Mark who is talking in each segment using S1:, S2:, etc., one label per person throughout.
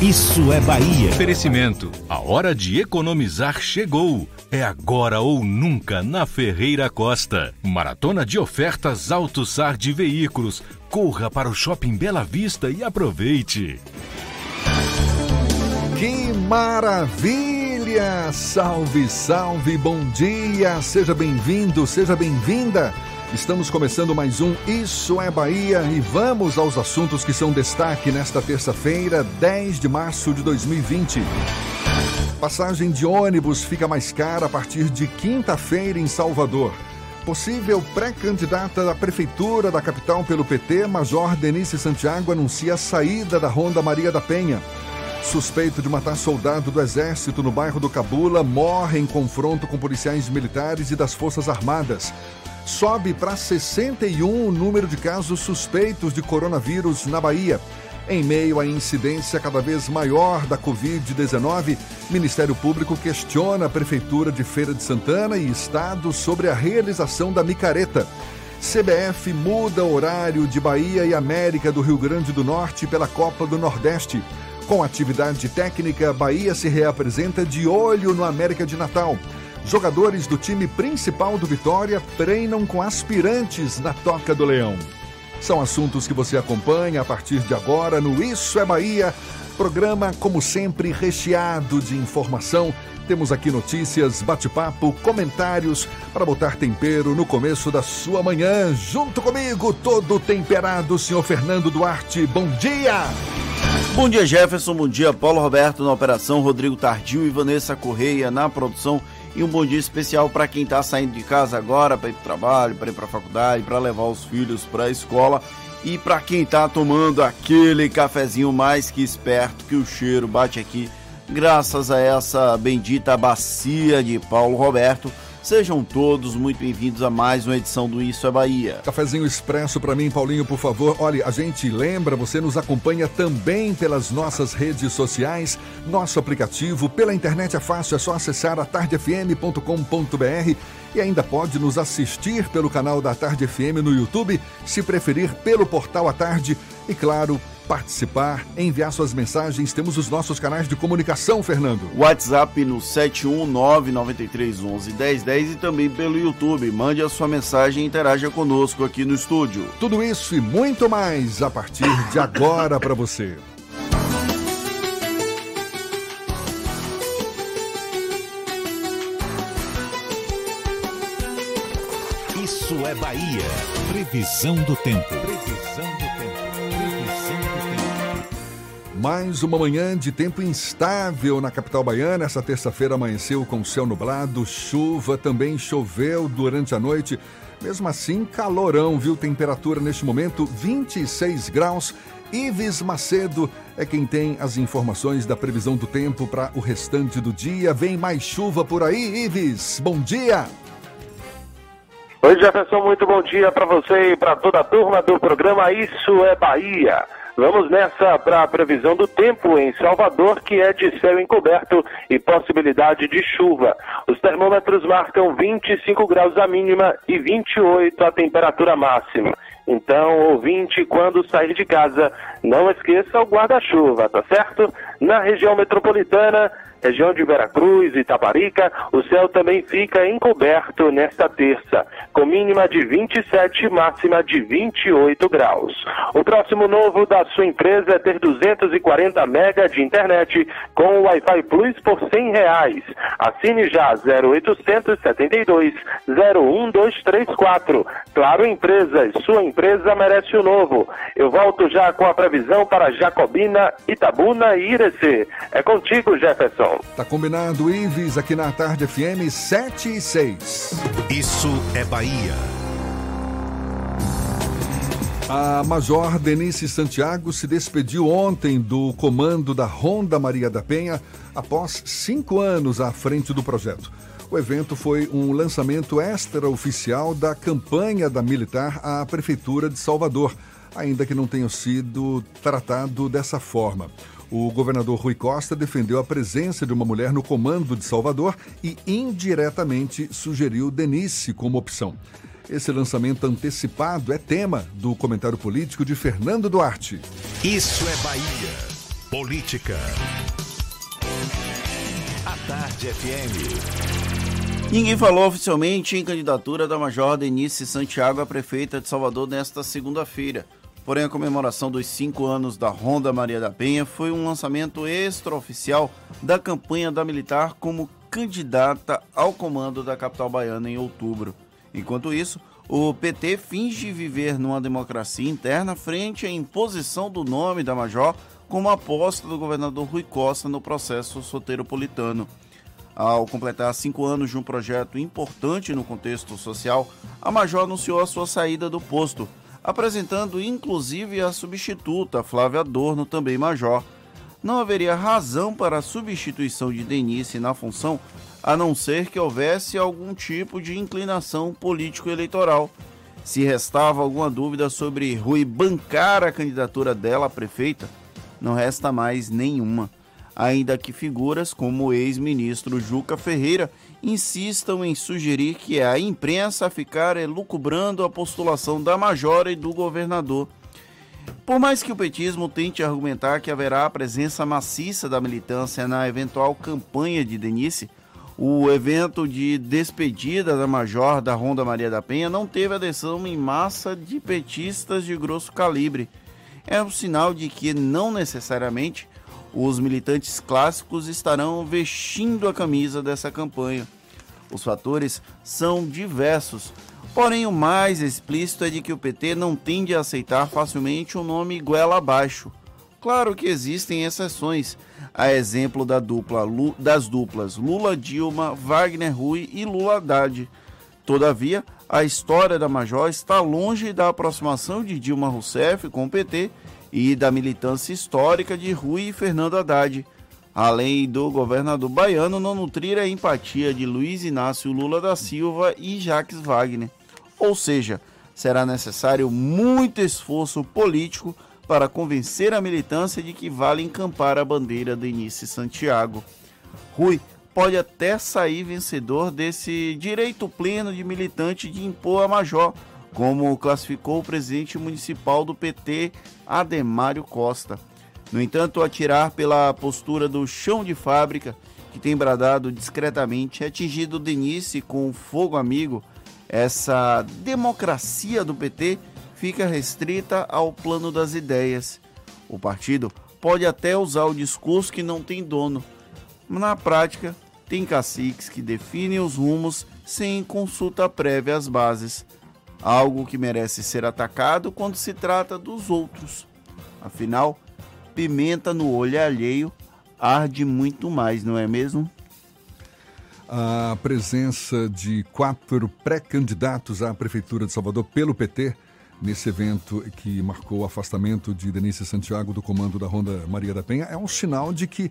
S1: Isso é Bahia.
S2: Oferecimento. A hora de economizar chegou. É agora ou nunca na Ferreira Costa. Maratona de ofertas AutoSar de veículos. Corra para o Shopping Bela Vista e aproveite.
S3: Que maravilha! Salve, salve, bom dia! Seja bem-vindo, seja bem-vinda! Estamos começando mais um Isso é Bahia e vamos aos assuntos que são destaque nesta terça-feira, 10 de março de 2020. Passagem de ônibus fica mais cara a partir de quinta-feira em Salvador. Possível pré-candidata da prefeitura da capital pelo PT, Major Denise Santiago anuncia a saída da Ronda Maria da Penha. Suspeito de matar soldado do exército no bairro do Cabula morre em confronto com policiais militares e das Forças Armadas sobe para 61 o número de casos suspeitos de coronavírus na Bahia. Em meio à incidência cada vez maior da Covid-19, Ministério Público questiona a Prefeitura de Feira de Santana e Estado sobre a realização da micareta. CBF muda horário de Bahia e América do Rio Grande do Norte pela Copa do Nordeste. Com atividade técnica, Bahia se reapresenta de olho no América de Natal. Jogadores do time principal do Vitória treinam com aspirantes na Toca do Leão. São assuntos que você acompanha a partir de agora no Isso é Bahia. Programa, como sempre, recheado de informação. Temos aqui notícias, bate-papo, comentários para botar tempero no começo da sua manhã. Junto comigo, todo temperado, senhor Fernando Duarte. Bom dia!
S4: Bom dia, Jefferson. Bom dia, Paulo Roberto na operação, Rodrigo Tardio e Vanessa Correia na produção e um bom dia especial para quem está saindo de casa agora para ir para o trabalho, para ir para a faculdade, para levar os filhos para a escola. E para quem está tomando aquele cafezinho mais que esperto que o cheiro bate aqui, graças a essa bendita bacia de Paulo Roberto Sejam todos muito bem-vindos a mais uma edição do Isso é Bahia.
S3: Cafezinho expresso para mim, Paulinho, por favor. Olha, a gente lembra, você nos acompanha também pelas nossas redes sociais, nosso aplicativo, pela internet é fácil, é só acessar atardefm.com.br e ainda pode nos assistir pelo canal da Tarde FM no YouTube, se preferir pelo portal à tarde e claro, participar, enviar suas mensagens, temos os nossos canais de comunicação, Fernando.
S4: WhatsApp no 71993111010 e também pelo YouTube. Mande a sua mensagem e interaja conosco aqui no estúdio.
S3: Tudo isso e muito mais a partir de agora para você.
S1: Isso é Bahia. Previsão do tempo.
S3: Mais uma manhã de tempo instável na capital baiana. Essa terça-feira amanheceu com céu nublado, chuva, também choveu durante a noite. Mesmo assim, calorão, viu? Temperatura neste momento 26 graus. Ives Macedo é quem tem as informações da previsão do tempo para o restante do dia. Vem mais chuva por aí, Ives. Bom dia.
S5: Oi, Jefferson, muito bom dia para você e para toda a turma do programa Isso é Bahia. Vamos nessa para a previsão do tempo em Salvador, que é de céu encoberto e possibilidade de chuva. Os termômetros marcam 25 graus a mínima e 28 a temperatura máxima. Então, ouvinte, quando sair de casa, não esqueça o guarda-chuva, tá certo? Na região metropolitana, região de Veracruz e Itaparica, o céu também fica encoberto nesta terça, com mínima de 27 e máxima de 28 graus. O próximo novo da sua empresa é ter 240 mega de internet com Wi-Fi Plus por 100 reais. Assine já 0872 01234. Claro Empresas, sua empresa merece o novo. Eu volto já com a previsão para Jacobina, Itabuna e Irecê. É contigo, Jefferson.
S3: Tá combinado, Ives, aqui na Tarde FM 7 e 6.
S1: Isso é Bahia.
S3: A Major Denise Santiago se despediu ontem do comando da Ronda Maria da Penha após cinco anos à frente do projeto. O evento foi um lançamento extraoficial da campanha da militar à Prefeitura de Salvador, ainda que não tenha sido tratado dessa forma. O governador Rui Costa defendeu a presença de uma mulher no comando de Salvador e indiretamente sugeriu Denise como opção. Esse lançamento antecipado é tema do comentário político de Fernando Duarte.
S1: Isso é Bahia. Política. A Tarde FM.
S4: Ninguém falou oficialmente em candidatura da Major Denise Santiago a prefeita de Salvador nesta segunda-feira. Porém, a comemoração dos cinco anos da Ronda Maria da Penha foi um lançamento extraoficial da campanha da militar como candidata ao comando da capital baiana em outubro. Enquanto isso, o PT finge viver numa democracia interna frente à imposição do nome da Major como aposta do governador Rui Costa no processo soteropolitano. Ao completar cinco anos de um projeto importante no contexto social, a Major anunciou a sua saída do posto apresentando inclusive a substituta Flávia Adorno, também major. Não haveria razão para a substituição de Denise na função, a não ser que houvesse algum tipo de inclinação político-eleitoral. Se restava alguma dúvida sobre Rui bancar a candidatura dela a prefeita, não resta mais nenhuma ainda que figuras como o ex-ministro Juca Ferreira insistam em sugerir que é a imprensa a ficar elucubrando a postulação da Majora e do governador. Por mais que o petismo tente argumentar que haverá a presença maciça da militância na eventual campanha de Denise, o evento de despedida da Major da Ronda Maria da Penha não teve adesão em massa de petistas de grosso calibre. É um sinal de que não necessariamente os militantes clássicos estarão vestindo a camisa dessa campanha. Os fatores são diversos, porém o mais explícito é de que o PT não tende a aceitar facilmente o nome goela abaixo. Claro que existem exceções, a exemplo da dupla, das duplas Lula Dilma, Wagner Rui e Lula Haddad. Todavia, a história da Major está longe da aproximação de Dilma Rousseff com o PT e da militância histórica de Rui e Fernando Haddad, além do governador baiano não nutrir a empatia de Luiz Inácio Lula da Silva e Jacques Wagner. Ou seja, será necessário muito esforço político para convencer a militância de que vale encampar a bandeira de Início Santiago. Rui pode até sair vencedor desse direito pleno de militante de impor a major como classificou o presidente municipal do PT, Ademário Costa. No entanto, atirar pela postura do chão de fábrica, que tem bradado discretamente, é atingido Denise com fogo amigo, essa democracia do PT fica restrita ao plano das ideias. O partido pode até usar o discurso que não tem dono, mas na prática tem caciques que definem os rumos sem consulta prévia às bases algo que merece ser atacado quando se trata dos outros. Afinal, pimenta no olho alheio arde muito mais, não é mesmo?
S3: A presença de quatro pré-candidatos à Prefeitura de Salvador pelo PT nesse evento que marcou o afastamento de Denise Santiago do comando da Ronda Maria da Penha é um sinal de que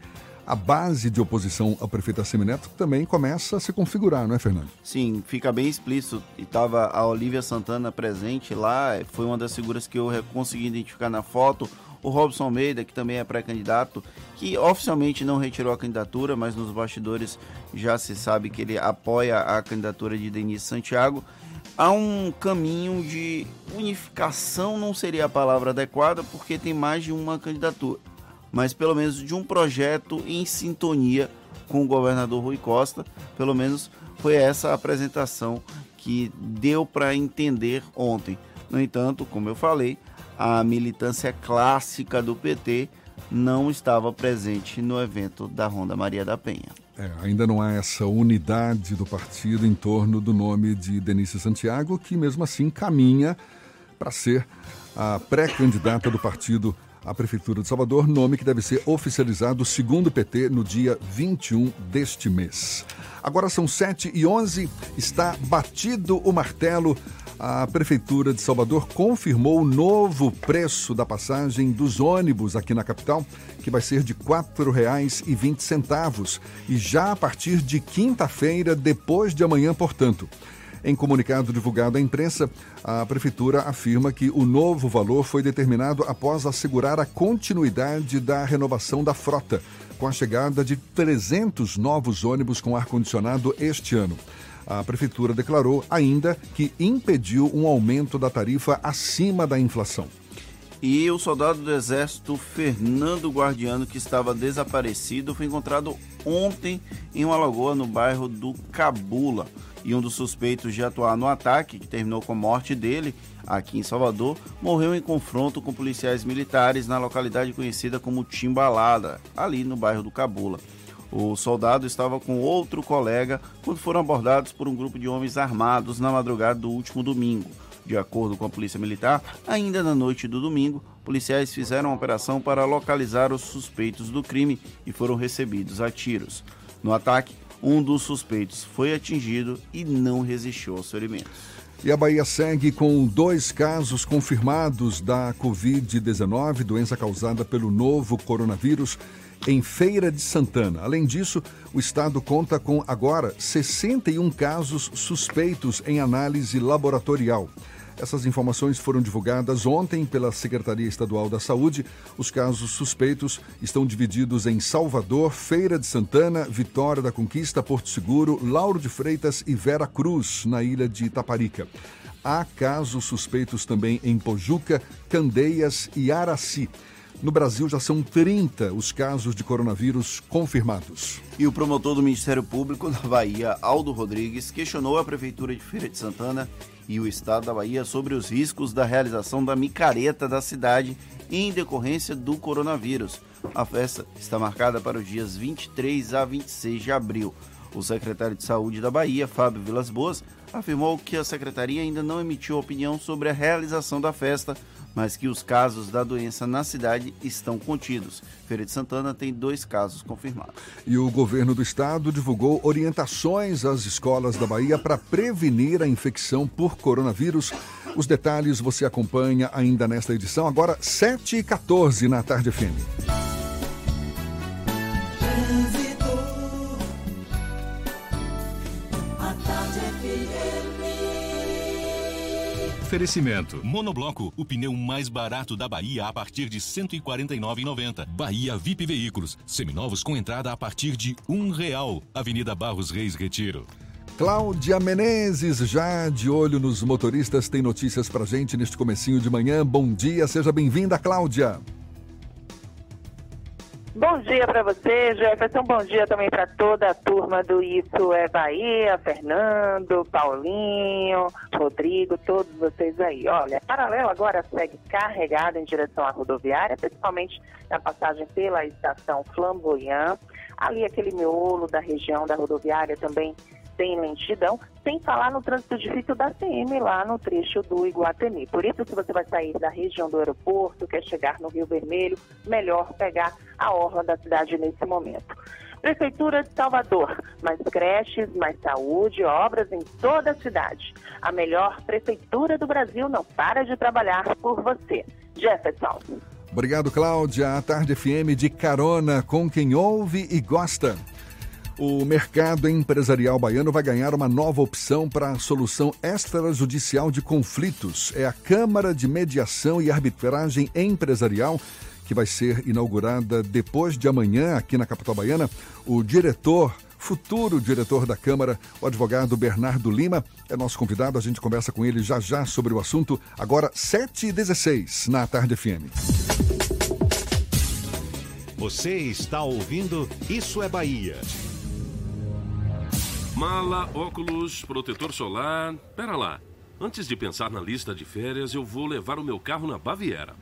S3: a base de oposição ao prefeito Assemineto também começa a se configurar, não é, Fernando?
S4: Sim, fica bem explícito. E estava a Olivia Santana presente lá, foi uma das figuras que eu consegui identificar na foto. O Robson Almeida, que também é pré-candidato, que oficialmente não retirou a candidatura, mas nos bastidores já se sabe que ele apoia a candidatura de Denise Santiago. Há um caminho de unificação, não seria a palavra adequada, porque tem mais de uma candidatura mas pelo menos de um projeto em sintonia com o governador Rui Costa. Pelo menos foi essa a apresentação que deu para entender ontem. No entanto, como eu falei, a militância clássica do PT não estava presente no evento da Ronda Maria da Penha.
S3: É, ainda não há essa unidade do partido em torno do nome de Denise Santiago, que mesmo assim caminha para ser a pré-candidata do partido à Prefeitura de Salvador, nome que deve ser oficializado, segundo o PT, no dia 21 deste mês. Agora são 7 e 11 está batido o martelo. A Prefeitura de Salvador confirmou o novo preço da passagem dos ônibus aqui na capital, que vai ser de R$ 4,20 e já a partir de quinta-feira, depois de amanhã, portanto. Em comunicado divulgado à imprensa, a Prefeitura afirma que o novo valor foi determinado após assegurar a continuidade da renovação da frota, com a chegada de 300 novos ônibus com ar-condicionado este ano. A Prefeitura declarou ainda que impediu um aumento da tarifa acima da inflação.
S4: E o soldado do Exército Fernando Guardiano, que estava desaparecido, foi encontrado ontem em uma lagoa no bairro do Cabula e um dos suspeitos de atuar no ataque, que terminou com a morte dele, aqui em Salvador, morreu em confronto com policiais militares na localidade conhecida como Timbalada, ali no bairro do Cabula. O soldado estava com outro colega quando foram abordados por um grupo de homens armados na madrugada do último domingo. De acordo com a Polícia Militar, ainda na noite do domingo, policiais fizeram uma operação para localizar os suspeitos do crime e foram recebidos a tiros. No ataque, um dos suspeitos foi atingido e não resistiu aos ferimentos.
S3: E a Bahia segue com dois casos confirmados da Covid-19, doença causada pelo novo coronavírus, em Feira de Santana. Além disso, o estado conta com agora 61 casos suspeitos em análise laboratorial. Essas informações foram divulgadas ontem pela Secretaria Estadual da Saúde. Os casos suspeitos estão divididos em Salvador, Feira de Santana, Vitória da Conquista, Porto Seguro, Lauro de Freitas e Vera Cruz, na ilha de Itaparica. Há casos suspeitos também em Pojuca, Candeias e Araci. No Brasil já são 30 os casos de coronavírus confirmados.
S4: E o promotor do Ministério Público da Bahia, Aldo Rodrigues, questionou a Prefeitura de Feira de Santana e o Estado da Bahia sobre os riscos da realização da micareta da cidade em decorrência do coronavírus. A festa está marcada para os dias 23 a 26 de abril. O secretário de Saúde da Bahia, Fábio Vilas Boas, afirmou que a secretaria ainda não emitiu opinião sobre a realização da festa, mas que os casos da doença na cidade estão contidos. Feira de Santana tem dois casos confirmados.
S3: E o governo do estado divulgou orientações às escolas da Bahia para prevenir a infecção por coronavírus. Os detalhes você acompanha ainda nesta edição, agora 7h14 na Tarde FM.
S2: Oferecimento. Monobloco, o pneu mais barato da Bahia a partir de R$ 149,90. Bahia VIP Veículos, seminovos com entrada a partir de um real. Avenida Barros Reis Retiro.
S3: Cláudia Menezes, já de olho nos motoristas, tem notícias pra gente neste comecinho de manhã. Bom dia, seja bem-vinda, Cláudia.
S6: Bom dia para você, Jefferson. Bom dia também para toda a turma do Isso é Bahia, Fernando, Paulinho, Rodrigo, todos vocês aí. Olha, paralelo agora segue carregado em direção à rodoviária, principalmente na passagem pela estação Flamboyant. Ali aquele miolo da região da rodoviária também tem lentidão, sem falar no trânsito difícil da CM lá no trecho do Iguatemi. Por isso, se você vai sair da região do aeroporto, quer chegar no Rio Vermelho, melhor pegar a orla da cidade nesse momento. Prefeitura de Salvador, mais creches, mais saúde, obras em toda a cidade. A melhor prefeitura do Brasil não para de trabalhar por você. Jefferson.
S3: Obrigado, Cláudia. A Tarde FM de carona com quem ouve e gosta. O mercado empresarial baiano vai ganhar uma nova opção para a solução extrajudicial de conflitos. É a Câmara de Mediação e Arbitragem Empresarial, que vai ser inaugurada depois de amanhã aqui na capital baiana. O diretor futuro diretor da Câmara, o advogado Bernardo Lima, é nosso convidado. A gente conversa com ele já já sobre o assunto. Agora, 7h16 na Tarde FM.
S1: Você está ouvindo Isso é Bahia.
S7: Mala, óculos, protetor solar. Pera lá. Antes de pensar na lista de férias, eu vou levar o meu carro na Baviera.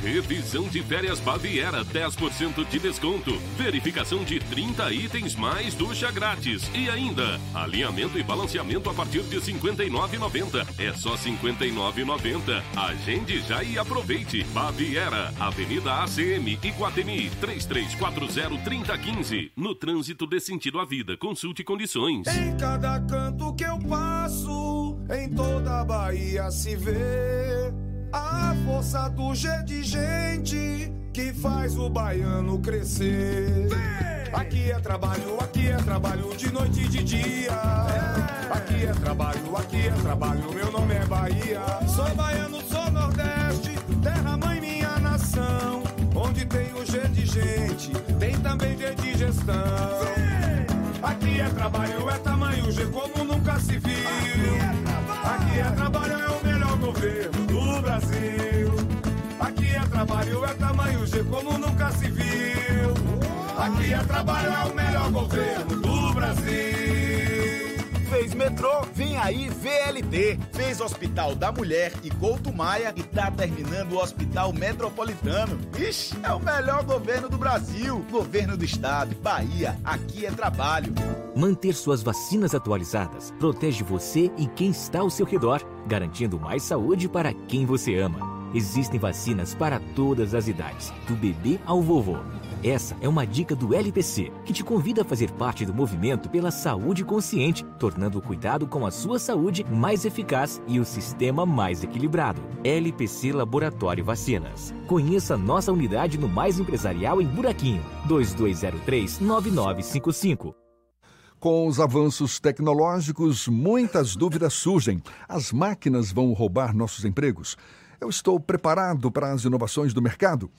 S7: Revisão de férias Baviera, 10% de desconto. Verificação de 30 itens mais ducha grátis. E ainda, alinhamento e balanceamento a partir de R$ 59,90. É só R$ 59,90. Agende já e aproveite. Baviera, Avenida ACM, Iguatemi, 3340-3015. No trânsito de sentido à vida. Consulte condições.
S8: Em cada canto que eu passo, em toda Bahia se vê a força do G de gente que faz o baiano crescer. Aqui é trabalho, aqui é trabalho de noite e de dia. Aqui é trabalho, aqui é trabalho, meu nome é Bahia. Sou baiano, sou Nordeste, terra mãe minha nação. Onde tem o G de gente, tem também G de gestão. Aqui é trabalho, é tamanho G como Aqui é trabalho, é o melhor governo do Brasil.
S9: Fez metrô, vem aí VLT. Fez Hospital da Mulher e Couto Maia e tá terminando o Hospital Metropolitano. Ixi, é o melhor governo do Brasil. Governo do Estado, Bahia, aqui é trabalho.
S10: Manter suas vacinas atualizadas protege você e quem está ao seu redor, garantindo mais saúde para quem você ama. Existem vacinas para todas as idades, do bebê ao vovô. Essa é uma dica do LPC, que te convida a fazer parte do movimento pela saúde consciente, tornando o cuidado com a sua saúde mais eficaz e o sistema mais equilibrado. LPC Laboratório Vacinas. Conheça nossa unidade no Mais Empresarial em Buraquinho, 2203-9955.
S3: Com os avanços tecnológicos, muitas dúvidas surgem. As máquinas vão roubar nossos empregos? Eu estou preparado para as inovações do mercado?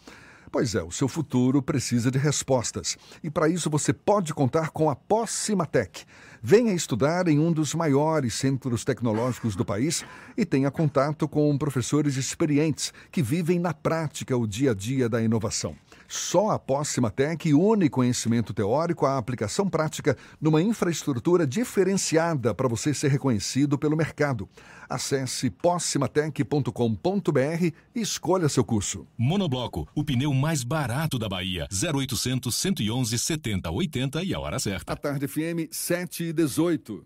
S3: Pois é, o seu futuro precisa de respostas. E para isso você pode contar com a Possimatec. Venha estudar em um dos maiores centros tecnológicos do país e tenha contato com professores experientes que vivem na prática o dia a dia da inovação. Só a Possimatec une conhecimento teórico à aplicação prática numa infraestrutura diferenciada para você ser reconhecido pelo mercado. Acesse possimatec.com.br e escolha seu curso.
S2: Monobloco, o pneu mais barato da Bahia. 0800 111 70 80 e a hora certa.
S3: A tarde FM 7 e 18.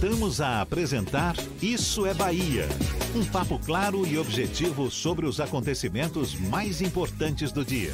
S1: Voltamos a apresentar Isso é Bahia. Um papo claro e objetivo sobre os acontecimentos mais importantes do dia.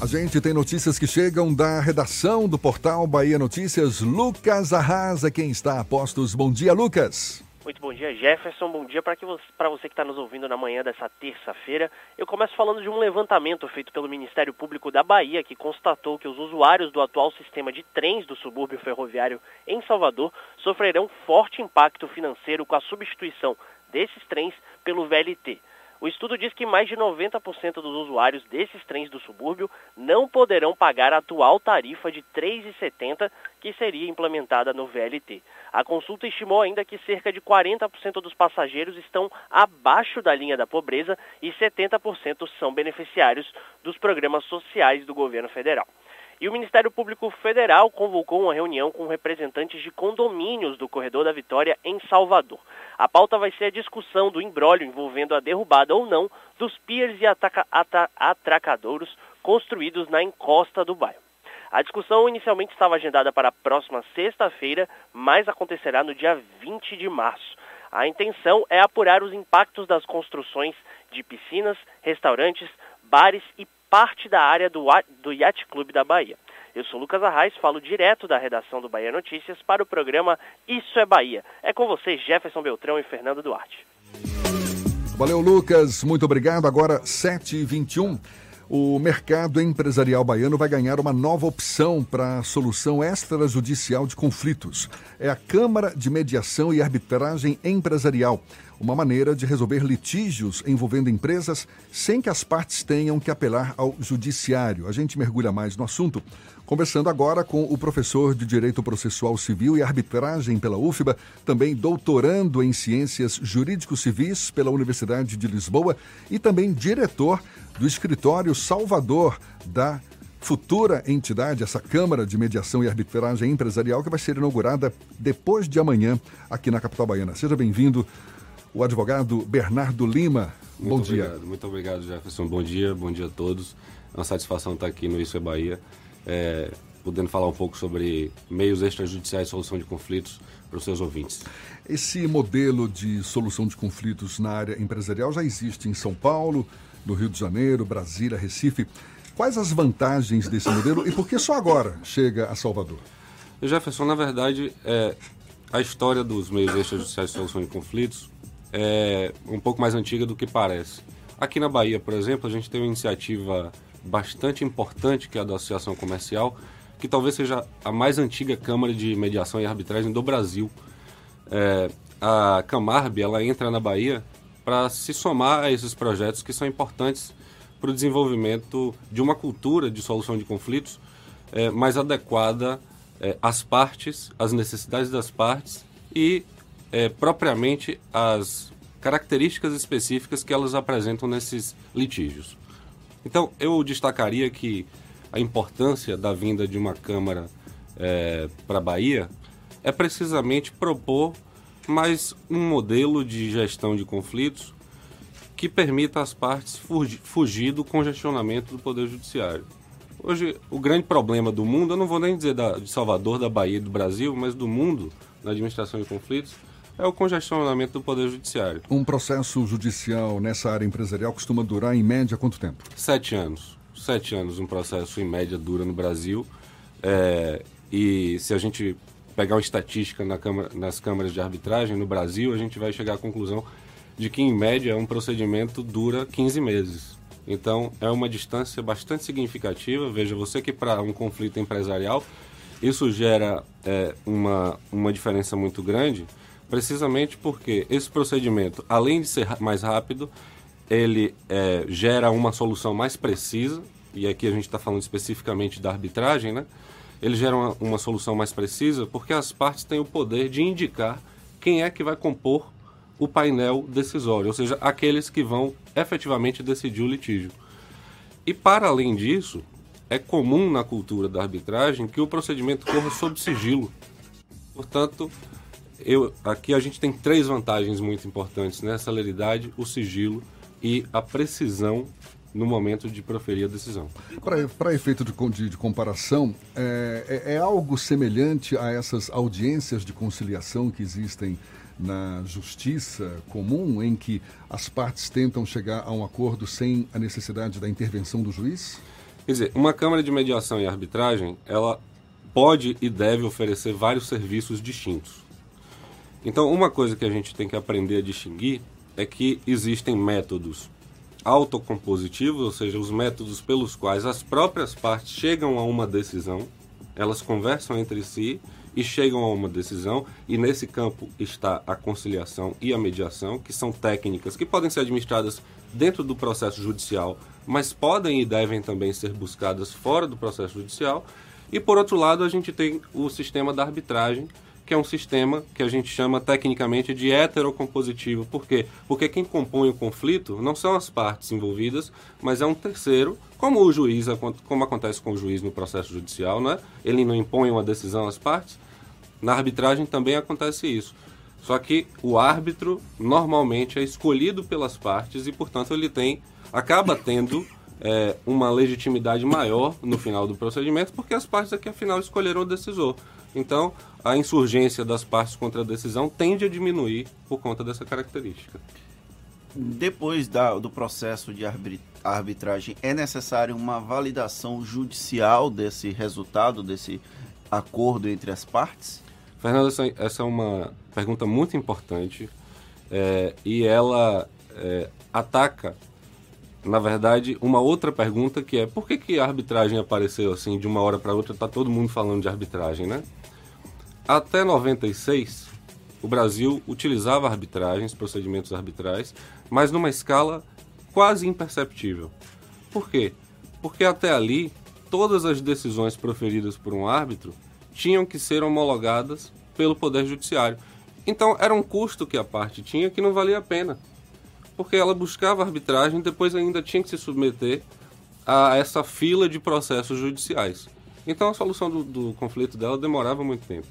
S3: A gente tem notícias que chegam da redação do portal Bahia Notícias. Lucas Arrasa, quem está a postos. Bom dia, Lucas.
S11: Muito bom dia, Jefferson. Bom dia para você, que está nos ouvindo na manhã dessa terça-feira. Eu começo falando de um levantamento feito pelo Ministério Público da Bahia, que constatou que os usuários do atual sistema de trens do subúrbio ferroviário em Salvador sofrerão forte impacto financeiro com a substituição desses trens pelo VLT. O estudo diz que mais de 90% dos usuários desses trens do subúrbio não poderão pagar a atual tarifa de R$ 3,70 que seria implementada no VLT. A consulta estimou ainda que cerca de 40% dos passageiros estão abaixo da linha da pobreza e 70% são beneficiários dos programas sociais do governo federal. E o Ministério Público Federal convocou uma reunião com representantes de condomínios do Corredor da Vitória em Salvador. A pauta vai ser a discussão do embrólio envolvendo a derrubada ou não dos piers e atracadouros construídos na encosta do bairro. A discussão inicialmente estava agendada para a próxima sexta-feira, mas acontecerá no dia 20 de março. A intenção é apurar os impactos das construções de piscinas, restaurantes, bares e parte da área do, do Yacht Clube da Bahia. Eu sou Lucas Arraes, falo direto da redação do Bahia Notícias para o programa Isso é Bahia. É com vocês, Jefferson Beltrão e Fernando Duarte.
S3: Valeu, Lucas. Muito obrigado. Agora, 7h21. O mercado empresarial baiano vai ganhar uma nova opção para a solução extrajudicial de conflitos. É a Câmara de Mediação e Arbitragem Empresarial, uma maneira de resolver litígios envolvendo empresas sem que as partes tenham que apelar ao judiciário. A gente mergulha mais no assunto Conversando agora com o professor de Direito Processual Civil e Arbitragem pela UFBA, também doutorando em Ciências Jurídicos Civis pela Universidade de Lisboa e também diretor do escritório Salvador da futura entidade, essa Câmara de Mediação e Arbitragem Empresarial, que vai ser inaugurada depois de amanhã aqui na capital baiana. Seja bem-vindo, o advogado Bernardo Lima.
S12: Muito
S3: bom
S12: obrigado,
S3: dia.
S12: Muito obrigado, Jefferson. Bom dia, bom dia a todos. É uma satisfação estar aqui no Isso é Bahia é, podendo falar um pouco sobre meios extrajudiciais de solução de conflitos para os seus ouvintes.
S3: Esse modelo de solução de conflitos na área empresarial já existe em São Paulo, no Rio de Janeiro, Brasília, Recife. Quais as vantagens desse modelo e por que só agora chega a Salvador?
S12: Jefferson, na verdade, é, a história dos meios extrajudiciais de solução de conflitos é um pouco mais antiga do que parece. Aqui na Bahia, por exemplo, a gente tem uma iniciativa bastante importante, que é a da Associação Comercial, que talvez seja a mais antiga Câmara de Mediação e Arbitragem do Brasil. É, a Camarb ela entra na Bahia para se somar a esses projetos que são importantes para o desenvolvimento de uma cultura de solução de conflitos é, mais adequada é, às partes, às necessidades das partes e é, propriamente às características específicas que elas apresentam nesses litígios. Então, eu destacaria que a importância da vinda de uma Câmara é, para a Bahia é precisamente propor mais um modelo de gestão de conflitos que permita às partes fugir do congestionamento do Poder Judiciário. Hoje, o grande problema do mundo, eu não vou nem dizer da, de Salvador, da Bahia do Brasil, mas do mundo na administração de conflitos, é o congestionamento do Poder Judiciário.
S3: Um processo judicial nessa área empresarial costuma durar, em média, quanto tempo?
S12: Sete anos. Sete anos um processo, em média, dura no Brasil. É, e se a gente pegar uma estatística na câmara, nas câmaras de arbitragem no Brasil, a gente vai chegar à conclusão de que, em média, um procedimento dura 15 meses. Então, é uma distância bastante significativa. Veja, você que para um conflito empresarial, isso gera é, uma, uma diferença muito grande, precisamente porque esse procedimento, além de ser mais rápido, ele é, gera uma solução mais precisa, e aqui a gente está falando especificamente da arbitragem, né? Ele gera uma, uma solução mais precisa porque as partes têm o poder de indicar quem é que vai compor o painel decisório, ou seja, aqueles que vão efetivamente decidir o litígio. E para além disso, é comum na cultura da arbitragem que o procedimento corra sob sigilo. Portanto, eu, aqui a gente tem três vantagens muito importantes, né? A celeridade, o sigilo e a precisão no momento de proferir a decisão.
S3: Para efeito de, de, de comparação, é, é, é, algo semelhante a essas audiências de conciliação que existem na justiça comum, em que as partes tentam chegar a um acordo sem a necessidade da intervenção do juiz?
S12: Quer dizer, uma Câmara de Mediação e Arbitragem, ela pode e deve oferecer vários serviços distintos. Então, uma coisa que a gente tem que aprender a distinguir é que existem métodos autocompositivos, ou seja, os métodos pelos quais as próprias partes chegam a uma decisão, elas conversam entre si e chegam a uma decisão, e nesse campo está a conciliação e a mediação, que são técnicas que podem ser administradas dentro do processo judicial, mas podem e devem também ser buscadas fora do processo judicial. E por outro lado, a gente tem o sistema da arbitragem, que é um sistema que a gente chama tecnicamente de heterocompositivo. Por quê? Porque quem compõe o conflito não são as partes envolvidas, mas é um terceiro, como o juiz, como acontece com o juiz no processo judicial, né? Ele não impõe uma decisão às partes. Na arbitragem também acontece isso. Só que o árbitro normalmente é escolhido pelas partes e, portanto, ele tem acaba tendo é, uma legitimidade maior no final do procedimento, porque as partes aqui, afinal, escolheram o decisor. Então, a insurgência das partes contra a decisão tende a diminuir por conta dessa característica.
S4: Depois da, do processo de arbitragem, é necessário uma validação judicial desse resultado, desse acordo entre as partes?
S12: Fernando, essa, essa é uma pergunta muito importante é, e ela é, ataca na verdade, uma outra pergunta que é por que, que a arbitragem apareceu assim de uma hora para outra? Está todo mundo falando de arbitragem, né? Até 96, o Brasil utilizava arbitragens, procedimentos arbitrais, mas numa escala quase imperceptível. Por quê? Porque até ali, todas as decisões proferidas por um árbitro tinham que ser homologadas pelo Poder Judiciário. Então, era um custo que a parte tinha que não valia a pena. Porque ela buscava arbitragem e depois ainda tinha que se submeter a essa fila de processos judiciais. Então, a solução do, do conflito dela demorava muito tempo.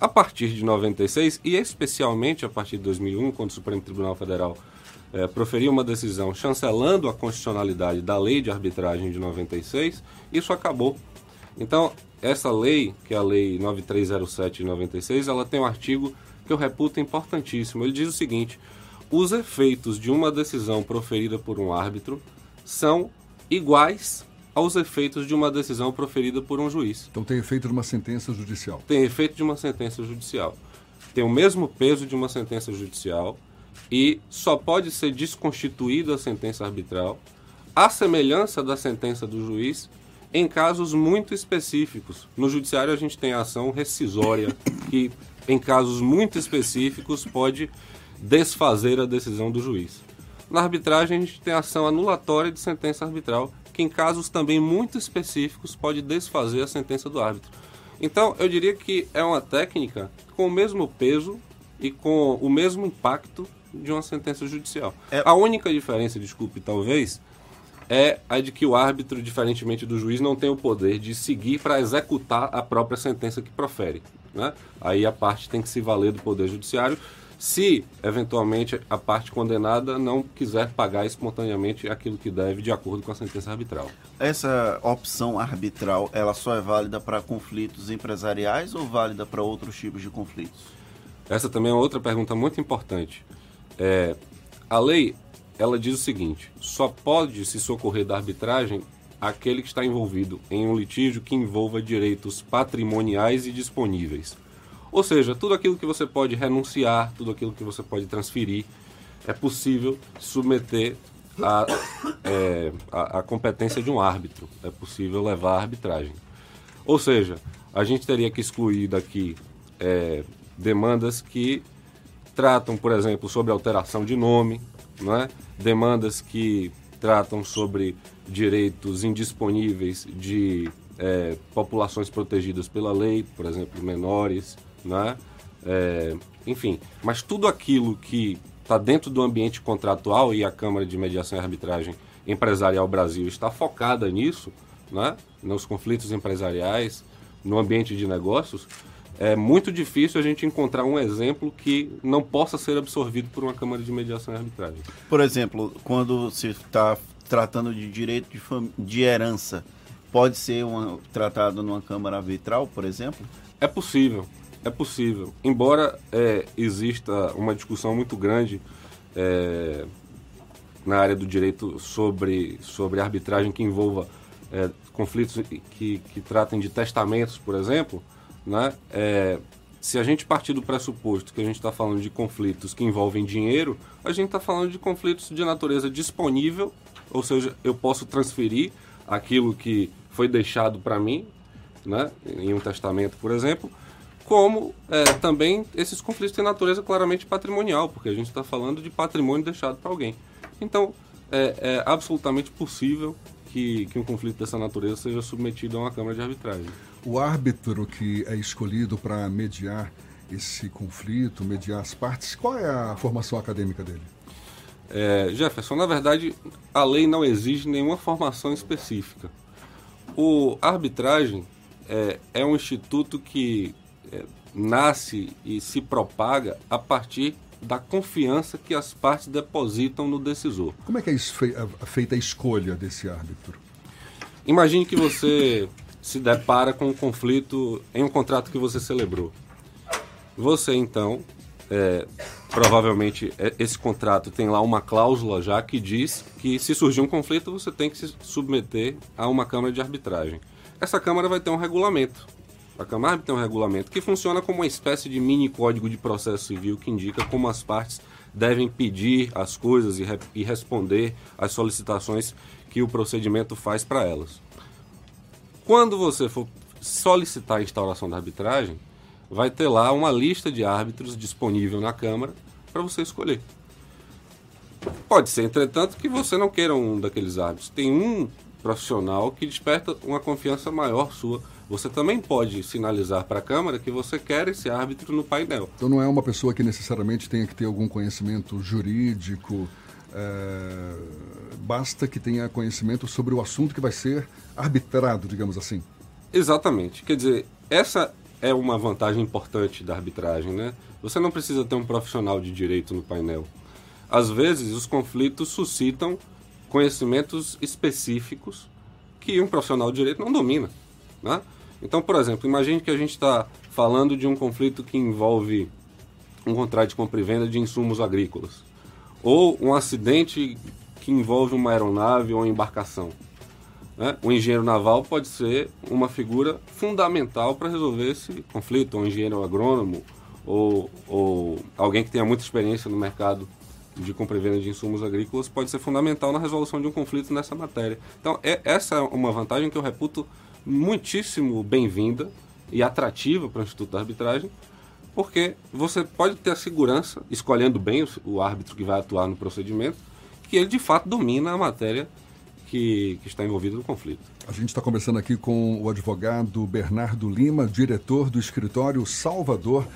S12: A partir de 96, e especialmente a partir de 2001, quando o Supremo Tribunal Federal é, proferiu uma decisão chancelando a constitucionalidade da lei de arbitragem de 96, isso acabou. Então, essa lei, que é a lei 9307 de 96, ela tem um artigo que eu reputo importantíssimo. Ele diz o seguinte: os efeitos de uma decisão proferida por um árbitro são iguais aos efeitos de uma decisão proferida por um juiz.
S3: Então tem efeito de uma sentença judicial.
S12: Tem efeito de uma sentença judicial. Tem o mesmo peso de uma sentença judicial e só pode ser desconstituída a sentença arbitral, à semelhança da sentença do juiz, em casos muito específicos. No judiciário a gente tem a ação rescisória, que em casos muito específicos pode desfazer a decisão do juiz. Na arbitragem a gente tem ação anulatória de sentença arbitral, que em casos também muito específicos pode desfazer a sentença do árbitro. Então, eu diria que é uma técnica com o mesmo peso e com o mesmo impacto de uma sentença judicial. É... A única diferença, desculpe, talvez, é a de que o árbitro, diferentemente do juiz, não tem o poder de seguir para executar a própria sentença que profere. Né? Aí a parte tem que se valer do poder judiciário se eventualmente a parte condenada não quiser pagar espontaneamente aquilo que deve de acordo com a sentença arbitral.
S4: Essa opção arbitral, ela só é válida para conflitos empresariais ou válida para outros tipos de conflitos?
S12: Essa também é outra pergunta muito importante. É, a lei ela diz o seguinte: só pode se socorrer da arbitragem aquele que está envolvido em um litígio que envolva direitos patrimoniais e disponíveis. Ou seja, tudo aquilo que você pode renunciar, tudo aquilo que você pode transferir, é possível submeter à é, a, a, competência de um árbitro. É possível levar à arbitragem. Ou seja, a gente teria que excluir daqui é, demandas que tratam, por exemplo, sobre alteração de nome, não é? demandas que tratam sobre direitos indisponíveis de é, populações protegidas pela lei, por exemplo, menores, né? É, enfim, mas tudo aquilo que está dentro do ambiente contratual e a Câmara de Mediação e Arbitragem Empresarial Brasil está focada nisso, né? nos conflitos empresariais, no ambiente de negócios, é muito difícil a gente encontrar um exemplo que não possa ser absorvido por uma Câmara de Mediação e Arbitragem.
S4: Por exemplo, quando se está tratando de direito de, de herança, pode ser uma, tratado numa Câmara arbitral, por exemplo?
S12: É possível, é possível. Embora é, exista uma discussão muito grande é, na área do direito sobre, sobre arbitragem que envolva é, conflitos que, que tratem de testamentos, por exemplo, né? É, se a gente partir do pressuposto que a gente está falando de conflitos que envolvem dinheiro, a gente está falando de conflitos de natureza disponível, ou seja, eu posso transferir aquilo que foi deixado para mim, né, em um testamento, por exemplo, como é, também esses conflitos têm natureza claramente patrimonial, porque a gente está falando de patrimônio deixado para alguém. Então, é, é, absolutamente possível que, que um conflito dessa natureza seja submetido a uma Câmara de Arbitragem.
S3: O árbitro que é escolhido para mediar esse conflito, mediar as partes, qual é a formação acadêmica dele?
S12: É, Jefferson, na verdade, a lei não exige nenhuma formação específica. O arbitragem é, é um instituto que é, nasce e se propaga a partir da confiança que as partes depositam no decisor.
S3: Como é que é feita a escolha desse árbitro?
S12: Imagine que você se depara com um conflito em um contrato que você celebrou. Você então, é, provavelmente é, esse contrato tem lá uma cláusula já que diz que se surgir um conflito você tem que se submeter a uma câmara de arbitragem. Essa câmara vai ter um regulamento a Camargo tem um regulamento que funciona como uma espécie de mini código de processo civil que indica como as partes devem pedir as coisas e, re e responder às solicitações que o procedimento faz para elas. Quando você for solicitar a instauração da arbitragem, vai ter lá uma lista de árbitros disponível na Câmara para você escolher. Pode ser, entretanto, que você não queira um daqueles árbitros. Tem um profissional que desperta uma confiança maior sua. Você também pode sinalizar para a Câmara que você quer esse árbitro no painel.
S3: Então não é uma pessoa que necessariamente tenha que ter algum conhecimento jurídico, é... basta que tenha conhecimento sobre o assunto que vai ser arbitrado, digamos assim.
S12: Exatamente. Quer dizer, essa é uma vantagem importante da arbitragem, né? Você não precisa ter um profissional de direito no painel. Às vezes, os conflitos suscitam conhecimentos específicos que um profissional de direito não domina. Né? Então, por exemplo, imagine que a gente está falando de um conflito que envolve um contrato de compra e venda de insumos agrícolas, ou um acidente que envolve uma aeronave ou uma embarcação. Né? O engenheiro naval pode ser uma figura fundamental para resolver esse conflito, ou um engenheiro agrônomo, ou, ou alguém que tenha muita experiência no mercado de compra e venda de insumos agrícolas pode ser fundamental na resolução de um conflito nessa matéria. Então, é, essa é uma vantagem que eu reputo muitíssimo bem-vinda e atrativa para o Instituto da Arbitragem, porque você pode ter a segurança, escolhendo bem o, árbitro que vai atuar no procedimento, que ele de fato domina a matéria que, que, está envolvida no conflito.
S3: A gente está conversando aqui com o advogado Bernardo Lima, diretor do escritório Salvador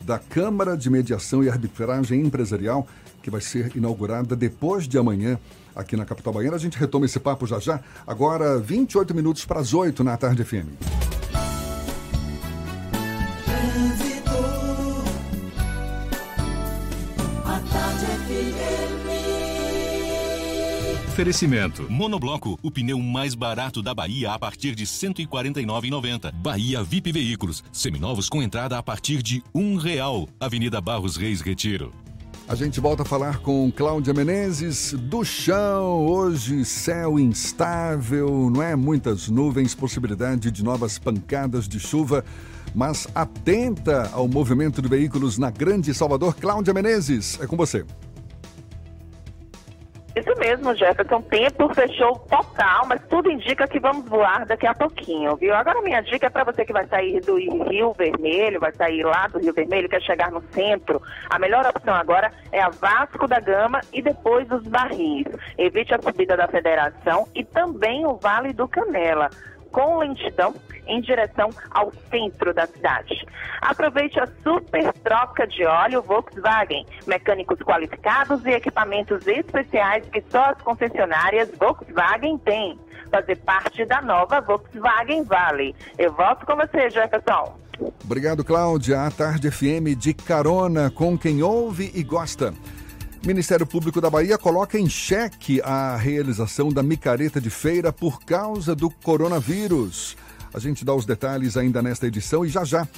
S3: da Câmara de Mediação e Arbitragem Empresarial que vai ser inaugurada depois de amanhã aqui na capital baiana. A gente retoma esse papo já já. Agora, 28 minutos para as 8 na tarde FM.
S2: Oferecimento. Monobloco, o pneu mais barato da Bahia a partir de R$ 149,90. Bahia VIP Veículos, seminovos com entrada a partir de um real. Avenida Barros Reis Retiro.
S3: A gente volta a falar com Cláudia Menezes do chão. Hoje, céu instável, não é? Muitas nuvens, possibilidade de novas pancadas de chuva. Mas atenta ao movimento de veículos na Grande Salvador. Cláudia Menezes, é com você.
S6: Isso mesmo, Jefferson. Tempo fechou total, mas tudo indica que vamos voar daqui a pouquinho, viu? Agora minha dica é para você que vai sair do Rio Vermelho, vai sair lá do Rio Vermelho, quer chegar no centro. A melhor opção agora é a Vasco da Gama e depois os Barris. Evite a subida da Federação e também o Vale do Canela com lentidão em direção ao centro da cidade. Aproveite a super troca de óleo Volkswagen, mecânicos qualificados e equipamentos especiais que só as concessionárias Volkswagen têm. Fazer parte da nova Volkswagen Vale. Eu volto com você, Jefferson.
S3: Obrigado, Cláudia. A Tarde FM de carona com quem ouve e gosta. Ministério Público da Bahia coloca em xeque a realização da micareta de feira por causa do coronavírus. A gente dá os detalhes ainda nesta edição e já já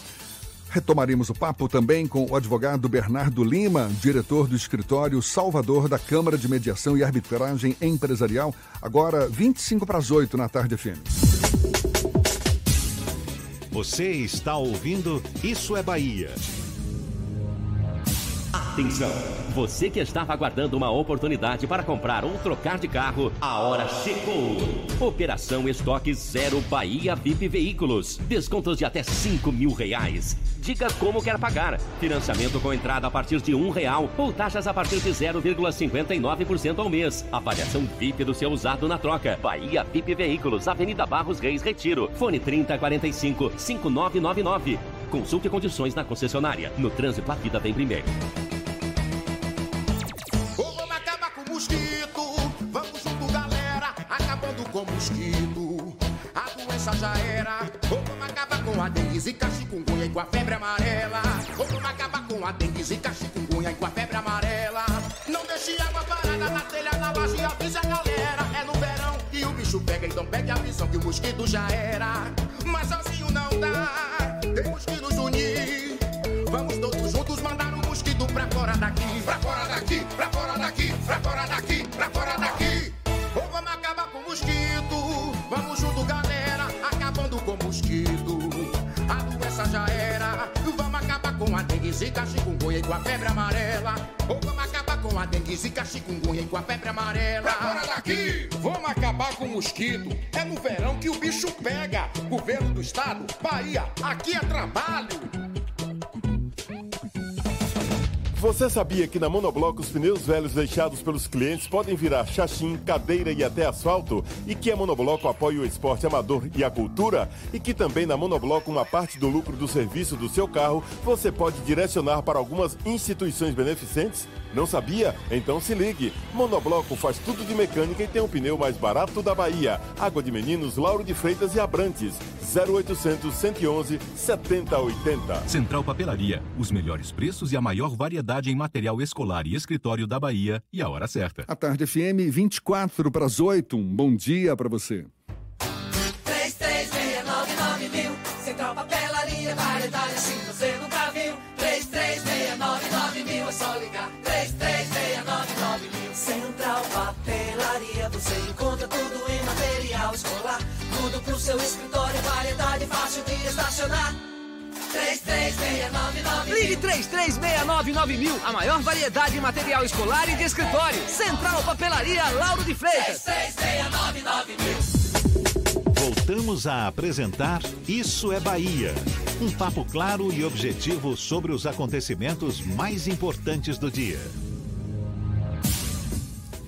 S3: retomaremos o papo também com o advogado Bernardo Lima, diretor do escritório Salvador da Câmara de Mediação e Arbitragem Empresarial, agora 25 para as 8 na tarde FM.
S1: Você está ouvindo Isso é Bahia.
S13: Atenção! Você que estava aguardando uma oportunidade para comprar ou trocar de carro, a hora chegou! Operação Estoque Zero Bahia VIP Veículos. Descontos de até 5 mil reais. Diga como quer pagar. Financiamento com entrada a partir de um real ou taxas a partir de 0,59% ao mês. Avaliação VIP do seu usado na troca. Bahia VIP Veículos, Avenida Barros Reis Retiro. Fone 3045 5999. Consulte condições na concessionária. No trânsito, a vida vem primeiro.
S14: com mosquito. A doença já era. Ou vamos acabar com a dengue, zika, chikungunya e com a febre amarela. Ou vamos acabar com a dengue, zika, chikungunya e com a febre amarela. Não deixe água parada na telha, na laje, avisa a galera. Bicho pega, então pegue a visão que o mosquito já era. Mas sozinho não dá, temos que nos unir. Vamos todos juntos mandar o mosquito pra fora daqui. Pra fora daqui, pra fora daqui, pra fora daqui, pra fora daqui. Ou vamos acabar com o mosquito. Vamos junto, galera, acabando com o mosquito. A doença já era. Vamos acabar com a dengue, zika, chikungunya e com a febre amarela. Ou vamos acabar com a dengue, zika, chikungunya e com a febre amarela.
S15: Fora daqui! Vamos acabar com o mosquito. É no verão que o bicho pega. Governo do estado, Bahia, aqui é trabalho.
S16: Você sabia que na Monobloco os pneus velhos deixados pelos clientes podem virar chachim, cadeira e até asfalto? E que a Monobloco apoia o esporte amador e a cultura? E que também na Monobloco uma parte do lucro do serviço do seu carro você pode direcionar para algumas instituições beneficentes? Não sabia? Então se ligue. Monobloco faz tudo de mecânica e tem o pneu mais barato da Bahia. Água de Meninos, Lauro de Freitas e Abrantes. 0800 111 7080.
S2: Central Papelaria, os melhores preços e a maior variedade em material escolar e escritório da Bahia e a hora certa.
S3: A tarde FM 24 para as 8. Um bom dia para você.
S17: Estacionar. 3369
S18: Ligue 3369 mil, a maior variedade em material escolar e de escritório. Central Papelaria Lauro de Freitas.
S17: 3369 mil.
S1: Voltamos a apresentar Isso é Bahia. Um papo claro e objetivo sobre os acontecimentos mais importantes do dia.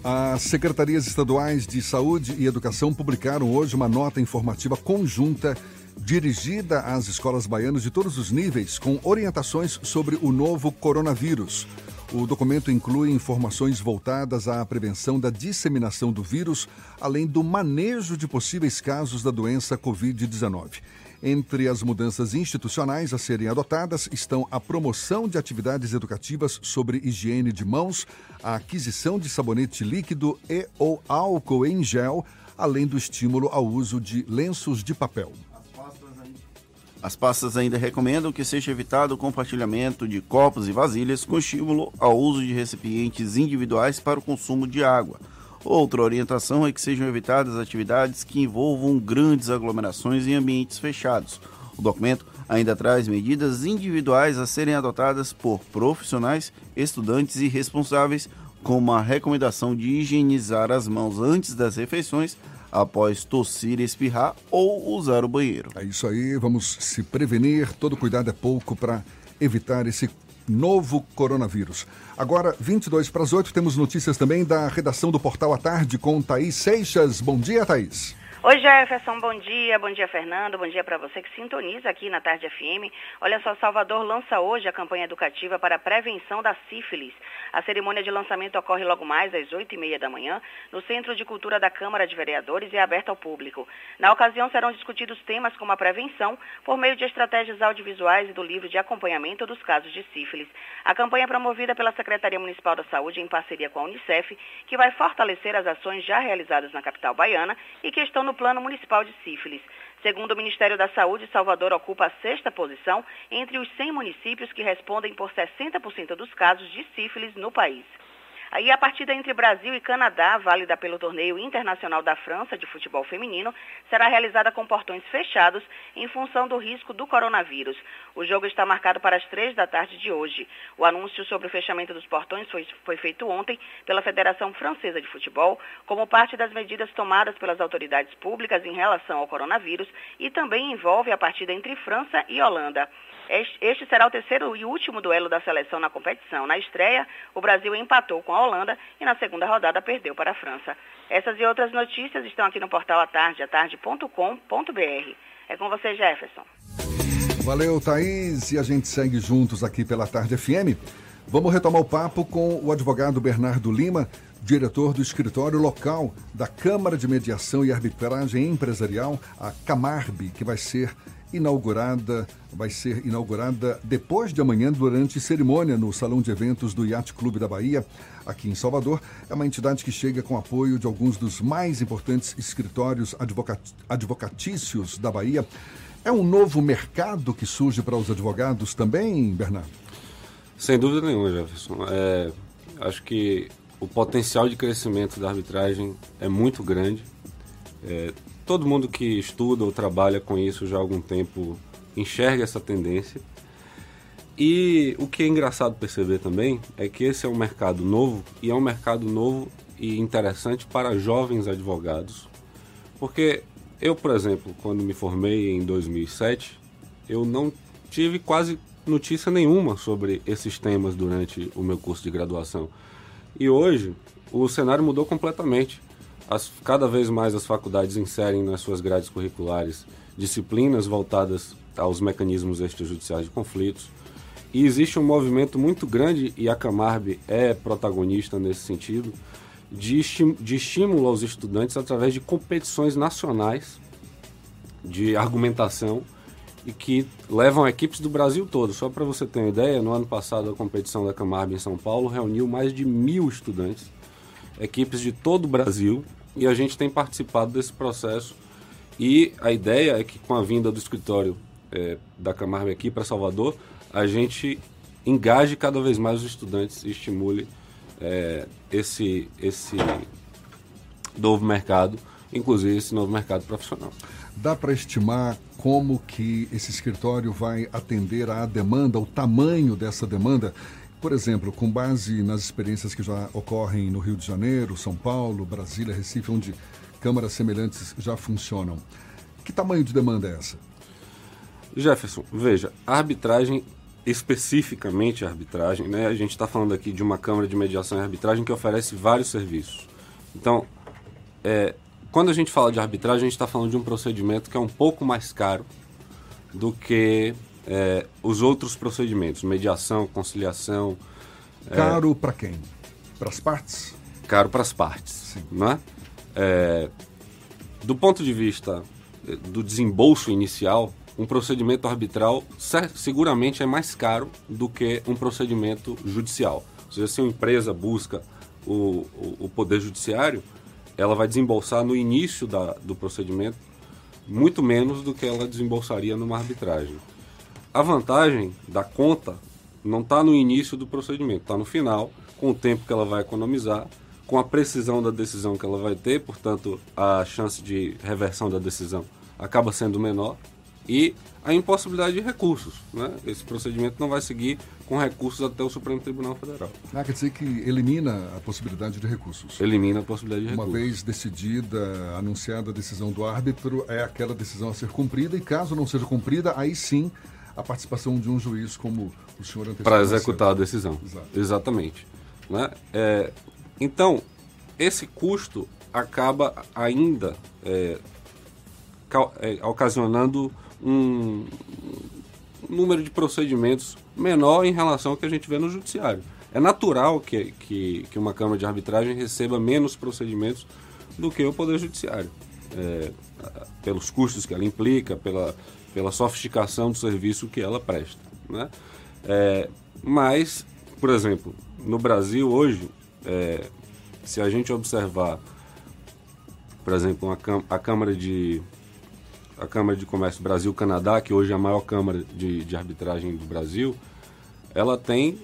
S3: As secretarias estaduais de Saúde e Educação publicaram hoje uma nota informativa conjunta dirigida às escolas baianas de todos os níveis, com orientações sobre o novo coronavírus. O documento inclui informações voltadas à prevenção da disseminação do vírus, além do manejo de possíveis casos da doença Covid-19. Entre as mudanças institucionais a serem adotadas estão a promoção de atividades educativas sobre higiene de mãos, a aquisição de sabonete líquido e ou álcool em gel, além do estímulo ao uso de lenços de papel.
S4: As pastas ainda recomendam que seja evitado o compartilhamento de copos e vasilhas com estímulo ao uso de recipientes individuais para o consumo de água. Outra orientação é que sejam evitadas atividades que envolvam grandes aglomerações em ambientes fechados. O documento ainda traz medidas individuais a serem adotadas por profissionais, estudantes e responsáveis, como a recomendação de higienizar as mãos antes das refeições, após tossir, espirrar ou usar o banheiro.
S3: É isso aí, vamos se prevenir. Todo cuidado é pouco para evitar esse novo coronavírus. Agora, 22 para as 8, temos notícias também da redação do Portal à Tarde com Thaís Seixas. Bom dia, Thaís.
S19: Oi Jefferson, bom dia, bom dia Fernando, bom dia para você que sintoniza aqui na Tarde FM. Olha só, Salvador lança hoje a campanha educativa para a prevenção da sífilis. A cerimônia de lançamento ocorre logo mais às 8h30 da manhã no Centro de Cultura da Câmara de Vereadores e é aberta ao público. Na ocasião serão discutidos temas como a prevenção por meio de estratégias audiovisuais e do livro de acompanhamento dos casos de sífilis. A campanha é promovida pela Secretaria Municipal da Saúde em parceria com a Unicef, que vai fortalecer as ações já realizadas na capital baiana e que estão no Plano Municipal de Sífilis. Segundo o Ministério da Saúde, Salvador ocupa a sexta posição entre os 100 municípios que respondem por 60% dos casos de sífilis no país. Aí a partida entre Brasil e Canadá, válida pelo torneio internacional da França de futebol feminino, será realizada com portões fechados em função do risco do coronavírus. O jogo está marcado para as três da tarde de hoje. O anúncio sobre o fechamento dos portões foi, foi feito ontem pela Federação Francesa de Futebol, como parte das medidas tomadas pelas autoridades públicas em relação ao coronavírus e também envolve a partida entre França e Holanda. Este será o terceiro e último duelo da seleção na competição. Na estreia, o Brasil empatou com a Holanda e na segunda rodada perdeu para a França. Essas e outras notícias estão aqui no portal atarde, atarde.com.br. É com você, Jefferson.
S3: Valeu, Thaís. E a gente segue juntos aqui pela Tarde FM. Vamos retomar o papo com o advogado Bernardo Lima, diretor do escritório local da Câmara de Mediação e Arbitragem Empresarial, a Camarb, que vai ser inaugurada, vai ser inaugurada depois de amanhã durante cerimônia no Salão de Eventos do Yacht Clube da Bahia, aqui em Salvador. É uma entidade que chega com apoio de alguns dos mais importantes escritórios advocat advocatícios da Bahia. É um novo mercado que surge para os advogados também, Bernardo?
S12: Sem dúvida nenhuma, Jefferson. É, acho que o potencial de crescimento da arbitragem é muito grande. É, todo mundo que estuda ou trabalha com isso já há algum tempo enxerga essa tendência. E o que é engraçado perceber também é que esse é um mercado novo e é um mercado novo e interessante para jovens advogados. Porque eu, por exemplo, quando me formei em 2007, eu não tive quase notícia nenhuma sobre esses temas durante o meu curso de graduação. E hoje o cenário mudou completamente. As, cada vez mais as faculdades inserem nas suas grades curriculares disciplinas voltadas aos mecanismos extrajudiciais de conflitos. E existe um movimento muito grande, e a Camarb é protagonista nesse sentido, de, de estímulo aos estudantes através de competições nacionais de argumentação e que levam equipes do Brasil todo. Só para você ter uma ideia, no ano passado a competição da Camarb em São Paulo reuniu mais de mil estudantes, equipes de todo o Brasil, e a gente tem participado desse processo. E a ideia é que com a vinda do escritório é, da Camargo aqui para Salvador, a gente engaje cada vez mais os estudantes e estimule é, esse, esse novo mercado, inclusive esse novo mercado profissional.
S3: Dá para estimar como que esse escritório vai atender à demanda, o tamanho dessa demanda? Por exemplo, com base nas experiências que já ocorrem no Rio de Janeiro, São Paulo, Brasília, Recife, onde câmaras semelhantes já funcionam. Que tamanho de demanda é essa?
S12: Jefferson, veja, a arbitragem, especificamente a arbitragem, né? A gente está falando aqui de uma Câmara de Mediação e Arbitragem que oferece vários serviços. Então, é, quando a gente fala de arbitragem, a gente está falando de um procedimento que é um pouco mais caro do que é, os outros procedimentos, mediação, conciliação.
S3: É, caro é, para quem? Para as partes?
S12: Caro para as partes, Sim. não é? Do ponto de vista do desembolso inicial, um procedimento arbitral seguramente é mais caro do que um procedimento judicial. Ou seja, se uma empresa busca o, o, o poder judiciário, ela vai desembolsar no início da, do procedimento muito menos do que ela desembolsaria numa arbitragem. A vantagem da conta não está no início do procedimento, está no final, com o tempo que ela vai economizar, com a precisão da decisão que ela vai ter, portanto, a chance de reversão da decisão acaba sendo menor e a impossibilidade de recursos. Né? Esse procedimento não vai seguir com recursos até o Supremo Tribunal Federal.
S3: Ah, quer dizer que elimina a possibilidade de recursos.
S12: Elimina a possibilidade de
S3: Uma
S12: recursos.
S3: Uma vez decidida, anunciada a decisão do árbitro, é aquela decisão a ser cumprida e caso não seja cumprida, aí sim a participação de um juiz, como o senhor antecipou.
S12: Para executar a decisão. Exato. Exatamente. Né? É, então, esse custo acaba ainda é, é, ocasionando um, um número de procedimentos menor em relação ao que a gente vê no judiciário. É natural que, que, que uma Câmara de Arbitragem receba menos procedimentos do que o Poder Judiciário, é, pelos custos que ela implica, pela, pela sofisticação do serviço que ela presta. Né? É, mas, por exemplo, no Brasil hoje, é, se a gente observar, por exemplo, a, a Câmara de a Câmara de Comércio Brasil-Canadá, que hoje é a maior Câmara de, de arbitragem do Brasil, ela tem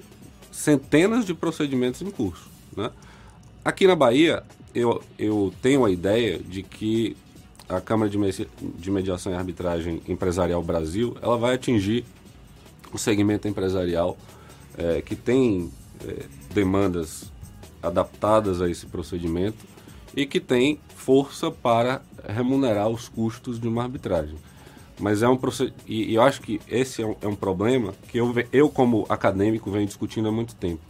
S12: centenas de procedimentos em curso. Né? Aqui na Bahia, eu, eu tenho a ideia de que a Câmara de, de Mediação e Arbitragem Empresarial Brasil, ela vai atingir o segmento empresarial é, que tem é, demandas adaptadas a esse procedimento e que tem força para remunerar os custos de uma arbitragem. Mas é um procedimento. E, e, eu acho que esse é um, é um problema que eu, eu, como acadêmico, venho discutindo há muito tempo.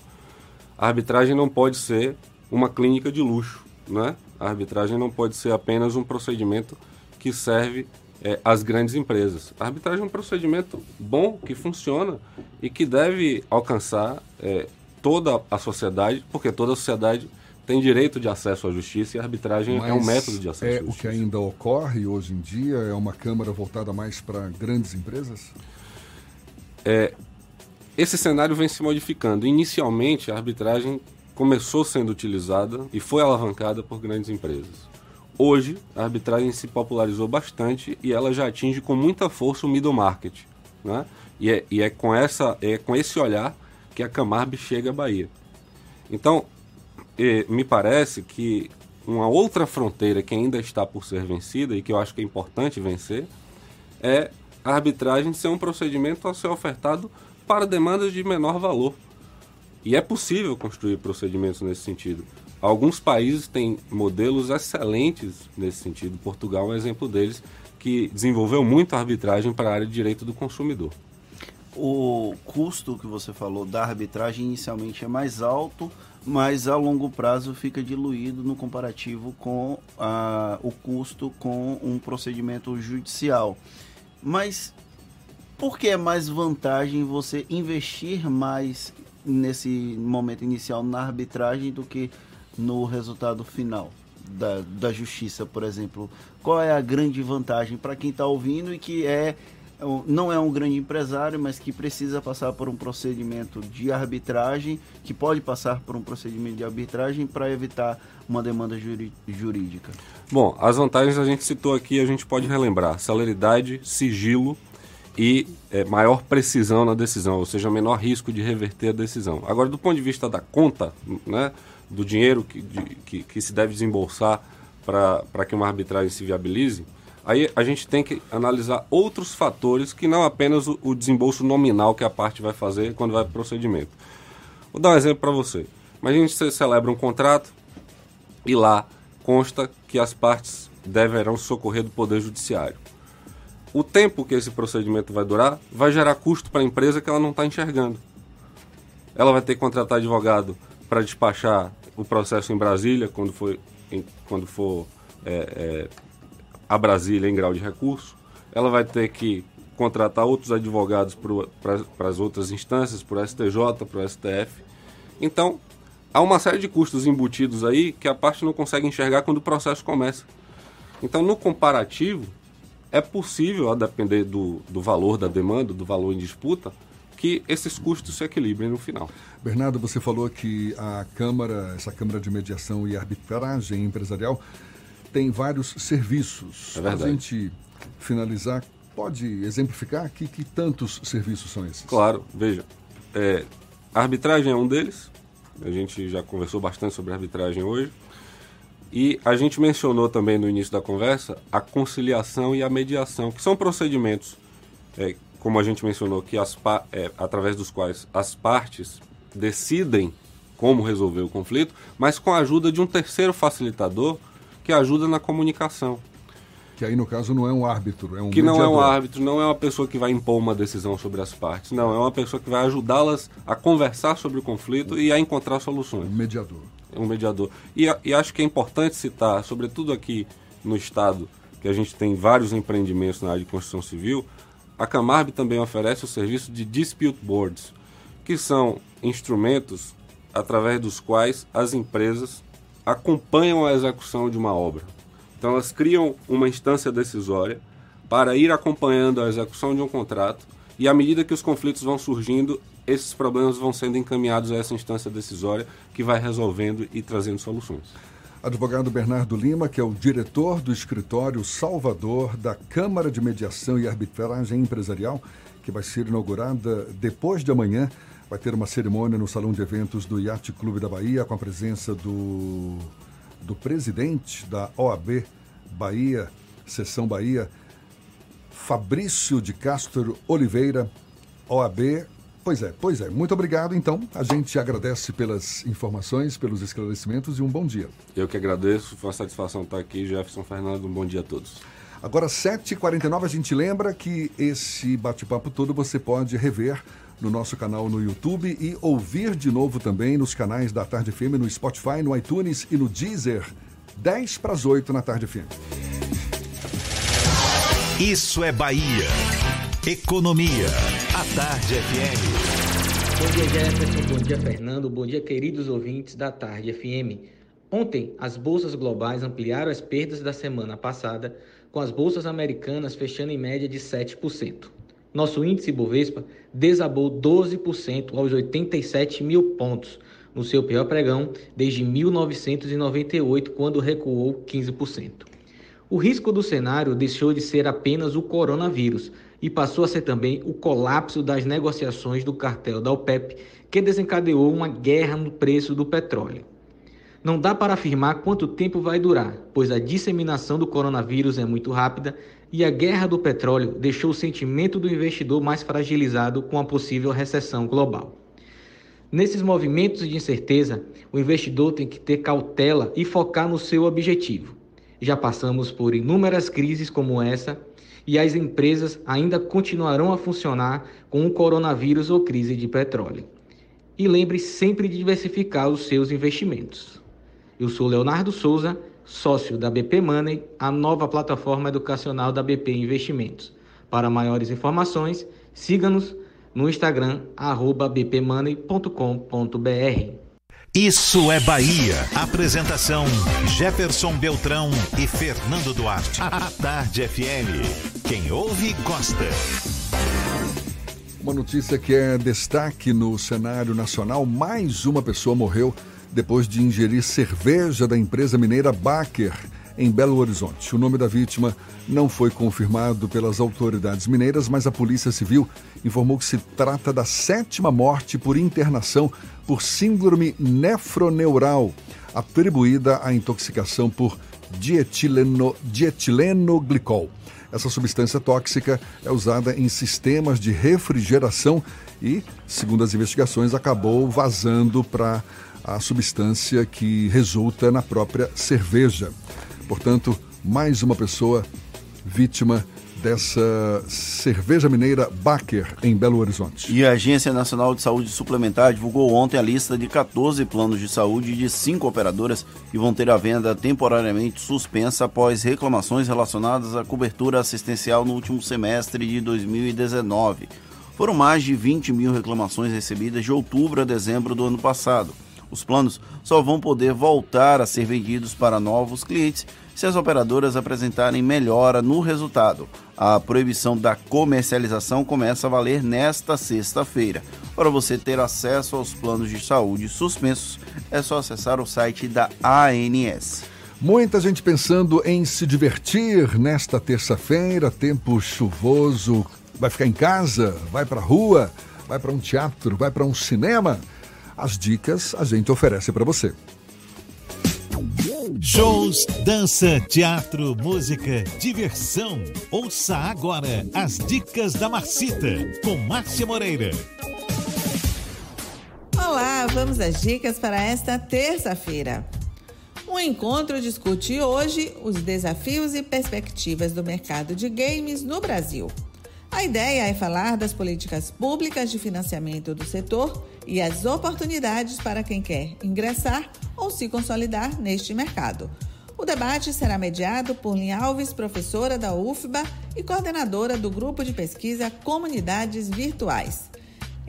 S12: A arbitragem não pode ser uma clínica de luxo, né? A arbitragem não pode ser apenas um procedimento que serve é, às grandes empresas. A arbitragem é um procedimento bom, que funciona e que deve alcançar é, toda a sociedade, porque toda a sociedade tem direito de acesso à justiça e a arbitragem Mas é um método de acesso
S3: é
S12: à justiça.
S3: O que ainda ocorre hoje em dia é uma Câmara voltada mais para grandes empresas?
S12: É, esse cenário vem se modificando. Inicialmente, a arbitragem começou sendo utilizada e foi alavancada por grandes empresas. Hoje, a arbitragem se popularizou bastante e ela já atinge com muita força o middle market. Né? E, é, e é, com essa, é com esse olhar que a Camarb chega à Bahia. Então, me parece que uma outra fronteira que ainda está por ser vencida e que eu acho que é importante vencer é a arbitragem ser um procedimento a ser ofertado para demandas de menor valor. E é possível construir procedimentos nesse sentido. Alguns países têm modelos excelentes nesse sentido. Portugal é um exemplo deles, que desenvolveu muito a arbitragem para a área de direito do consumidor.
S4: O custo que você falou da arbitragem inicialmente é mais alto, mas a longo prazo fica diluído no comparativo com a, o custo com um procedimento judicial. Mas por que é mais vantagem você investir mais nesse momento inicial na arbitragem do que no resultado final da, da justiça, por exemplo? Qual é a grande vantagem para quem está ouvindo e que é não é um grande empresário, mas que precisa passar por um procedimento de arbitragem, que pode passar por um procedimento de arbitragem para evitar uma demanda jurídica?
S12: Bom, as vantagens a gente citou aqui, a gente pode relembrar: celeridade, sigilo e é, maior precisão na decisão, ou seja, menor risco de reverter a decisão. Agora, do ponto de vista da conta, né, do dinheiro que, de, que, que se deve desembolsar para que uma arbitragem se viabilize, aí a gente tem que analisar outros fatores que não apenas o, o desembolso nominal que a parte vai fazer quando vai para o procedimento. Vou dar um exemplo para você. Imagina que você celebra um contrato e lá consta que as partes deverão socorrer do Poder Judiciário. O tempo que esse procedimento vai durar vai gerar custo para a empresa que ela não está enxergando. Ela vai ter que contratar advogado para despachar o processo em Brasília, quando for, em, quando for é, é, a Brasília em grau de recurso. Ela vai ter que contratar outros advogados para as outras instâncias, para o STJ, para o STF. Então, há uma série de custos embutidos aí que a parte não consegue enxergar quando o processo começa. Então, no comparativo, é possível, a depender do, do valor da demanda, do valor em disputa, que esses custos se equilibrem no final.
S3: Bernardo, você falou que a Câmara, essa Câmara de Mediação e Arbitragem Empresarial, tem vários serviços.
S12: É verdade.
S3: a gente finalizar, pode exemplificar que, que tantos serviços são esses?
S12: Claro, veja. É, a arbitragem é um deles. A gente já conversou bastante sobre arbitragem hoje. E a gente mencionou também no início da conversa a conciliação e a mediação, que são procedimentos, é, como a gente mencionou, que as, é, através dos quais as partes decidem como resolver o conflito, mas com a ajuda de um terceiro facilitador que ajuda na comunicação.
S3: Que aí, no caso, não é um árbitro, é um
S12: Que
S3: mediador.
S12: não é um árbitro, não é uma pessoa que vai impor uma decisão sobre as partes. Não, é uma pessoa que vai ajudá-las a conversar sobre o conflito e a encontrar soluções.
S3: Um mediador
S12: um mediador. E, e acho que é importante citar, sobretudo aqui no Estado, que a gente tem vários empreendimentos na área de construção civil, a Camarb também oferece o serviço de Dispute Boards, que são instrumentos através dos quais as empresas acompanham a execução de uma obra. Então elas criam uma instância decisória para ir acompanhando a execução de um contrato e à medida que os conflitos vão surgindo, esses problemas vão sendo encaminhados a essa instância decisória que vai resolvendo e trazendo soluções.
S3: Advogado Bernardo Lima, que é o diretor do escritório Salvador da Câmara de Mediação e Arbitragem Empresarial, que vai ser inaugurada depois de amanhã. Vai ter uma cerimônia no Salão de Eventos do Yacht Clube da Bahia, com a presença do, do presidente da OAB Bahia, Seção Bahia, Fabrício de Castro Oliveira, OAB Pois é, pois é. Muito obrigado, então. A gente agradece pelas informações, pelos esclarecimentos e um bom dia.
S12: Eu que agradeço, foi uma satisfação estar aqui. Jefferson Fernando, um bom dia a todos.
S3: Agora, 7h49, a gente lembra que esse bate-papo todo você pode rever no nosso canal no YouTube e ouvir de novo também nos canais da Tarde FM, no Spotify, no iTunes e no Deezer. 10 para as 8 na Tarde FM.
S1: Isso é Bahia. Economia. A Tarde FM.
S20: Bom dia, Jefferson. Bom dia, Fernando. Bom dia, queridos ouvintes da Tarde FM. Ontem, as bolsas globais ampliaram as perdas da semana passada, com as bolsas americanas fechando em média de 7%. Nosso índice Bovespa desabou 12% aos 87 mil pontos, no seu pior pregão desde 1998, quando recuou 15%. O risco do cenário deixou de ser apenas o coronavírus e passou a ser também o colapso das negociações do cartel da OPEP, que desencadeou uma guerra no preço do petróleo. Não dá para afirmar quanto tempo vai durar, pois a disseminação do coronavírus é muito rápida e a guerra do petróleo deixou o sentimento do investidor mais fragilizado com a possível recessão global. Nesses movimentos de incerteza, o investidor tem que ter cautela e focar no seu objetivo. Já passamos por inúmeras crises como essa e as empresas ainda continuarão a funcionar com o coronavírus ou crise de petróleo. E lembre sempre de diversificar os seus investimentos. Eu sou Leonardo Souza, sócio da BP Money, a nova plataforma educacional da BP Investimentos. Para maiores informações, siga-nos no Instagram, bpmoney.com.br.
S1: Isso é Bahia. Apresentação: Jefferson Beltrão e Fernando Duarte. A Tarde FM. Quem ouve, gosta.
S3: Uma notícia que é destaque no cenário nacional: mais uma pessoa morreu depois de ingerir cerveja da empresa mineira Baker, em Belo Horizonte. O nome da vítima não foi confirmado pelas autoridades mineiras, mas a Polícia Civil informou que se trata da sétima morte por internação por síndrome nefroneural, atribuída à intoxicação por dietileno, dietilenoglicol. Essa substância tóxica é usada em sistemas de refrigeração e, segundo as investigações, acabou vazando para a substância que resulta na própria cerveja. Portanto, mais uma pessoa vítima dessa cerveja mineira Baker em Belo Horizonte.
S4: E a Agência Nacional de Saúde Suplementar divulgou ontem a lista de 14 planos de saúde de cinco operadoras que vão ter a venda temporariamente suspensa após reclamações relacionadas à cobertura assistencial no último semestre de 2019. Foram mais de 20 mil reclamações recebidas de outubro a dezembro do ano passado. Os planos só vão poder voltar a ser vendidos para novos clientes se as operadoras apresentarem melhora no resultado. A proibição da comercialização começa a valer nesta sexta-feira. Para você ter acesso aos planos de saúde suspensos, é só acessar o site da ANS.
S3: Muita gente pensando em se divertir nesta terça-feira, tempo chuvoso. Vai ficar em casa? Vai para a rua? Vai para um teatro? Vai para um cinema? As dicas a gente oferece para você.
S1: Shows, dança, teatro, música, diversão. Ouça agora as dicas da Marcita com Márcia Moreira.
S21: Olá, vamos às dicas para esta terça-feira. O encontro discute hoje os desafios e perspectivas do mercado de games no Brasil. A ideia é falar das políticas públicas de financiamento do setor e as oportunidades para quem quer ingressar ou se consolidar neste mercado. O debate será mediado por Lin Alves, professora da UFBA e coordenadora do grupo de pesquisa Comunidades Virtuais.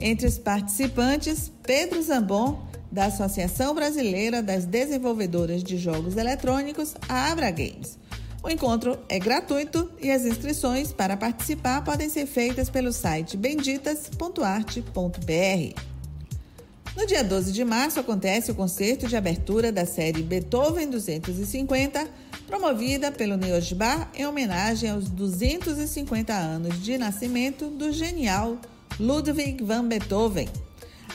S21: Entre os participantes, Pedro Zambon, da Associação Brasileira das Desenvolvedoras de Jogos Eletrônicos, a Abra Games. O encontro é gratuito e as inscrições para participar podem ser feitas pelo site benditas.arte.br. No dia 12 de março acontece o concerto de abertura da série Beethoven 250, promovida pelo Neoj Bar em homenagem aos 250 anos de nascimento do genial Ludwig van Beethoven.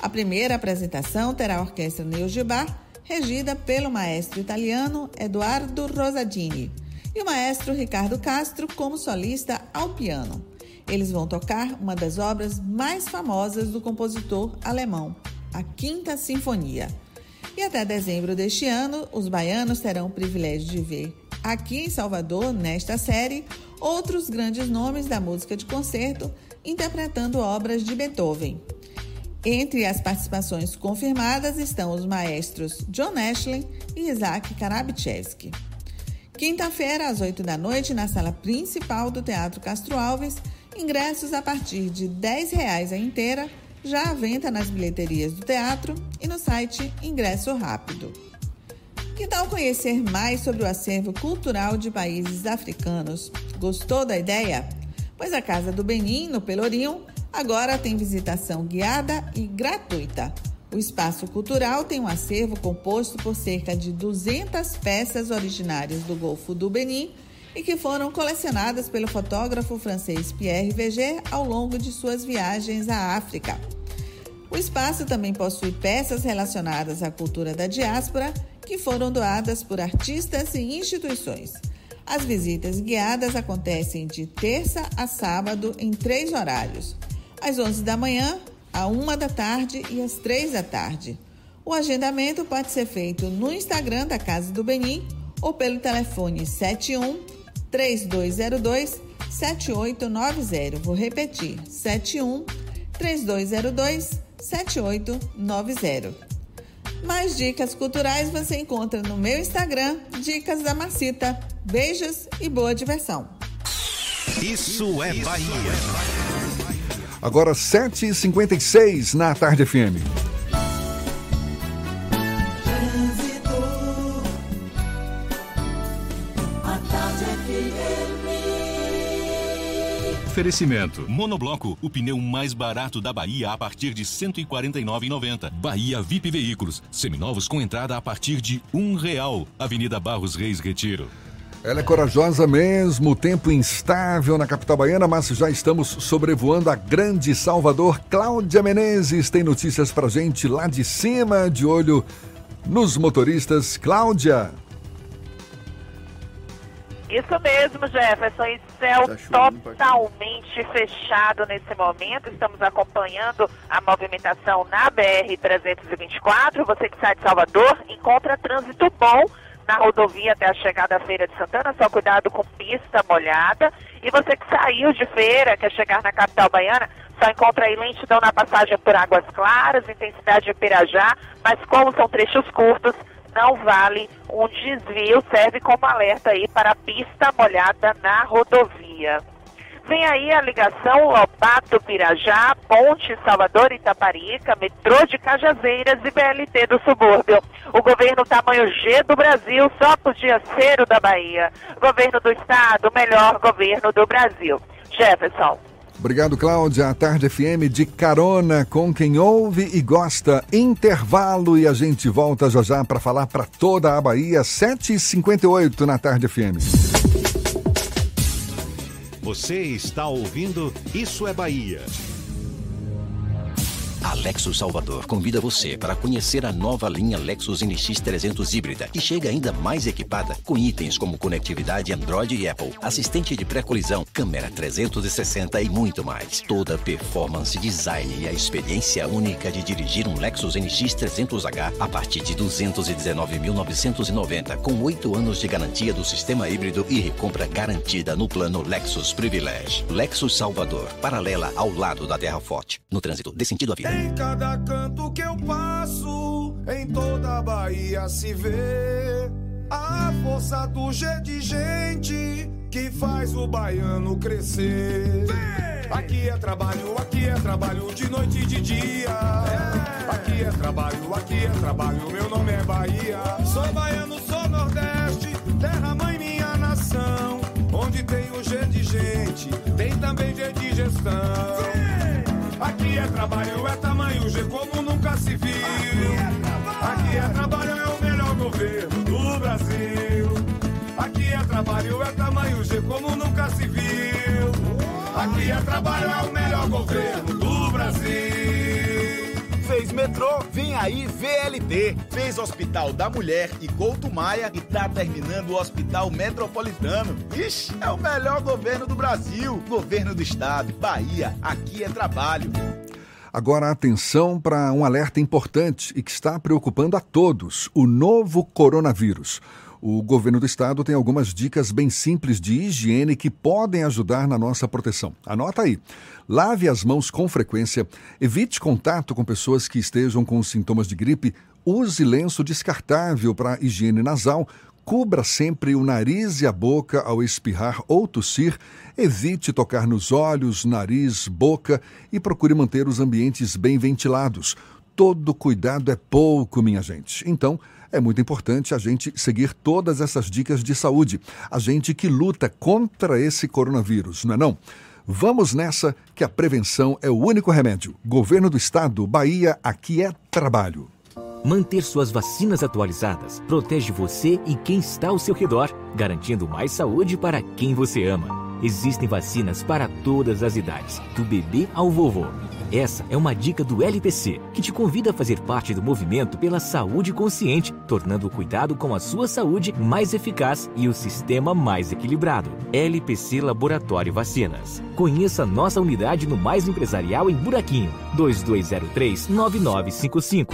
S21: A primeira apresentação terá a orquestra Neoj Bar, regida pelo maestro italiano Eduardo Rosadini e o maestro Ricardo Castro como solista ao piano. Eles vão tocar uma das obras mais famosas do compositor alemão, a Quinta Sinfonia. E até dezembro deste ano, os baianos terão o privilégio de ver aqui em Salvador, nesta série, outros grandes nomes da música de concerto interpretando obras de Beethoven. Entre as participações confirmadas estão os maestros John Ashley e Isaac Karabichevsky. Quinta-feira, às 8 da noite, na sala principal do Teatro Castro Alves, ingressos a partir de R$ 10,00 a inteira, já à venda nas bilheterias do teatro e no site Ingresso Rápido. Que tal conhecer mais sobre o acervo cultural de países africanos? Gostou da ideia? Pois a Casa do Benin, no Pelourinho, agora tem visitação guiada e gratuita. O espaço cultural tem um acervo composto por cerca de 200 peças originárias do Golfo do Benin e que foram colecionadas pelo fotógrafo francês Pierre Veger ao longo de suas viagens à África. O espaço também possui peças relacionadas à cultura da diáspora que foram doadas por artistas e instituições. As visitas guiadas acontecem de terça a sábado em três horários: às 11 da manhã, à 1 da tarde e às 3 da tarde. O agendamento pode ser feito no Instagram da Casa do Benim ou pelo telefone 71 3202 7890. Vou repetir: 71 3202 7890. Mais dicas culturais você encontra no meu Instagram, Dicas da Macita. Beijos e boa diversão.
S1: Isso é Bahia.
S3: Agora 7h56 na Tarde FM.
S2: Oferecimento. Monobloco, o pneu mais barato da Bahia a partir de R$ 149,90. Bahia VIP Veículos, seminovos com entrada a partir de um real. Avenida Barros Reis Retiro.
S3: Ela é corajosa mesmo, tempo instável na capital baiana, mas já estamos sobrevoando a grande Salvador. Cláudia Menezes tem notícias pra gente lá de cima, de olho nos motoristas. Cláudia.
S6: Isso mesmo, Jefferson. E céu totalmente fechado nesse momento. Estamos acompanhando a movimentação na BR-324. Você que sai de Salvador encontra trânsito bom na rodovia até a chegada à Feira de Santana. Só cuidado com pista molhada. E você que saiu de feira, quer chegar na capital baiana, só encontra aí lentidão na passagem por Águas Claras, intensidade de Pirajá. Mas como são trechos curtos, não vale um desvio, serve como alerta aí para pista molhada na rodovia. Vem aí a ligação Lobato Pirajá, Ponte Salvador Itaparica, metrô de Cajazeiras e BLT do subúrbio. O governo tamanho G do Brasil só podia ser o da Bahia. Governo do Estado, melhor governo do Brasil. Jefferson.
S3: Obrigado, Cláudia. A Tarde FM de carona com quem ouve e gosta. Intervalo e a gente volta já já para falar para toda a Bahia. 7h58 na Tarde FM.
S1: Você está ouvindo Isso é Bahia.
S22: A Lexus Salvador convida você para conhecer a nova linha Lexus NX 300 híbrida, que chega ainda mais equipada com itens como conectividade Android e Apple, assistente de pré-colisão, câmera 360 e muito mais. Toda a performance, design e a experiência única de dirigir um Lexus NX 300H a partir de 219.990, com 8 anos de garantia do sistema híbrido e recompra garantida no plano Lexus Privilege. Lexus Salvador, paralela ao lado da Terra Forte. No trânsito, dê sentido à vida.
S8: Em cada canto que eu passo, em toda a Bahia se vê a força do G de gente que faz o baiano crescer. Aqui é trabalho, aqui é trabalho de noite e de dia. Aqui é trabalho, aqui é trabalho, meu nome é Bahia. Sou baiano, sou Nordeste, terra mãe minha nação. Onde tem o G de gente, tem também G de gestão. Aqui é trabalho, é tamanho G como nunca se viu. Aqui é trabalho, é o melhor governo do Brasil. Aqui é trabalho, é tamanho G como nunca se viu. Aqui é trabalho, é o melhor governo do Brasil.
S9: Fez metrô, vem aí VLT. Fez Hospital da Mulher e Couto Maia e tá terminando o Hospital Metropolitano. Ixi, é o melhor governo do Brasil. Governo do Estado, Bahia, aqui é trabalho.
S3: Agora atenção para um alerta importante e que está preocupando a todos: o novo coronavírus. O governo do estado tem algumas dicas bem simples de higiene que podem ajudar na nossa proteção. Anota aí. Lave as mãos com frequência, evite contato com pessoas que estejam com sintomas de gripe, use lenço descartável para higiene nasal, cubra sempre o nariz e a boca ao espirrar ou tossir, evite tocar nos olhos, nariz, boca e procure manter os ambientes bem ventilados. Todo cuidado é pouco, minha gente. Então, é muito importante a gente seguir todas essas dicas de saúde. A gente que luta contra esse coronavírus, não é não? Vamos nessa que a prevenção é o único remédio. Governo do Estado, Bahia, aqui é trabalho.
S10: Manter suas vacinas atualizadas protege você e quem está ao seu redor, garantindo mais saúde para quem você ama. Existem vacinas para todas as idades, do bebê ao vovô. Essa é uma dica do LPC, que te convida a fazer parte do movimento pela saúde consciente, tornando o cuidado com a sua saúde mais eficaz e o sistema mais equilibrado. LPC Laboratório Vacinas. Conheça nossa unidade no Mais Empresarial em Buraquinho, 2203 9955.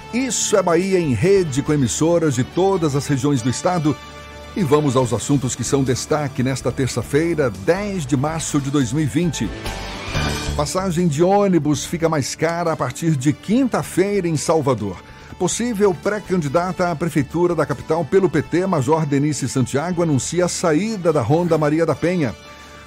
S3: isso é Bahia em rede com emissoras de todas as regiões do estado. E vamos aos assuntos que são destaque nesta terça-feira, 10 de março de 2020. Passagem de ônibus fica mais cara a partir de quinta-feira em Salvador. Possível pré-candidata à prefeitura da capital pelo PT, Major Denise Santiago, anuncia a saída da Ronda Maria da Penha.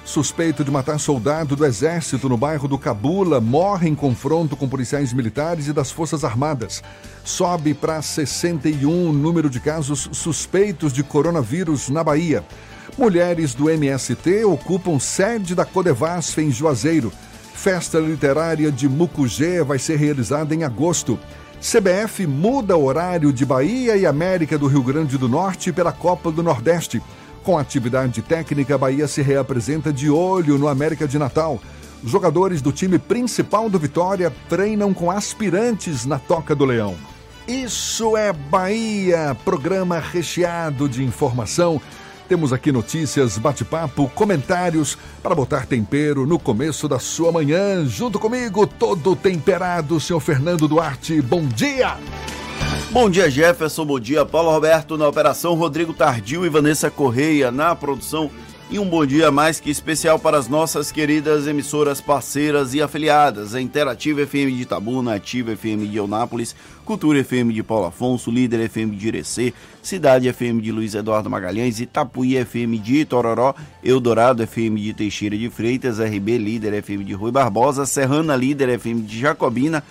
S3: Suspeito de matar soldado do Exército no bairro do Cabula morre em confronto com policiais militares e das Forças Armadas. Sobe para 61 o número de casos suspeitos de coronavírus na Bahia. Mulheres do MST ocupam sede da Codevasf em Juazeiro. Festa literária de Mucugê vai ser realizada em agosto. CBF muda horário de Bahia e América do Rio Grande do Norte pela Copa do Nordeste. Com atividade técnica, Bahia se reapresenta de olho no América de Natal. Jogadores do time principal do Vitória treinam com aspirantes na Toca do Leão. Isso é Bahia, programa recheado de informação. Temos aqui notícias, bate-papo, comentários para botar tempero no começo da sua manhã. Junto comigo, todo temperado, senhor Fernando Duarte. Bom dia!
S4: Bom dia, Jefferson. Bom dia, Paulo Roberto na operação, Rodrigo Tardio e Vanessa Correia na produção. E um bom dia mais que especial para as nossas queridas emissoras parceiras e afiliadas: a Interativa FM de Itabuna, Ativa FM de Eunápolis, Cultura FM de Paulo Afonso, Líder FM de Irecê, Cidade FM de Luiz Eduardo Magalhães, Itapuí FM de Itororó, Eldorado FM de Teixeira de Freitas, RB Líder FM de Rui Barbosa, Serrana Líder FM de Jacobina,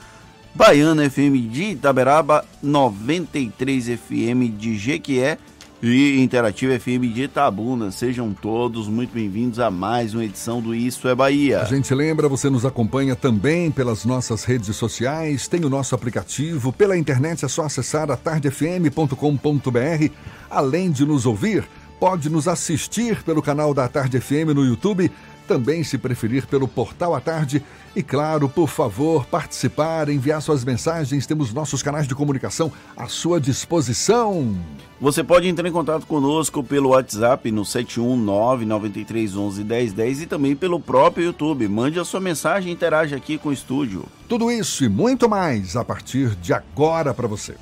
S4: Baiana FM de Itaberaba, 93 FM de Jequié e Interativa FM de Itabuna. Sejam todos muito bem-vindos a mais uma edição do Isso é Bahia.
S3: A gente lembra, você nos acompanha também pelas nossas redes sociais, tem o nosso aplicativo, pela internet é só acessar a tardefm.com.br. Além de nos ouvir, pode nos assistir pelo canal da Tarde FM no YouTube também, se preferir, pelo Portal à Tarde. E claro, por favor, participar, enviar suas mensagens. Temos nossos canais de comunicação à sua disposição.
S4: Você pode entrar em contato conosco pelo WhatsApp no 71993111010 e também pelo próprio YouTube. Mande a sua mensagem e interage aqui com o estúdio.
S3: Tudo isso e muito mais a partir de agora para você.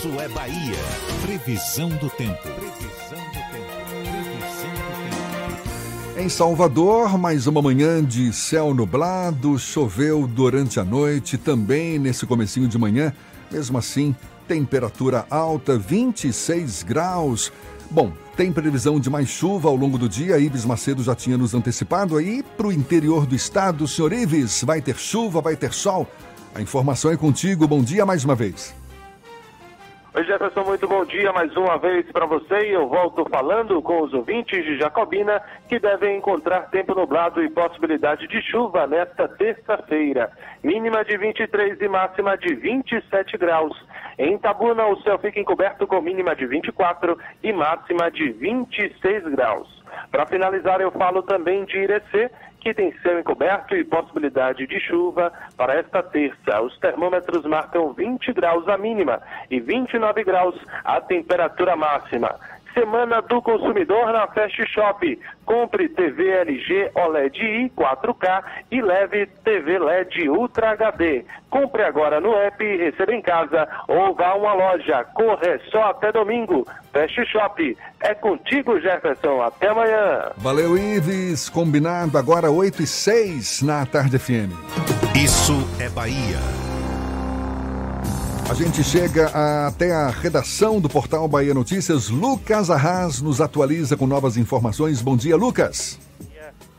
S1: Isso é Bahia. Previsão do tempo. Previsão do tempo. Previsão do tempo.
S3: Em Salvador, mais uma manhã de céu nublado, choveu durante a noite, também nesse comecinho de manhã. Mesmo assim, temperatura alta, 26 graus. Bom, tem previsão de mais chuva ao longo do dia. Ibis Macedo já tinha nos antecipado aí para o interior do estado. Senhor Ives, vai ter chuva, vai ter sol? A informação é contigo. Bom dia mais uma vez.
S23: Oi Jefferson, muito bom dia mais uma vez para você eu volto falando com os ouvintes de Jacobina que devem encontrar tempo nublado e possibilidade de chuva nesta terça-feira. Mínima de 23 e máxima de 27 graus. Em Itabuna, o céu fica encoberto com mínima de 24 e máxima de 26 graus. Para finalizar, eu falo também de Irecê,
S5: que tem céu encoberto e possibilidade de chuva para esta terça. Os termômetros marcam 20 graus a mínima e 29 graus a temperatura máxima. Semana do Consumidor na Fast Shop. Compre TV LG OLED I 4K e leve TV LED Ultra HD. Compre agora no app, receba em casa ou vá a uma loja. Corre só até domingo. Fast Shop. É contigo, Jefferson. Até amanhã.
S3: Valeu, Ives. Combinado agora 8 e 6 na Tarde FM.
S1: Isso é Bahia.
S3: A gente chega até a redação do portal Bahia Notícias. Lucas Arras nos atualiza com novas informações. Bom dia, Lucas.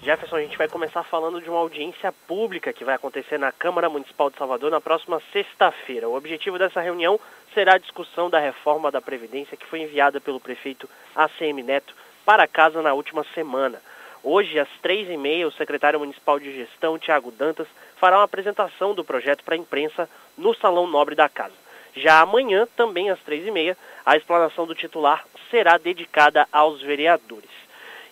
S11: Jefferson, a gente vai começar falando de uma audiência pública que vai acontecer na Câmara Municipal de Salvador na próxima sexta-feira. O objetivo dessa reunião será a discussão da reforma da Previdência que foi enviada pelo prefeito ACM Neto para casa na última semana. Hoje, às três e meia, o secretário municipal de gestão, Tiago Dantas, fará uma apresentação do projeto para a imprensa no Salão Nobre da Casa. Já amanhã, também às três e meia, a explanação do titular será dedicada aos vereadores.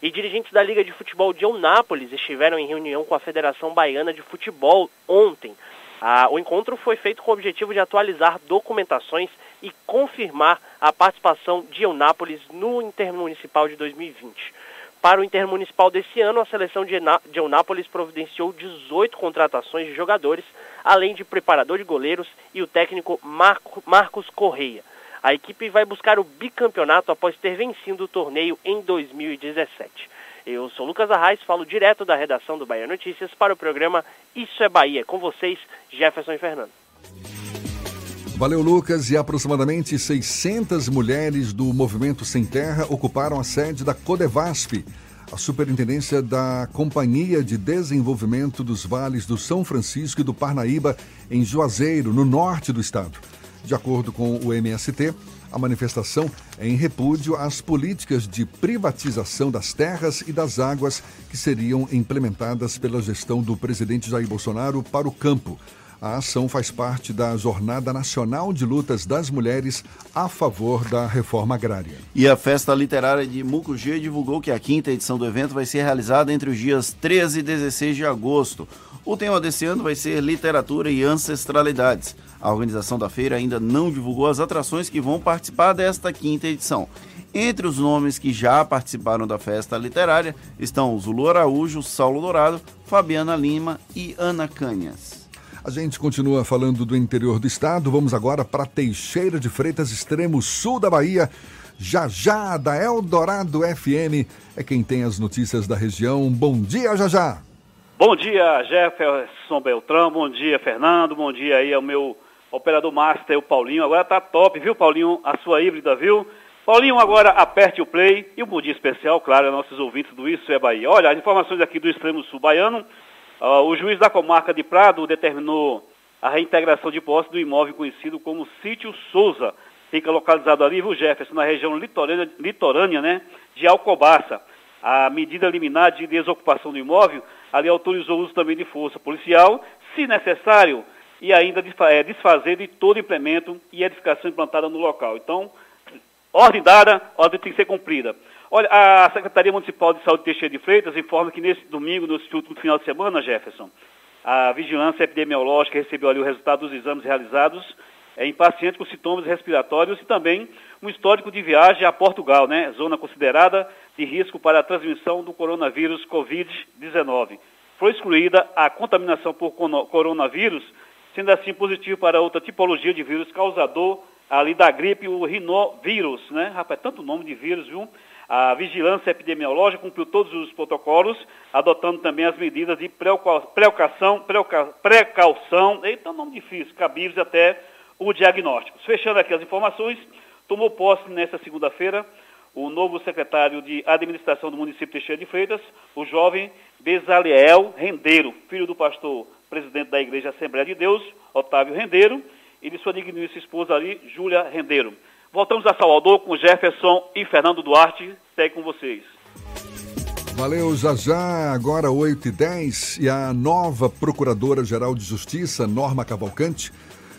S11: E dirigentes da Liga de Futebol de Eunápolis estiveram em reunião com a Federação Baiana de Futebol ontem. Ah, o encontro foi feito com o objetivo de atualizar documentações e confirmar a participação de Eunápolis no Intermunicipal de 2020. Para o Intermunicipal desse ano, a seleção de Eunápolis providenciou 18 contratações de jogadores, além de preparador de goleiros e o técnico Marco, Marcos Correia. A equipe vai buscar o bicampeonato após ter vencido o torneio em 2017. Eu sou Lucas Arraes, falo direto da redação do Bahia Notícias para o programa Isso é Bahia. Com vocês, Jefferson e Fernando.
S3: Valeu, Lucas. E aproximadamente 600 mulheres do Movimento Sem Terra ocuparam a sede da Codevasp, a superintendência da Companhia de Desenvolvimento dos Vales do São Francisco e do Parnaíba, em Juazeiro, no norte do estado. De acordo com o MST, a manifestação é em repúdio às políticas de privatização das terras e das águas que seriam implementadas pela gestão do presidente Jair Bolsonaro para o campo. A ação faz parte da Jornada Nacional de Lutas das Mulheres a favor da reforma agrária.
S4: E a Festa Literária de Mucugê divulgou que a quinta edição do evento vai ser realizada entre os dias 13 e 16 de agosto. O tema desse ano vai ser Literatura e Ancestralidades. A organização da feira ainda não divulgou as atrações que vão participar desta quinta edição. Entre os nomes que já participaram da festa literária estão Zulu Araújo, Saulo Dourado, Fabiana Lima e Ana Canhas.
S3: A gente continua falando do interior do estado. Vamos agora para Teixeira de Freitas, extremo sul da Bahia. Já já, da Eldorado FM, é quem tem as notícias da região. Bom dia, já já.
S24: Bom dia, Jefferson Beltrão. Bom dia, Fernando. Bom dia aí ao meu operador master, o Paulinho. Agora tá top, viu, Paulinho? A sua híbrida, viu? Paulinho, agora aperte o play e um bom dia especial, claro, a nossos ouvintes do Isso é Bahia. Olha, as informações aqui do extremo sul baiano. Uh, o juiz da comarca de Prado determinou a reintegração de posse do imóvel conhecido como Sítio Souza. Fica localizado ali, viu, Jefferson, na região litorânea, litorânea né, de Alcobaça. A medida liminar de desocupação do imóvel ali autorizou o uso também de força policial, se necessário, e ainda é, desfazer de todo implemento e edificação implantada no local. Então, ordem dada, ordem tem que ser cumprida. Olha, a Secretaria Municipal de Saúde Teixeira de Freitas informa que nesse domingo, nesse último final de semana, Jefferson, a vigilância epidemiológica recebeu ali o resultado dos exames realizados é, em pacientes com sintomas respiratórios e também um histórico de viagem a Portugal, né? Zona considerada de risco para a transmissão do coronavírus Covid-19. Foi excluída a contaminação por coronavírus, sendo assim positivo para outra tipologia de vírus causador ali da gripe, o rinovírus, né? Rapaz, tanto nome de vírus, viu? A vigilância epidemiológica cumpriu todos os protocolos, adotando também as medidas de precaução, precaução, eita, nome difícil, cabíveis até o diagnóstico. Fechando aqui as informações, tomou posse nesta segunda-feira o novo secretário de administração do município de Teixeira de Freitas, o jovem Bezaliel Rendeiro, filho do pastor presidente da Igreja Assembleia de Deus, Otávio Rendeiro, e de sua digníssima esposa ali, Júlia Rendeiro. Voltamos a Salvador com Jefferson e Fernando Duarte. Segue com vocês.
S3: Valeu, já já, agora 8 e 10 e a nova Procuradora-Geral de Justiça, Norma Cavalcante,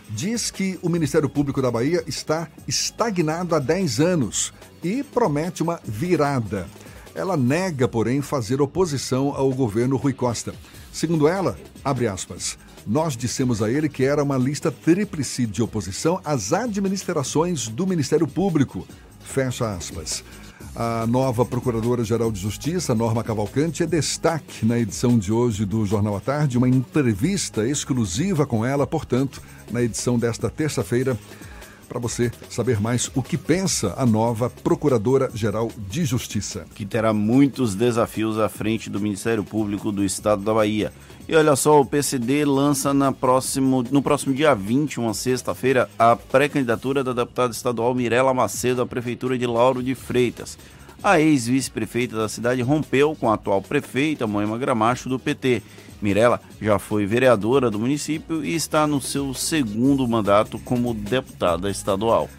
S3: diz que o Ministério Público da Bahia está estagnado há 10 anos e promete uma virada. Ela nega, porém, fazer oposição ao governo Rui Costa. Segundo ela, abre aspas, nós dissemos a ele que era uma lista tríplice de oposição às administrações do Ministério Público. Fecha aspas. A nova Procuradora-Geral de Justiça, Norma Cavalcante, é destaque na edição de hoje do Jornal à Tarde, uma entrevista exclusiva com ela, portanto, na edição desta terça-feira, para você saber mais o que pensa a nova Procuradora-Geral de Justiça.
S4: Que terá muitos desafios à frente do Ministério Público do Estado da Bahia. E olha só, o PCD lança na próximo, no próximo dia 20, uma sexta-feira, a pré-candidatura da deputada estadual Mirela Macedo à Prefeitura de Lauro de Freitas. A ex-vice-prefeita da cidade rompeu com a atual prefeita, Moema Gramacho, do PT. Mirela já foi vereadora do município e está no seu segundo mandato como deputada estadual.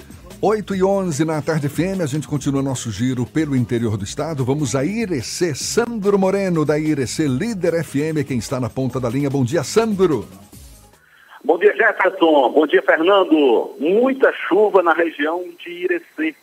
S3: 8 e 11 na tarde FM, a gente continua nosso giro pelo interior do estado. Vamos a Irecê, Sandro Moreno da Irecê, líder FM, quem está na ponta da linha. Bom dia, Sandro.
S25: Bom dia, Jefferson. Bom dia, Fernando. Muita chuva na região de Irecê.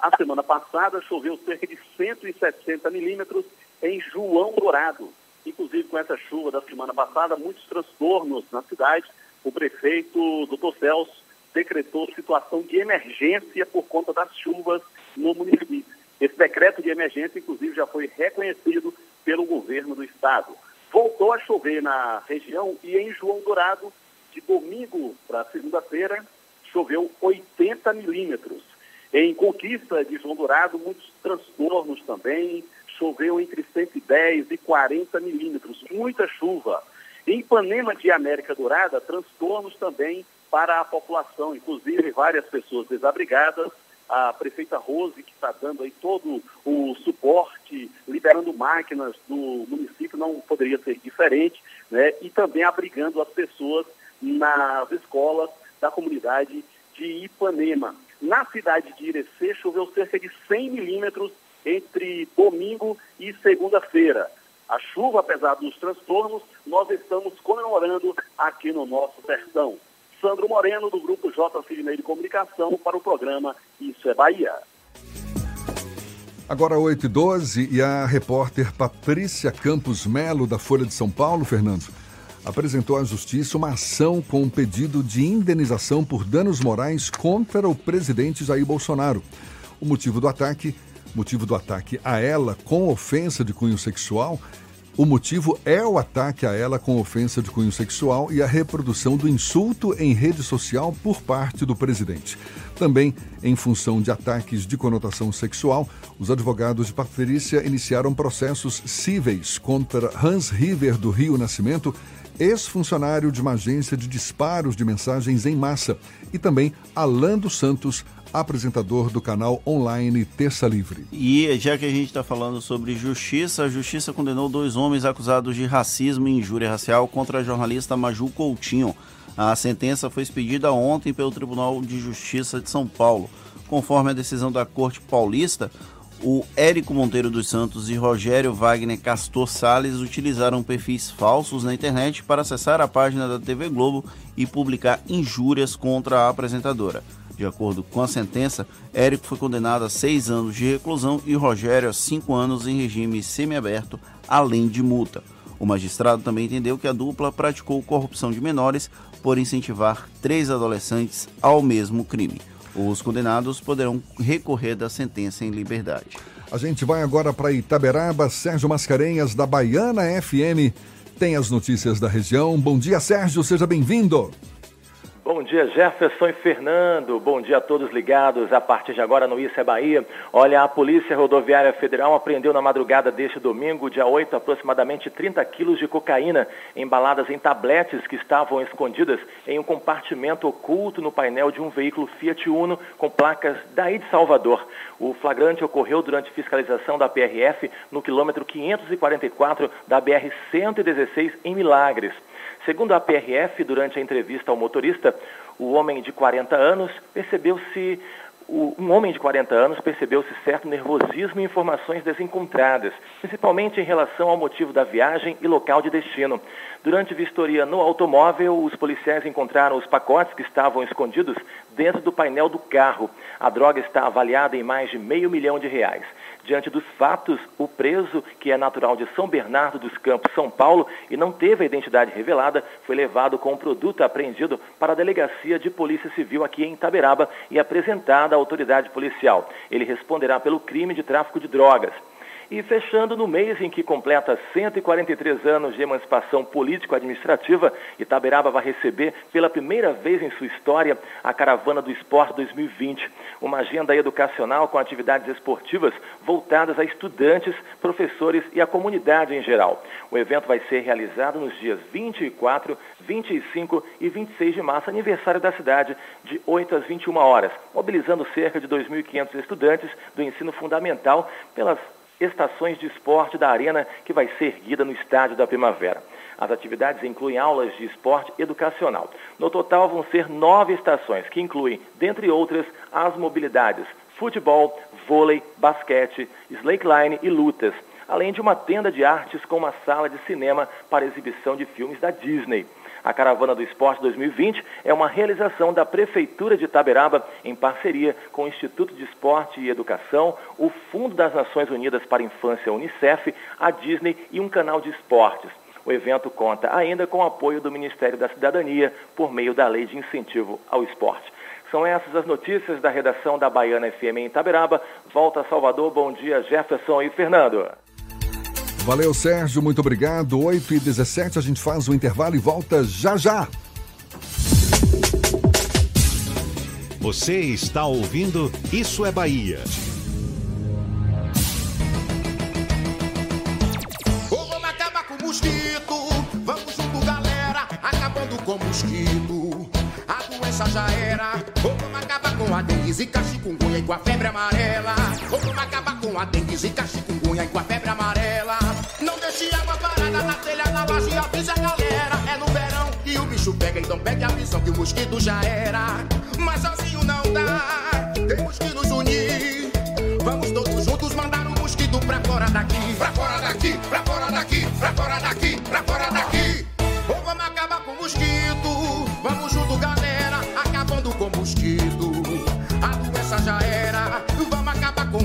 S25: A semana passada choveu cerca de 170 milímetros em João Dourado. Inclusive, com essa chuva da semana passada, muitos transtornos na cidade. O prefeito, doutor Celso, decretou situação de emergência por conta das chuvas no município. Esse decreto de emergência, inclusive, já foi reconhecido pelo governo do estado. Voltou a chover na região e em João Dourado, de domingo para segunda-feira, choveu 80 milímetros. Em Conquista de João Dourado, muitos transtornos também, choveu entre 110 e 40 milímetros, muita chuva. Em Ipanema de América Dourada, transtornos também para a população, inclusive várias pessoas desabrigadas, a prefeita Rose, que está dando aí todo o suporte, liberando máquinas do município, não poderia ser diferente, né? E também abrigando as pessoas nas escolas da comunidade de Ipanema. Na cidade de Irecê, choveu cerca de 100 milímetros entre domingo e segunda-feira. A chuva, apesar dos transtornos, nós estamos comemorando aqui no nosso sertão. Sandro Moreno, do Grupo J. Sidney de Comunicação, para o programa Isso é Bahia.
S3: Agora 8 e 12 e a repórter Patrícia Campos Melo, da Folha de São Paulo, Fernando, apresentou à Justiça uma ação com um pedido de indenização por danos morais contra o presidente Jair Bolsonaro. O motivo do ataque, motivo do ataque a ela com ofensa de cunho sexual, o motivo é o ataque a ela com ofensa de cunho sexual e a reprodução do insulto em rede social por parte do presidente. Também, em função de ataques de conotação sexual, os advogados de Patrícia iniciaram processos cíveis contra Hans River do Rio Nascimento, ex-funcionário de uma agência de disparos de mensagens em massa, e também Alan dos Santos, apresentador do canal online Terça Livre.
S4: E já que a gente está falando sobre justiça, a justiça condenou dois homens acusados de racismo e injúria racial contra a jornalista Maju Coutinho. A sentença foi expedida ontem pelo Tribunal de Justiça de São Paulo. Conforme a decisão da Corte Paulista, o Érico Monteiro dos Santos e Rogério Wagner Castor Sales utilizaram perfis falsos na internet para acessar a página da TV Globo e publicar injúrias contra a apresentadora. De acordo com a sentença, Érico foi condenado a seis anos de reclusão e Rogério a cinco anos em regime semiaberto, além de multa. O magistrado também entendeu que a dupla praticou corrupção de menores por incentivar três adolescentes ao mesmo crime. Os condenados poderão recorrer da sentença em liberdade.
S3: A gente vai agora para Itaberaba. Sérgio Mascarenhas, da Baiana FM, tem as notícias da região. Bom dia, Sérgio, seja bem-vindo.
S26: Bom dia, Jefferson e Fernando. Bom dia a todos ligados a partir de agora no Isso é Bahia. Olha, a Polícia Rodoviária Federal apreendeu na madrugada deste domingo, dia 8, aproximadamente 30 quilos de cocaína embaladas em tabletes que estavam escondidas em um compartimento oculto no painel de um veículo Fiat Uno com placas daí de Salvador. O flagrante ocorreu durante fiscalização da PRF no quilômetro 544 da BR-116 em Milagres. Segundo a PRF, durante a entrevista ao motorista, o homem de 40 anos percebeu-se um homem de 40 anos percebeu-se certo nervosismo e informações desencontradas, principalmente em relação ao motivo da viagem e local de destino. Durante vistoria no automóvel, os policiais encontraram os pacotes que estavam escondidos dentro do painel do carro. A droga está avaliada em mais de meio milhão de reais. Diante dos fatos, o preso, que é natural de São Bernardo dos Campos, São Paulo, e não teve a identidade revelada, foi levado com o produto apreendido para a Delegacia de Polícia Civil aqui em Itaberaba e apresentado à autoridade policial. Ele responderá pelo crime de tráfico de drogas. E fechando no mês em que completa 143 anos de emancipação político-administrativa, Itaberaba vai receber pela primeira vez em sua história a Caravana do Esporte 2020, uma agenda educacional com atividades esportivas voltadas a estudantes, professores e a comunidade em geral. O evento vai ser realizado nos dias 24, 25 e 26 de março, aniversário da cidade, de 8 às 21 horas, mobilizando cerca de 2.500 estudantes do ensino fundamental pelas estações de esporte da arena que vai ser erguida no Estádio da Primavera. As atividades incluem aulas de esporte educacional. No total vão ser nove estações, que incluem, dentre outras, as mobilidades futebol, vôlei, basquete, slackline e lutas, além de uma tenda de artes com uma sala de cinema para exibição de filmes da Disney. A Caravana do Esporte 2020 é uma realização da Prefeitura de Itaberaba em parceria com o Instituto de Esporte e Educação, o Fundo das Nações Unidas para a Infância Unicef, a Disney e um canal de esportes. O evento conta ainda com o apoio do Ministério da Cidadania por meio da Lei de Incentivo ao Esporte. São essas as notícias da redação da Baiana FM em Itaberaba. Volta a Salvador. Bom dia, Jefferson e Fernando.
S3: Valeu, Sérgio, muito obrigado. 8 e 17 a gente faz o intervalo e volta já já.
S1: Você está ouvindo Isso é Bahia.
S14: Vamos acabar com o mosquito. Vamos junto, galera, acabando com o mosquito. A doença já era. Com a dengue, zika, chikungunya e com a febre amarela. Vamos acabar com a dengue, zika, chikungunya e com a febre amarela. Não deixe água parada na telha, na laje, avise a galera. É no verão que o bicho pega, então pegue a visão que o mosquito já era. Mas sozinho não dá, temos que nos unir. Vamos todos juntos mandar o mosquito pra fora daqui. Pra fora daqui, pra fora daqui, pra fora daqui, pra fora daqui. Ou vamos acabar com o mosquito. Vamos junto, galera, acabando com o mosquito.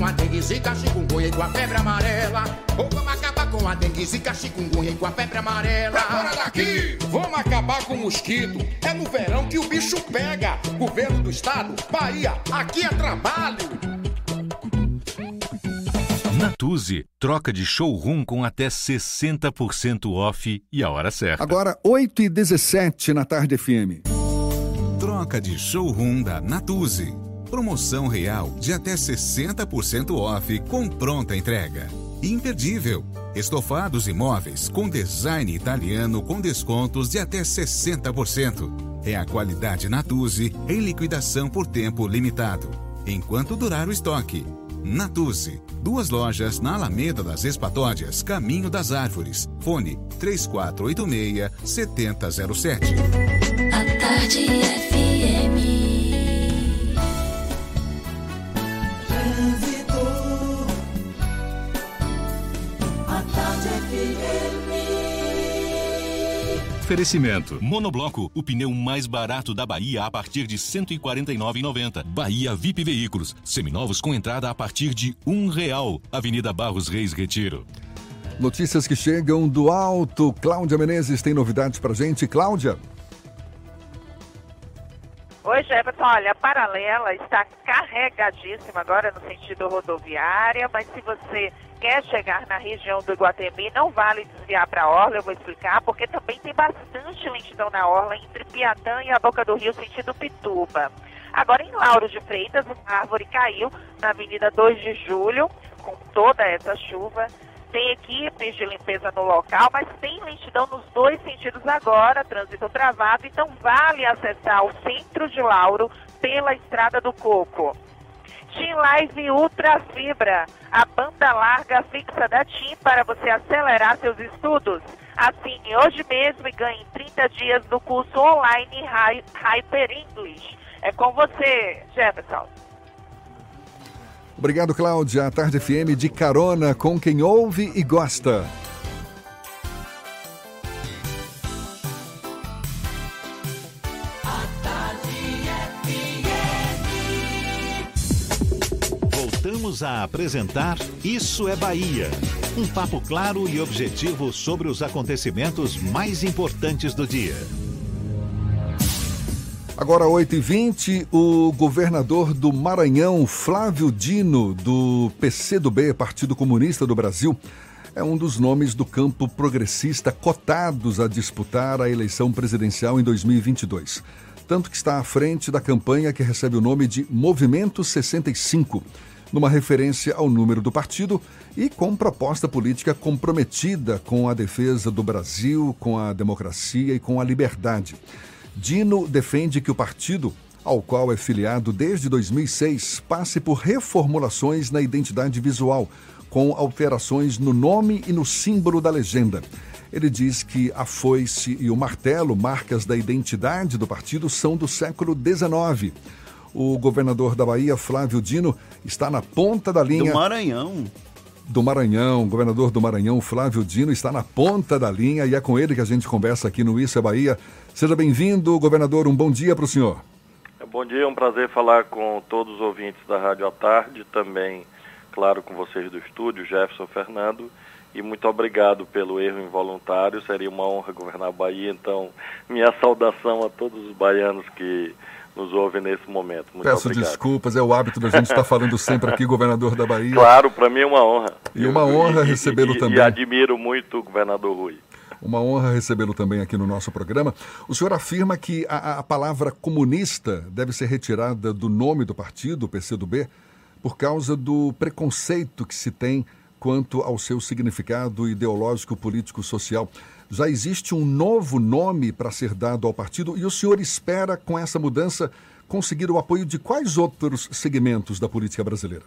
S14: A dengue, zika, chikungunya e com a febre amarela. Ou vamos acabar com a dengue, zika, chikungunya e com a febre amarela. Pra fora daqui! Vamos acabar com o mosquito. É no verão que o bicho pega. Governo do estado, Bahia, aqui é trabalho.
S2: Natuzzi, troca de showroom com até 60% off e a hora certa.
S3: Agora, 8 e 17 na tarde FM.
S27: Troca de showroom da Natuzzi. Promoção real de até 60% off com pronta entrega. Imperdível. Estofados e móveis com design italiano com descontos de até 60%. É a qualidade Natuzzi em liquidação por tempo limitado. Enquanto durar o estoque. Natuzzi. Duas lojas na Alameda das Espatódias, Caminho das Árvores. Fone 3486 7007.
S17: A tarde FM.
S2: Oferecimento. Monobloco, o pneu mais barato da Bahia a partir de R$ 149,90. Bahia VIP Veículos, seminovos com entrada a partir de um real. Avenida Barros Reis Retiro.
S3: Notícias que chegam do alto. Cláudia Menezes tem novidades pra gente. Cláudia.
S6: Oi, Jefferson. Olha, a paralela está carregadíssima agora no sentido rodoviária, mas se você quer chegar na região do Iguatemi, não vale desviar para a Orla, eu vou explicar, porque também tem bastante lentidão na Orla entre Piatã e a Boca do Rio, sentido Pituba. Agora, em Lauro de Freitas, uma árvore caiu na Avenida 2 de Julho, com toda essa chuva. Tem equipes de limpeza no local, mas tem lentidão nos dois sentidos agora, trânsito travado, então vale acessar o centro de Lauro pela Estrada do Coco. TIM Live Ultra Fibra, a banda larga fixa da TIM para você acelerar seus estudos. Assine hoje mesmo e ganhe 30 dias do curso online Hy- Hyper English. É com você, Jefferson.
S3: Obrigado, Cláudia. A Tarde FM de carona com quem ouve e gosta.
S1: Voltamos a apresentar Isso é Bahia. Um papo claro e objetivo sobre os acontecimentos mais importantes do dia.
S3: Agora, 8h20, o governador do Maranhão, Flávio Dino, do PCdoB, Partido Comunista do Brasil, é um dos nomes do campo progressista cotados a disputar a eleição presidencial em 2022. Tanto que está à frente da campanha que recebe o nome de Movimento 65, numa referência ao número do partido e com proposta política comprometida com a defesa do Brasil, com a democracia e com a liberdade. Dino defende que o partido, ao qual é filiado desde 2006, passe por reformulações na identidade visual, com alterações no nome e no símbolo da legenda. Ele diz que a foice e o martelo, marcas da identidade do partido, são do século XIX. O governador da Bahia, Flávio Dino, está na ponta da linha.
S4: Do Maranhão.
S3: Do Maranhão, o governador do Maranhão, Flávio Dino, está na ponta da linha e é com ele que a gente conversa aqui no Isso é Bahia. Seja bem-vindo, governador. Um bom dia para o senhor.
S28: Bom dia, é um prazer falar com todos os ouvintes da Rádio à Tarde, também, claro, com vocês do estúdio, Jefferson Fernando e muito obrigado pelo erro involuntário. Seria uma honra governar a Bahia, então minha saudação a todos os baianos que nos ouvem nesse momento. Muito
S3: Peço
S28: obrigado.
S3: desculpas, é o hábito da gente estar falando sempre aqui, governador da Bahia.
S28: Claro, para mim é uma honra.
S3: E uma honra recebê-lo também.
S28: E admiro muito o governador Rui.
S3: Uma honra recebê-lo também aqui no nosso programa. O senhor afirma que a, a palavra comunista deve ser retirada do nome do partido, o PCdoB, por causa do preconceito que se tem quanto ao seu significado ideológico, político, social. Já existe um novo nome para ser dado ao partido e o senhor espera, com essa mudança, conseguir o apoio de quais outros segmentos da política brasileira?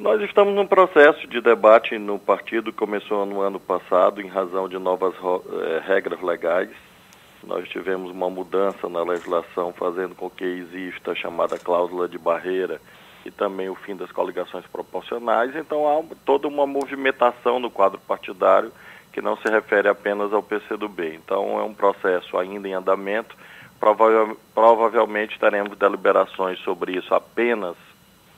S28: Nós estamos num processo de debate no partido começou no ano passado em razão de novas eh, regras legais. Nós tivemos uma mudança na legislação fazendo com que exista a chamada cláusula de barreira e também o fim das coligações proporcionais. Então há toda uma movimentação no quadro partidário que não se refere apenas ao PCdoB. Então é um processo ainda em andamento. Prova provavelmente teremos deliberações sobre isso apenas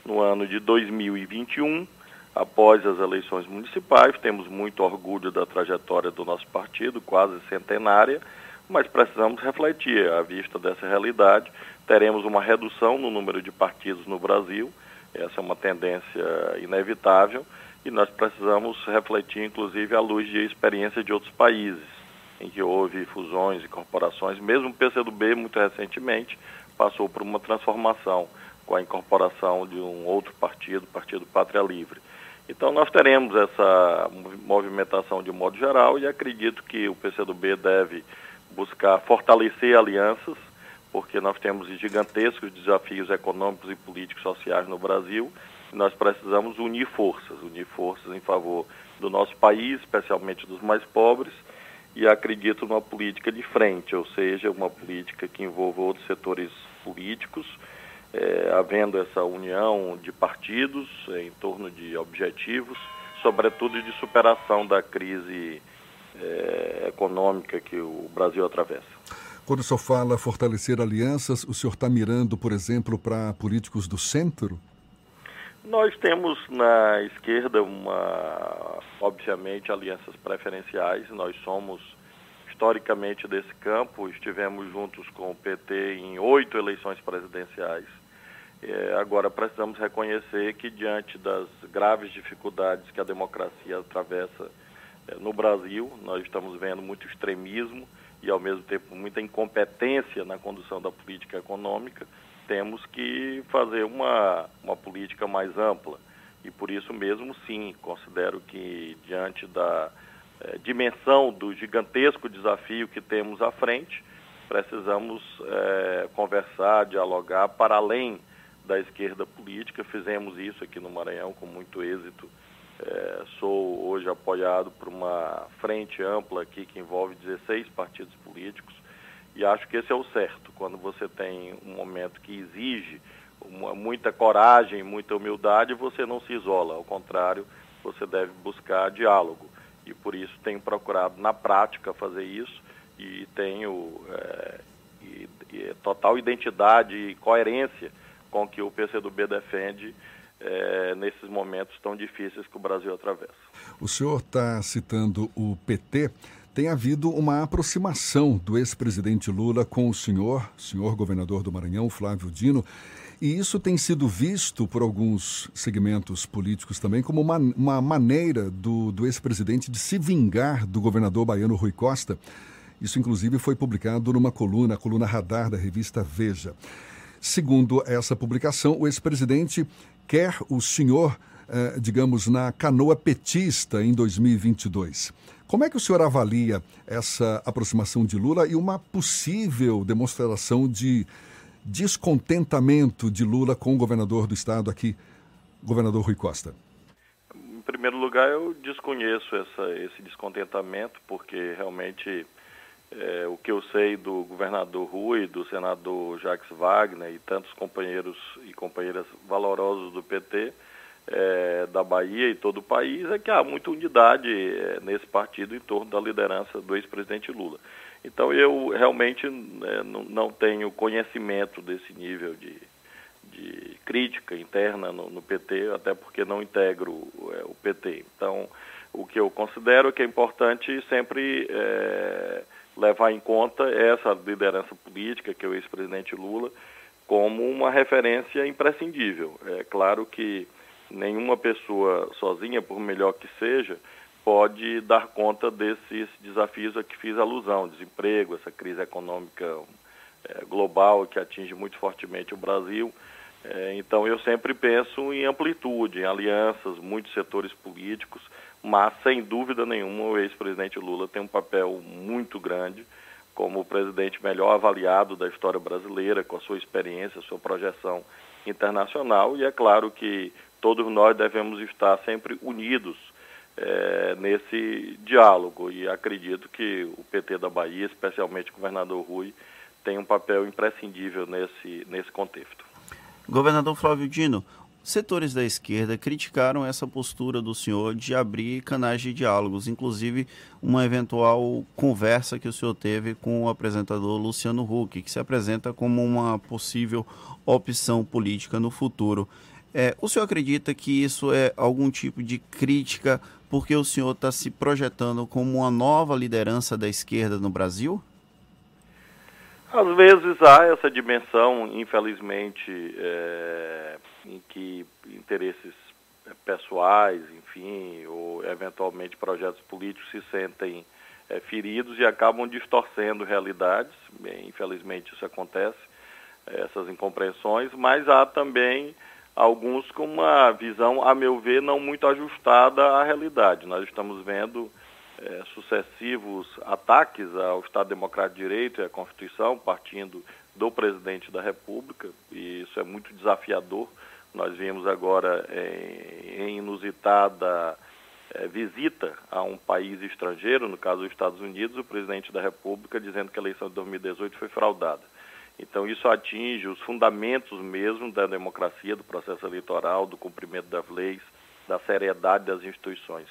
S28: no ano de 2021, após as eleições municipais. Temos muito orgulho da trajetória do nosso partido, quase centenária, mas precisamos refletir à vista dessa realidade. Teremos uma redução no número de partidos no Brasil, essa é uma tendência inevitável, e nós precisamos refletir, inclusive, à luz de experiência de outros países, em que houve fusões e corporações. Mesmo o PCdoB, muito recentemente, passou por uma transformação com a incorporação de um outro partido, o Partido Pátria Livre. Então nós teremos essa movimentação de modo geral e acredito que o PCdoB deve buscar fortalecer alianças, porque nós temos gigantescos desafios econômicos e políticos sociais no Brasil. Nós precisamos unir forças, unir forças em favor do nosso país, especialmente dos mais pobres, e acredito numa política de frente, ou seja, uma política que envolva outros setores políticos, é, havendo essa união de partidos em torno de objetivos, sobretudo de superação da crise é, econômica que o Brasil atravessa.
S3: Quando o senhor fala fortalecer alianças, o senhor está mirando, por exemplo, para políticos do centro?
S28: Nós temos na esquerda uma, obviamente, alianças preferenciais. Nós somos historicamente desse campo. Estivemos juntos com o PT em oito eleições presidenciais. É, agora precisamos reconhecer que diante das graves dificuldades que a democracia atravessa é, no Brasil, nós estamos vendo muito extremismo e ao mesmo tempo muita incompetência na condução da política econômica. Temos que fazer uma, uma política mais ampla e por isso mesmo sim considero que diante da é, dimensão do gigantesco desafio que temos à frente precisamos é, conversar, dialogar para além da esquerda política. Fizemos isso aqui no Maranhão com muito êxito. É, sou hoje apoiado por uma frente ampla aqui que envolve 16 partidos políticos e acho que esse é o certo. Quando você tem um momento que exige uma, muita coragem, muita humildade, você não se isola. Ao contrário, você deve buscar diálogo. E por isso tenho procurado na prática fazer isso e tenho é, e, e total identidade e coerência com que o PCdoB defende é, nesses momentos tão difíceis que o Brasil atravessa.
S3: O senhor está citando o PT. Tem havido uma aproximação do ex-presidente Lula com o senhor, senhor governador do Maranhão, Flávio Dino, e isso tem sido visto por alguns segmentos políticos também como uma, uma maneira do, do ex-presidente de se vingar do governador baiano Rui Costa. Isso, inclusive, foi publicado numa coluna, a coluna Radar da revista Veja. Segundo essa publicação, o ex-presidente quer o senhor, eh, digamos, na canoa petista em 2022. Como é que o senhor avalia essa aproximação de Lula e uma possível demonstração de descontentamento de Lula com o governador do estado aqui, governador Rui Costa?
S28: Em primeiro lugar, eu desconheço essa, esse descontentamento, porque realmente é, o que eu sei do governador Rui, do senador Jacques Wagner e tantos companheiros e companheiras valorosos do PT, é, da Bahia e todo o país, é que há muita unidade é, nesse partido em torno da liderança do ex-presidente Lula. Então eu realmente é, não, não, tenho conhecimento desse nível de, de crítica interna no, no, PT, até porque não integro é, o PT. Então o que eu considero é que é importante sempre é, levar em conta essa liderança política, que é o ex-presidente Lula, como uma referência imprescindível. É claro que nenhuma pessoa sozinha, por melhor que seja, pode dar conta desses desafios a que fiz alusão, desemprego, essa crise econômica é, global que atinge muito fortemente o Brasil. É, então eu sempre penso em amplitude, em alianças, muitos setores políticos, mas sem dúvida nenhuma o ex-presidente Lula tem um papel muito grande como o presidente melhor avaliado da história brasileira, com a sua experiência, sua projeção internacional, e é claro que todos nós devemos estar sempre unidos é, nesse diálogo, e acredito que o PT da Bahia, especialmente o governador Rui, tem um papel imprescindível nesse, nesse contexto.
S4: Governador Flávio Dino, setores da esquerda criticaram essa postura do senhor de abrir canais de diálogos, inclusive uma eventual conversa que o senhor teve com o apresentador Luciano Huck, que se apresenta como uma possível opção política no futuro. É, o senhor acredita que isso é algum tipo de crítica porque o senhor está se projetando como uma nova liderança da esquerda no Brasil?
S28: Às vezes há essa dimensão, infelizmente, é, em que interesses pessoais, enfim, ou eventualmente projetos políticos se sentem é, feridos e acabam distorcendo realidades. Bem, infelizmente isso acontece, essas incompreensões, mas há também alguns com uma visão, a meu ver, não muito ajustada à realidade. Nós estamos vendo é, sucessivos ataques ao Estado Democrático de Direito e à Constituição, partindo do presidente da República, e isso é muito desafiador. Nós vimos agora em, em inusitada é, visita a um país estrangeiro, no caso dos Estados Unidos, o presidente da República dizendo que a eleição de 2018 foi fraudada. Então isso atinge os fundamentos mesmo da democracia, do processo eleitoral, do cumprimento das leis, da seriedade das instituições.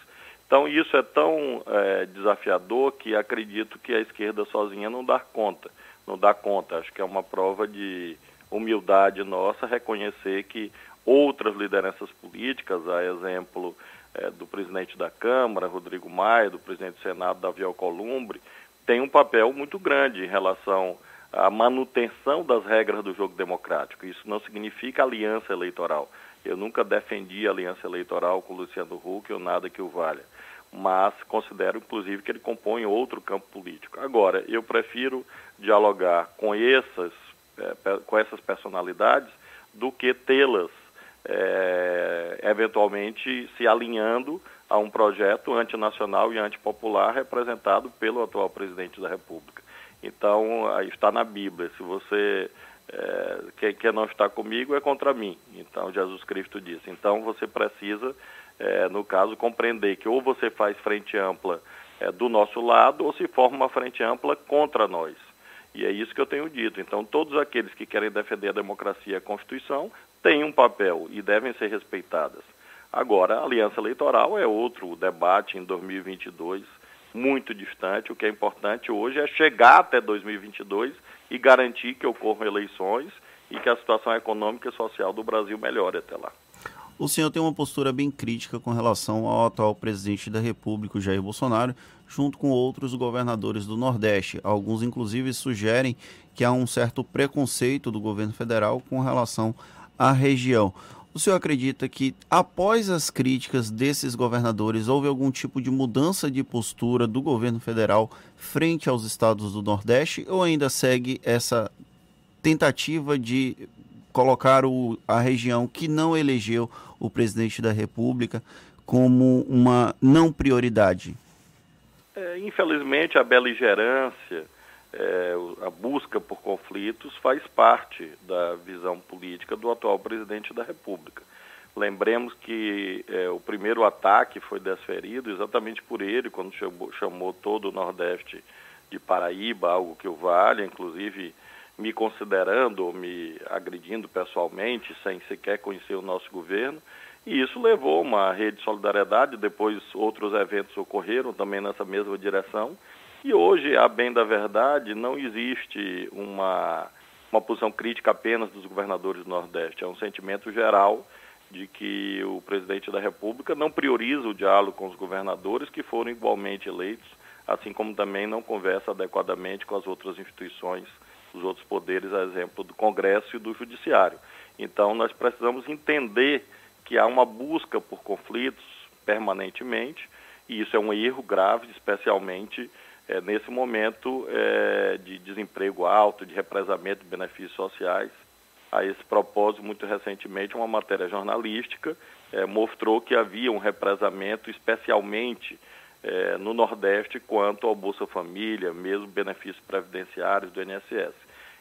S28: Então isso é tão é, desafiador que acredito que a esquerda sozinha não dá conta, não dá conta. Acho que é uma prova de humildade nossa reconhecer que outras lideranças políticas, a exemplo é, do presidente da Câmara, Rodrigo Maia, do presidente do Senado, Davi Alcolumbre, têm um papel muito grande em relação à manutenção das regras do jogo democrático. Isso não significa aliança eleitoral. Eu nunca defendi a aliança eleitoral com o Luciano Huck ou nada que o valha mas considero inclusive que ele compõe outro campo político. Agora, eu prefiro dialogar com essas, é, com essas personalidades do que tê-las é, eventualmente se alinhando a um projeto antinacional e antipopular representado pelo atual presidente da República. Então, está na Bíblia. Se você é, quer, quer não estar comigo, é contra mim. Então, Jesus Cristo disse. Então, você precisa é, no caso, compreender que ou você faz frente ampla é, do nosso lado ou se forma uma frente ampla contra nós. E é isso que eu tenho dito. Então, todos aqueles que querem defender a democracia e a Constituição têm um papel e devem ser respeitadas. Agora, a aliança eleitoral é outro debate em 2022, muito distante. O que é importante hoje é chegar até 2022 e garantir que ocorram eleições e que a situação econômica e social do Brasil melhore até lá.
S4: o senhor tem uma postura bem crítica com relação ao atual presidente da República, Jair Bolsonaro, junto com outros governadores do Nordeste. Alguns, inclusive, sugerem que há um certo preconceito do governo federal com relação à região. O senhor acredita que, após as críticas desses governadores, houve algum tipo de mudança de postura do governo federal frente aos estados do Nordeste ou ainda segue essa tentativa de colocar o, a região que não elegeu o presidente da República como uma não prioridade?
S28: É, infelizmente, a beligerância, é, a busca por conflitos faz parte da visão política do atual presidente da República. Lembremos que é, o primeiro ataque foi desferido exatamente por ele, quando chamou, chamou todo o Nordeste de Paraíba, algo que o vale, inclusive me considerando ou me agredindo pessoalmente, sem sequer conhecer o nosso governo. E isso levou uma rede de solidariedade, depois outros eventos ocorreram também nessa mesma direção. E hoje, a bem da verdade, não existe uma, uma posição crítica apenas dos governadores do Nordeste. É um sentimento geral de que o presidente da República não prioriza o diálogo com os governadores que foram igualmente eleitos, assim como também não conversa adequadamente com as outras instituições, os outros poderes, a exemplo do Congresso e do Judiciário. Então, nós precisamos entender que há uma busca por conflitos permanentemente, e isso é um erro grave, especialmente é, nesse momento é, de desemprego alto, de represamento de benefícios sociais. A esse propósito, muito recentemente, uma matéria jornalística é, mostrou que havia um represamento, especialmente é, no Nordeste, quanto ao Bolsa Família, mesmo benefícios previdenciários do INSS.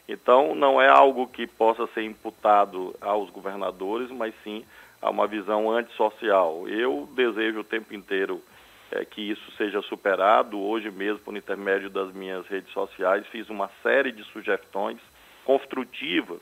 S28: Então, não é algo que possa ser imputado aos governadores, mas sim a uma visão antissocial. Eu desejo o tempo inteiro é, que isso seja superado. Hoje mesmo, por intermédio das minhas redes sociais, fiz uma série de sugestões construtivas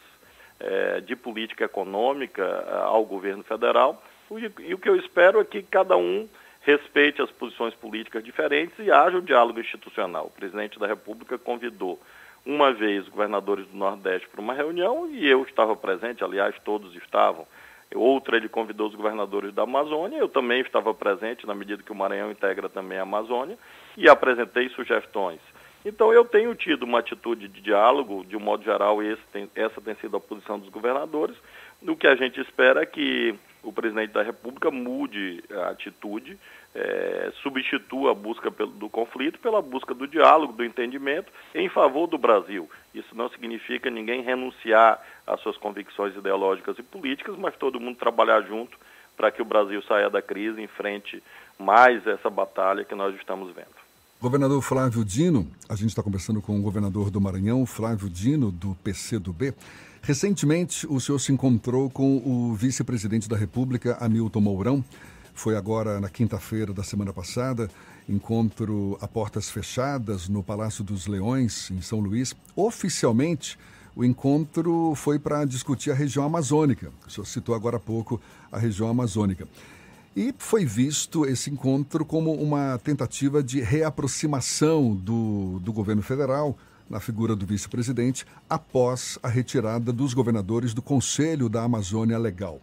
S28: é, de política econômica é, ao governo federal. E, e o que eu espero é que cada um respeite as posições políticas diferentes e haja o diálogo institucional. O presidente da República convidou uma vez governadores do Nordeste para uma reunião e eu estava presente, aliás, todos estavam. Outra, ele convidou os governadores da Amazônia, eu também estava presente, na medida que o Maranhão integra também a Amazônia, e apresentei sugestões. Então, eu tenho tido uma atitude de diálogo, de um modo geral, tem, essa tem sido a posição dos governadores. O que a gente espera é que o presidente da República mude a atitude, é, substitua a busca pelo, do conflito pela busca do diálogo, do entendimento em favor do Brasil. Isso não significa ninguém renunciar às suas convicções ideológicas e políticas, mas todo mundo trabalhar junto para que o Brasil saia da crise enfrente mais essa batalha que nós estamos vendo.
S3: Governador Flávio Dino, a gente está conversando com o governador do Maranhão, Flávio Dino, do PCdoB. Recentemente, o senhor se encontrou com o vice-presidente da República, Hamilton Mourão. Foi agora na quinta-feira da semana passada, encontro a portas fechadas no Palácio dos Leões, em São Luís. Oficialmente, o encontro foi para discutir a região amazônica. O senhor citou agora há pouco a região amazônica. E foi visto esse encontro como uma tentativa de reaproximação do, do governo federal na figura do vice-presidente, após a retirada dos governadores do Conselho da Amazônia Legal.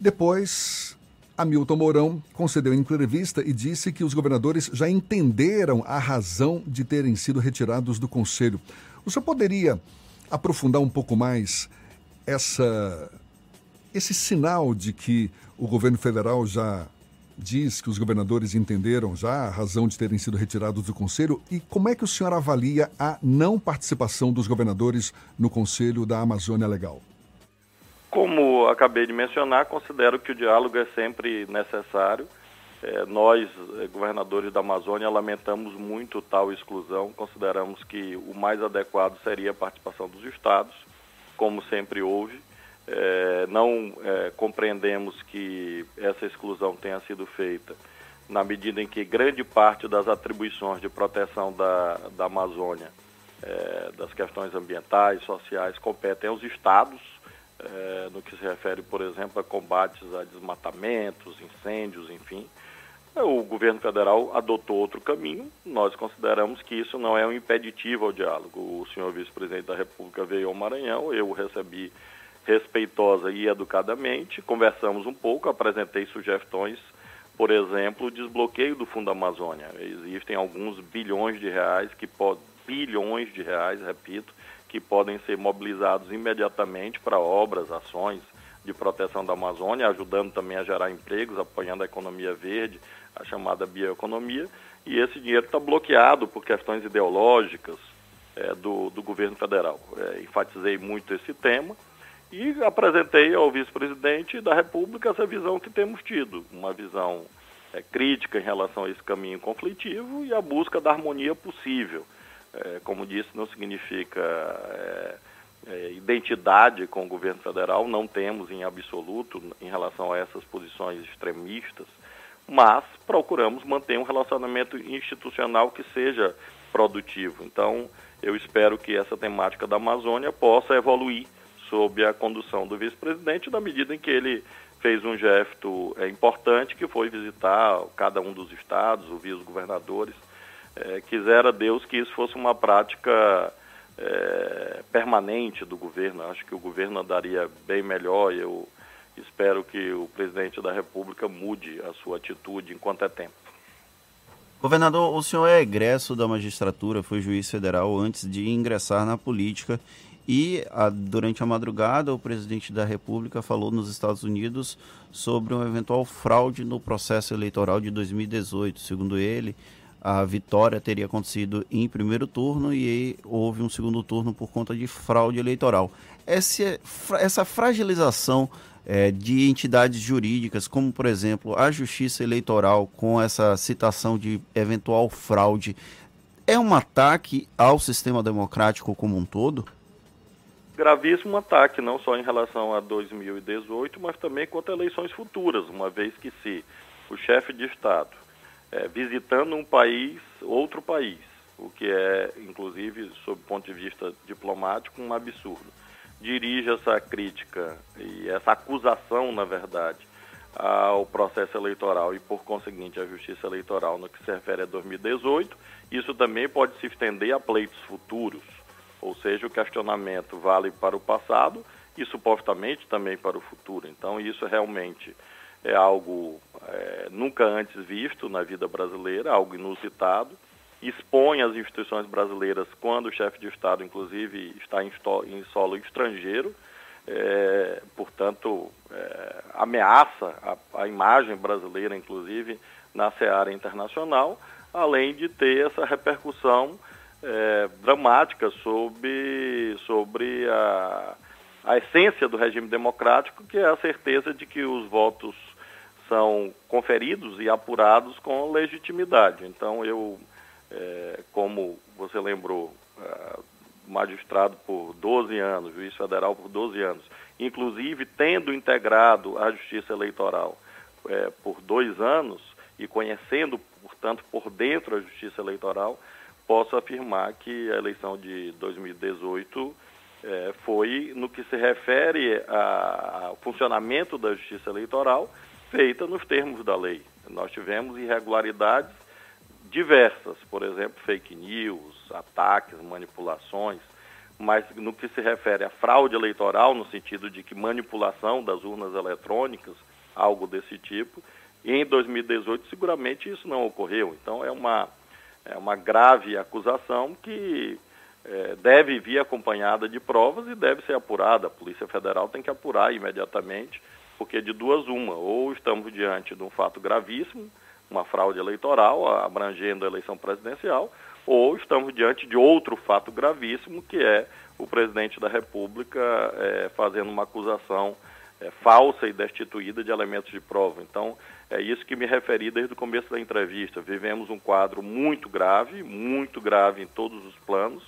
S3: Depois, Hamilton Mourão concedeu entrevista e disse que os governadores já entenderam a razão de terem sido retirados do Conselho. O senhor poderia aprofundar um pouco mais essa, esse sinal de que o governo federal já diz que os governadores entenderam já a razão de terem sido retirados do Conselho e como é que o senhor avalia a não participação dos governadores no Conselho da Amazônia Legal?
S28: Como acabei de mencionar, considero que o diálogo é sempre necessário. É, nós, é, governadores da Amazônia, lamentamos muito tal exclusão. Consideramos que o mais adequado seria a participação dos estados, como sempre houve. É, não é, compreendemos que essa exclusão tenha sido feita na medida em que grande parte das atribuições de proteção da, da Amazônia, é, das questões ambientais, sociais, competem aos estados, no que se refere, por exemplo, a combates a desmatamentos, incêndios, enfim. O governo federal adotou outro caminho. Nós consideramos que isso não é um impeditivo ao diálogo. O senhor vice-presidente da República veio ao Maranhão, eu recebi respeitosa e educadamente, conversamos um pouco, apresentei sugestões, por exemplo, o desbloqueio do Fundo Amazônia. Existem alguns bilhões de reais que podem bilhões de reais, repito, que podem ser mobilizados imediatamente para obras, ações de proteção da Amazônia, ajudando também a gerar empregos, apoiando a economia verde, a chamada bioeconomia. E esse dinheiro está bloqueado por questões ideológicas é, do, do governo federal. É, enfatizei muito esse tema e apresentei ao vice-presidente da República essa visão que temos tido, uma visão é, crítica em relação a esse caminho conflitivo e a busca da harmonia possível. É, como disse, não significa é, é, identidade com o governo federal, não temos em absoluto em relação a essas posições extremistas, mas procuramos manter um relacionamento institucional que seja produtivo. Então, eu espero que essa temática da Amazônia possa evoluir sob a condução do vice-presidente, na medida em que ele fez um gesto é, importante, que foi visitar cada um dos estados, ouvir os governadores. É, quisera Deus que isso fosse uma prática é, permanente do governo. Acho que o governo andaria bem melhor e eu espero que o presidente da República mude a sua atitude enquanto é tempo.
S4: Governador, o senhor é egresso da magistratura, foi juiz federal antes de ingressar na política e a, durante a madrugada, o presidente da República falou nos Estados Unidos sobre uma eventual fraude no processo eleitoral de 2018. Segundo ele, a vitória teria acontecido em primeiro turno e houve um segundo turno por conta de fraude eleitoral. Essa, essa fragilização é, de entidades jurídicas, como por exemplo a Justiça Eleitoral, com essa citação de eventual fraude, é um ataque ao sistema democrático como um todo?
S28: Gravíssimo ataque, não só em relação a 2018, mas também quanto a eleições futuras, uma vez que se o chefe de Estado, é, visitando um país, outro país, o que é, inclusive, sob o ponto de vista diplomático, um absurdo, dirige essa crítica e essa acusação, na verdade, ao processo eleitoral e, por conseguinte, à justiça eleitoral no que se refere a 2018, isso também pode se estender a pleitos futuros ou seja, o questionamento vale para o passado e supostamente também para o futuro. Então, isso realmente é algo é, nunca antes visto na vida brasileira, algo inusitado. Expõe as instituições brasileiras quando o chefe de Estado, inclusive, está em, em solo estrangeiro. É, portanto, é, ameaça a, a imagem brasileira, inclusive, na seara internacional, além de ter essa repercussão é, dramática sobre, sobre a, a essência do regime democrático, que é a certeza de que os votos são conferidos e apurados com legitimidade. Então, eu, é, como você lembrou, é, magistrado por 12 anos, juiz federal por 12 anos, inclusive tendo integrado a justiça eleitoral é, por dois anos e conhecendo, portanto, por dentro a justiça eleitoral, posso afirmar que a eleição de 2018 é, foi, no que se refere ao funcionamento da justiça eleitoral, feita nos termos da lei. Nós tivemos irregularidades diversas, por exemplo, fake news, ataques, manipulações, mas no que se refere à fraude eleitoral, no sentido de que manipulação das urnas eletrônicas, algo desse tipo, em 2018 seguramente isso não ocorreu. Então é uma é uma grave acusação que é, deve vir acompanhada de provas e deve ser apurada. A Polícia Federal tem que apurar imediatamente, porque de duas uma, ou estamos diante de um fato gravíssimo, uma fraude eleitoral abrangendo a eleição presidencial, ou estamos diante de outro fato gravíssimo, que é o presidente da República é, fazendo uma acusação é, falsa e destituída de elementos de prova. Então, é isso que me referi desde o começo da entrevista. Vivemos um quadro muito grave, muito grave em todos os planos,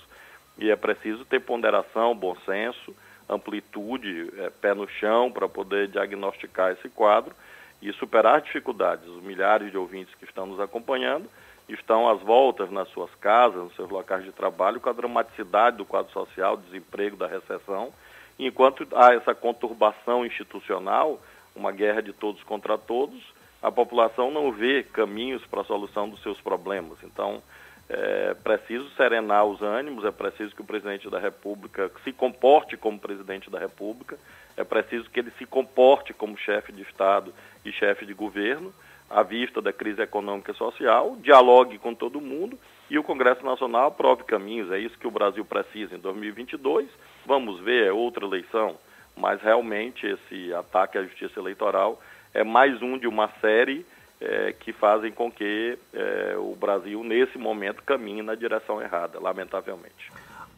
S28: e é preciso ter ponderação, bom senso, amplitude, é, pé no chão para poder diagnosticar esse quadro e superar dificuldades. Os milhares de ouvintes que estão nos acompanhando estão às voltas nas suas casas, nos seus locais de trabalho, com a dramaticidade do quadro social, desemprego, da recessão Enquanto há essa conturbação institucional, uma guerra de todos contra todos, a população não vê caminhos para a solução dos seus problemas. Então, É preciso serenar os ânimos, é preciso que o presidente da República se comporte como presidente da República, é preciso que ele se comporte como chefe de Estado e chefe de governo, à vista da crise econômica e social, dialogue com todo mundo e o Congresso Nacional aprove caminhos. É isso que o Brasil precisa em 2022. Vamos ver, é outra eleição, mas realmente esse ataque à justiça eleitoral é mais um de uma série é, que fazem com que é, o Brasil, nesse momento, caminhe na direção errada, lamentavelmente.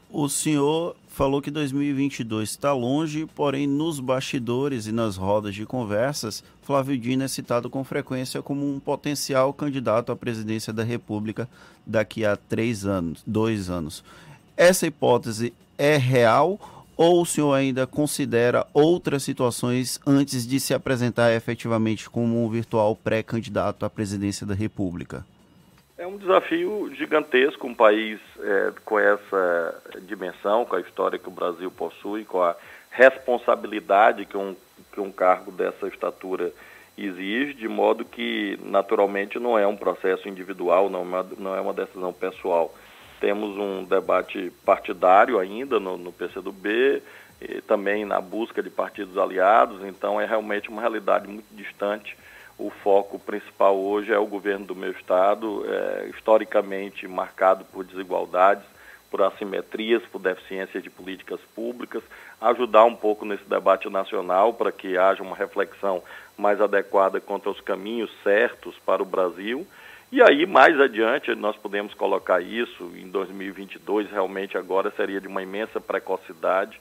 S4: O senhor falou que 2022 está longe, porém nos bastidores e nas rodas de conversas, Flávio Dino é citado com frequência como um potencial candidato à presidência da República daqui a três anos, dois anos. Essa hipótese é real ou o senhor ainda considera outras situações antes de se apresentar efetivamente como um virtual pré-candidato à presidência da República?
S28: É um desafio gigantesco, um país é, com essa dimensão, com a história que o Brasil possui, com a responsabilidade que um, que um cargo dessa estatura exige, de modo que, naturalmente, não é um processo individual, não é uma, não é uma decisão pessoal. Temos um debate partidário ainda no, no PCdoB, e também na busca de partidos aliados, então é realmente uma realidade muito distante o foco principal hoje é o governo do meu estado, é, historicamente marcado por desigualdades, por assimetrias, por deficiências de políticas públicas, ajudar um pouco nesse debate nacional para que haja uma reflexão mais adequada quanto aos caminhos certos para o Brasil. E aí, mais adiante, nós podemos colocar isso em 2022, realmente agora seria de uma imensa precocidade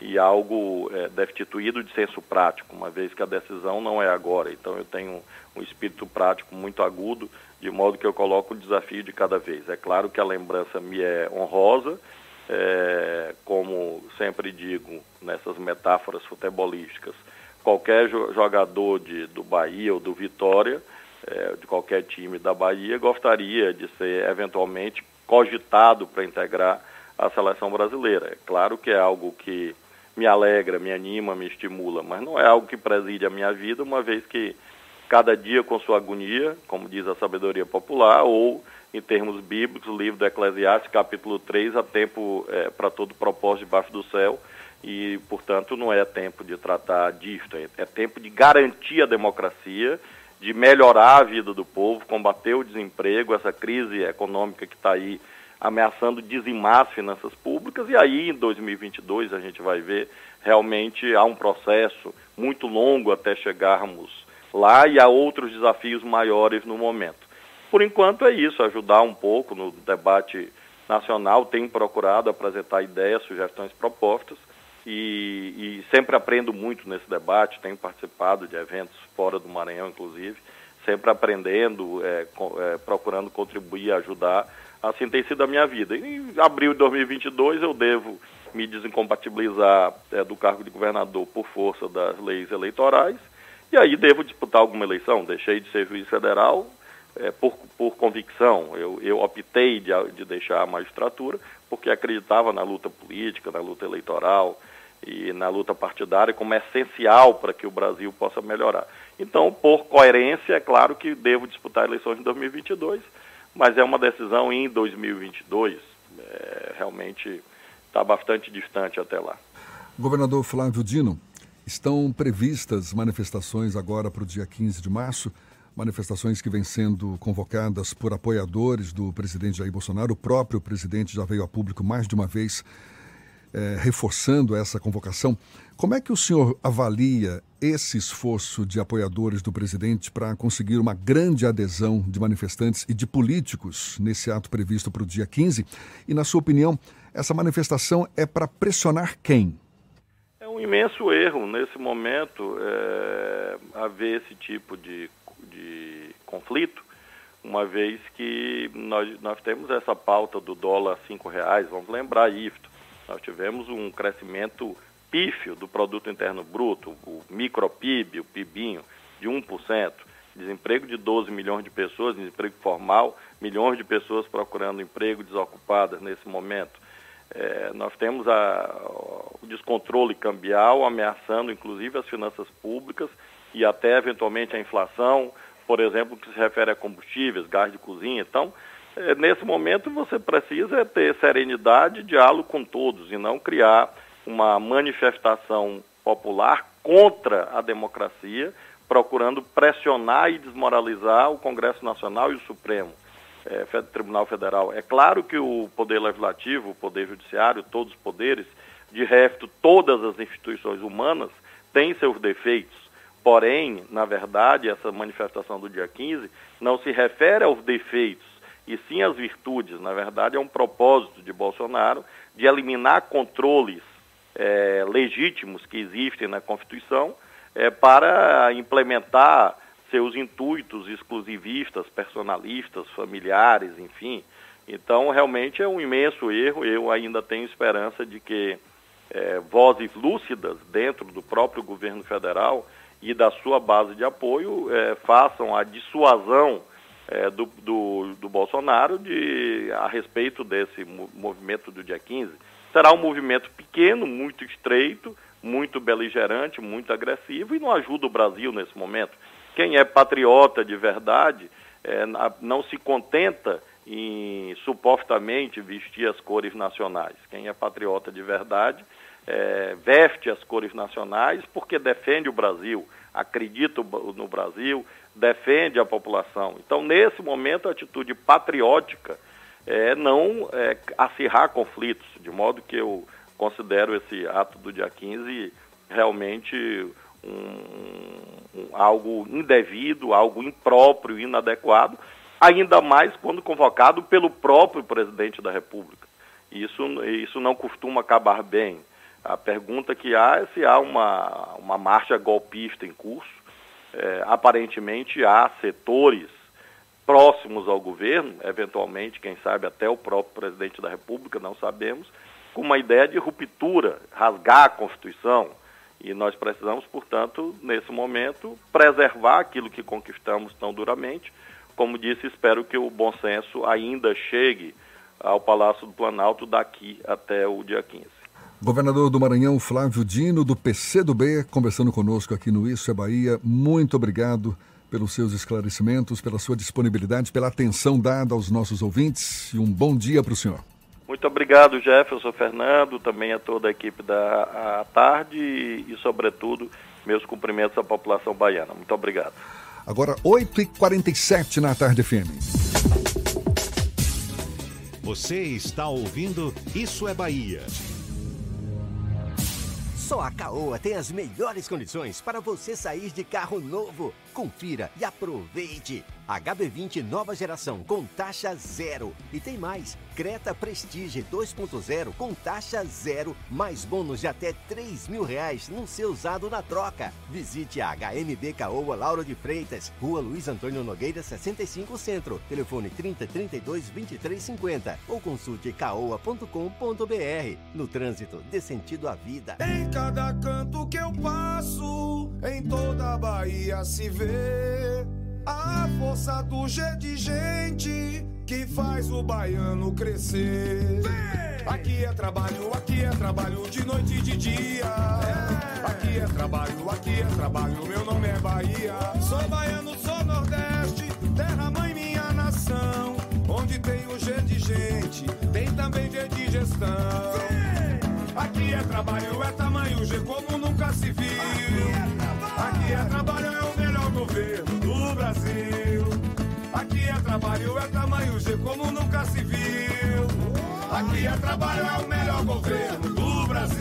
S28: e algo é, destituído de senso prático, uma vez que a decisão não é agora. Então eu tenho um espírito prático muito agudo, de modo que eu coloco o desafio de cada vez. É claro que a lembrança me é honrosa, é, como sempre digo nessas metáforas futebolísticas, qualquer jogador de, do Bahia ou do Vitória, é, de qualquer time da Bahia, gostaria de ser eventualmente cogitado para integrar a seleção brasileira. É claro que é algo que me alegra, me anima, me estimula, mas não é algo que preside a minha vida, uma vez que cada dia com sua agonia, como diz a sabedoria popular, ou em termos bíblicos, o livro do Eclesiastes, capítulo 3, há tempo é, para todo propósito debaixo do céu, e, portanto, não é tempo de tratar disto, é, é tempo de garantir a democracia, de melhorar a vida do povo, combater o desemprego, essa crise econômica que está aí ameaçando dizimar as finanças públicas, e aí em 2022 a gente vai ver realmente há um processo muito longo até chegarmos lá e há outros desafios maiores no momento. Por enquanto é isso, ajudar um pouco no debate nacional, tenho procurado apresentar ideias, sugestões, propostas, e, e, sempre aprendo muito nesse debate, tenho participado de eventos fora do Maranhão, inclusive, sempre aprendendo, é, é, procurando contribuir, ajudar Assim tem sido a minha vida. Em abril de 2022 eu devo me desincompatibilizar é, do cargo de governador por força das leis eleitorais e aí devo disputar alguma eleição. Deixei de ser juiz federal é, por, por convicção. Eu, eu optei de, de deixar a magistratura porque acreditava na luta política, na luta eleitoral e na luta partidária como essencial para que o Brasil possa melhorar. Então, por coerência, é claro que devo disputar eleições em 2022 mas é uma decisão em 2022. É, realmente está bastante distante até lá.
S3: Governador Flávio Dino, estão previstas manifestações agora para o dia 15 de março, manifestações que vêm sendo convocadas por apoiadores do presidente Jair Bolsonaro. O próprio presidente já veio a público mais de uma vez é, reforçando essa convocação. Como é que o senhor avalia esse esforço de apoiadores do presidente para conseguir uma grande adesão de manifestantes e de políticos nesse ato previsto para o dia 15? E, na sua opinião, essa manifestação é para pressionar quem?
S28: É um imenso erro nesse momento é, haver esse tipo de, de conflito, uma vez que nós, nós temos essa pauta do dólar a cinco reais, vamos lembrar isso. Nós tivemos um crescimento pífio do produto interno bruto, o micropib, o PIBinho, de 1%, desemprego de 12 milhões de pessoas, desemprego formal, milhões de pessoas procurando emprego desocupadas nesse momento. É, nós temos a, o descontrole cambial ameaçando inclusive as finanças públicas e até eventualmente a inflação, por exemplo, que se refere a combustíveis, gás de cozinha. Então, eh, nesse momento você precisa ter serenidade, diálogo com todos e não criar uma manifestação popular contra a democracia, procurando pressionar e desmoralizar o Congresso Nacional e o Supremo é, Tribunal Federal. É claro que o Poder Legislativo, o Poder Judiciário, todos os poderes, de resto, todas as instituições humanas têm seus defeitos. Porém, na verdade, essa manifestação do dia 15 não se refere aos defeitos, e sim às virtudes. Na verdade, é um propósito de Bolsonaro de eliminar controles é, legítimos que existem na Constituição é, para implementar seus intuitos exclusivistas, personalistas, familiares, enfim. Então, realmente é um imenso erro. Eu ainda tenho esperança de que é, vozes lúcidas dentro do próprio governo federal e da sua base de apoio é, façam a dissuasão é, do, do, do, Bolsonaro de, a respeito desse movimento do dia 15. Será um movimento pequeno, muito estreito, muito beligerante, muito agressivo e não ajuda o Brasil nesse momento. Quem é patriota de verdade é, não se contenta em supostamente vestir as cores nacionais. Quem é patriota de verdade é, veste as cores nacionais porque defende o Brasil, acredita no Brasil, defende a população. Então, nesse momento, a atitude patriótica é não é, acirrar conflitos, de modo que eu considero esse ato do dia 15 realmente um, um, algo indevido, algo impróprio, inadequado, ainda mais quando convocado pelo próprio presidente da República. Isso, isso não costuma acabar bem. A pergunta que há é se há uma, uma marcha golpista em curso. É, aparentemente há setores próximos ao governo, eventualmente, quem sabe até o próprio presidente da República, não sabemos, com uma ideia de ruptura, rasgar a Constituição, e nós precisamos, portanto, nesse momento, preservar aquilo que conquistamos tão duramente. Como disse, espero que o bom senso ainda chegue ao Palácio do Planalto daqui até o dia 15.
S3: Governador do Maranhão, Flávio Dino, do PCdoB, conversando conosco aqui no Isso é Bahia. Muito obrigado pelos seus esclarecimentos, pela sua disponibilidade, pela atenção dada aos nossos ouvintes e um bom dia para o senhor.
S28: Muito obrigado, Jefferson Fernando, também a toda a equipe da a tarde e, e, sobretudo, meus cumprimentos à população baiana. Muito obrigado.
S3: Agora, 8h47 na tarde FM.
S1: Você está ouvindo Isso é Bahia.
S27: Só a Caoa tem as melhores condições para você sair de carro novo. Confira e aproveite. HB20 nova geração com taxa zero. E tem mais, Creta Prestige 2.0 com taxa zero, mais bônus de até 3 mil reais no seu usado na troca. Visite a HMB Caoa Lauro de Freitas, Rua Luiz Antônio Nogueira 65 Centro, telefone 30 32 23 50 ou consulte caoa.com.br. No trânsito, dê sentido à vida.
S8: Em cada canto que eu passo, em toda a Bahia se vê a força do G de gente que faz o baiano crescer. Aqui é trabalho, aqui é trabalho de noite e de dia. Aqui é trabalho, aqui é trabalho, meu nome é Bahia. Sou baiano, sou Nordeste, terra mãe minha nação. Onde tem o G de gente, tem também G de gestão. Aqui é trabalho, é tamanho G como nunca se viu. Aqui é trabalho, é o melhor governo do Brasil.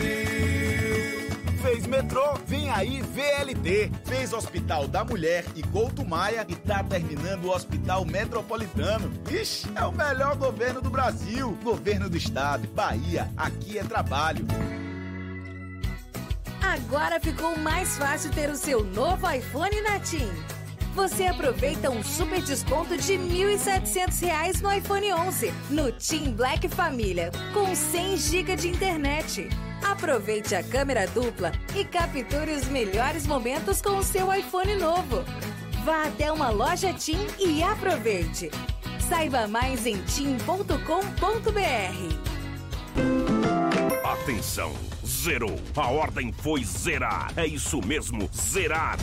S9: Fez metrô, vem aí VLT. Fez Hospital da Mulher e Couto Maia e tá terminando o Hospital Metropolitano. Ixi, é o melhor governo do Brasil. Governo do Estado, Bahia, aqui é trabalho.
S29: Agora ficou mais fácil ter o seu novo iPhone na TIM. Você aproveita um super desconto de R$ 1.700 no iPhone 11 no Team Black Família com 100 GB de internet. Aproveite a câmera dupla e capture os melhores momentos com o seu iPhone novo. Vá até uma loja TIM e aproveite. Saiba mais em tim.com.br.
S30: Atenção, zerou. A ordem foi zerar. É isso mesmo, zerar.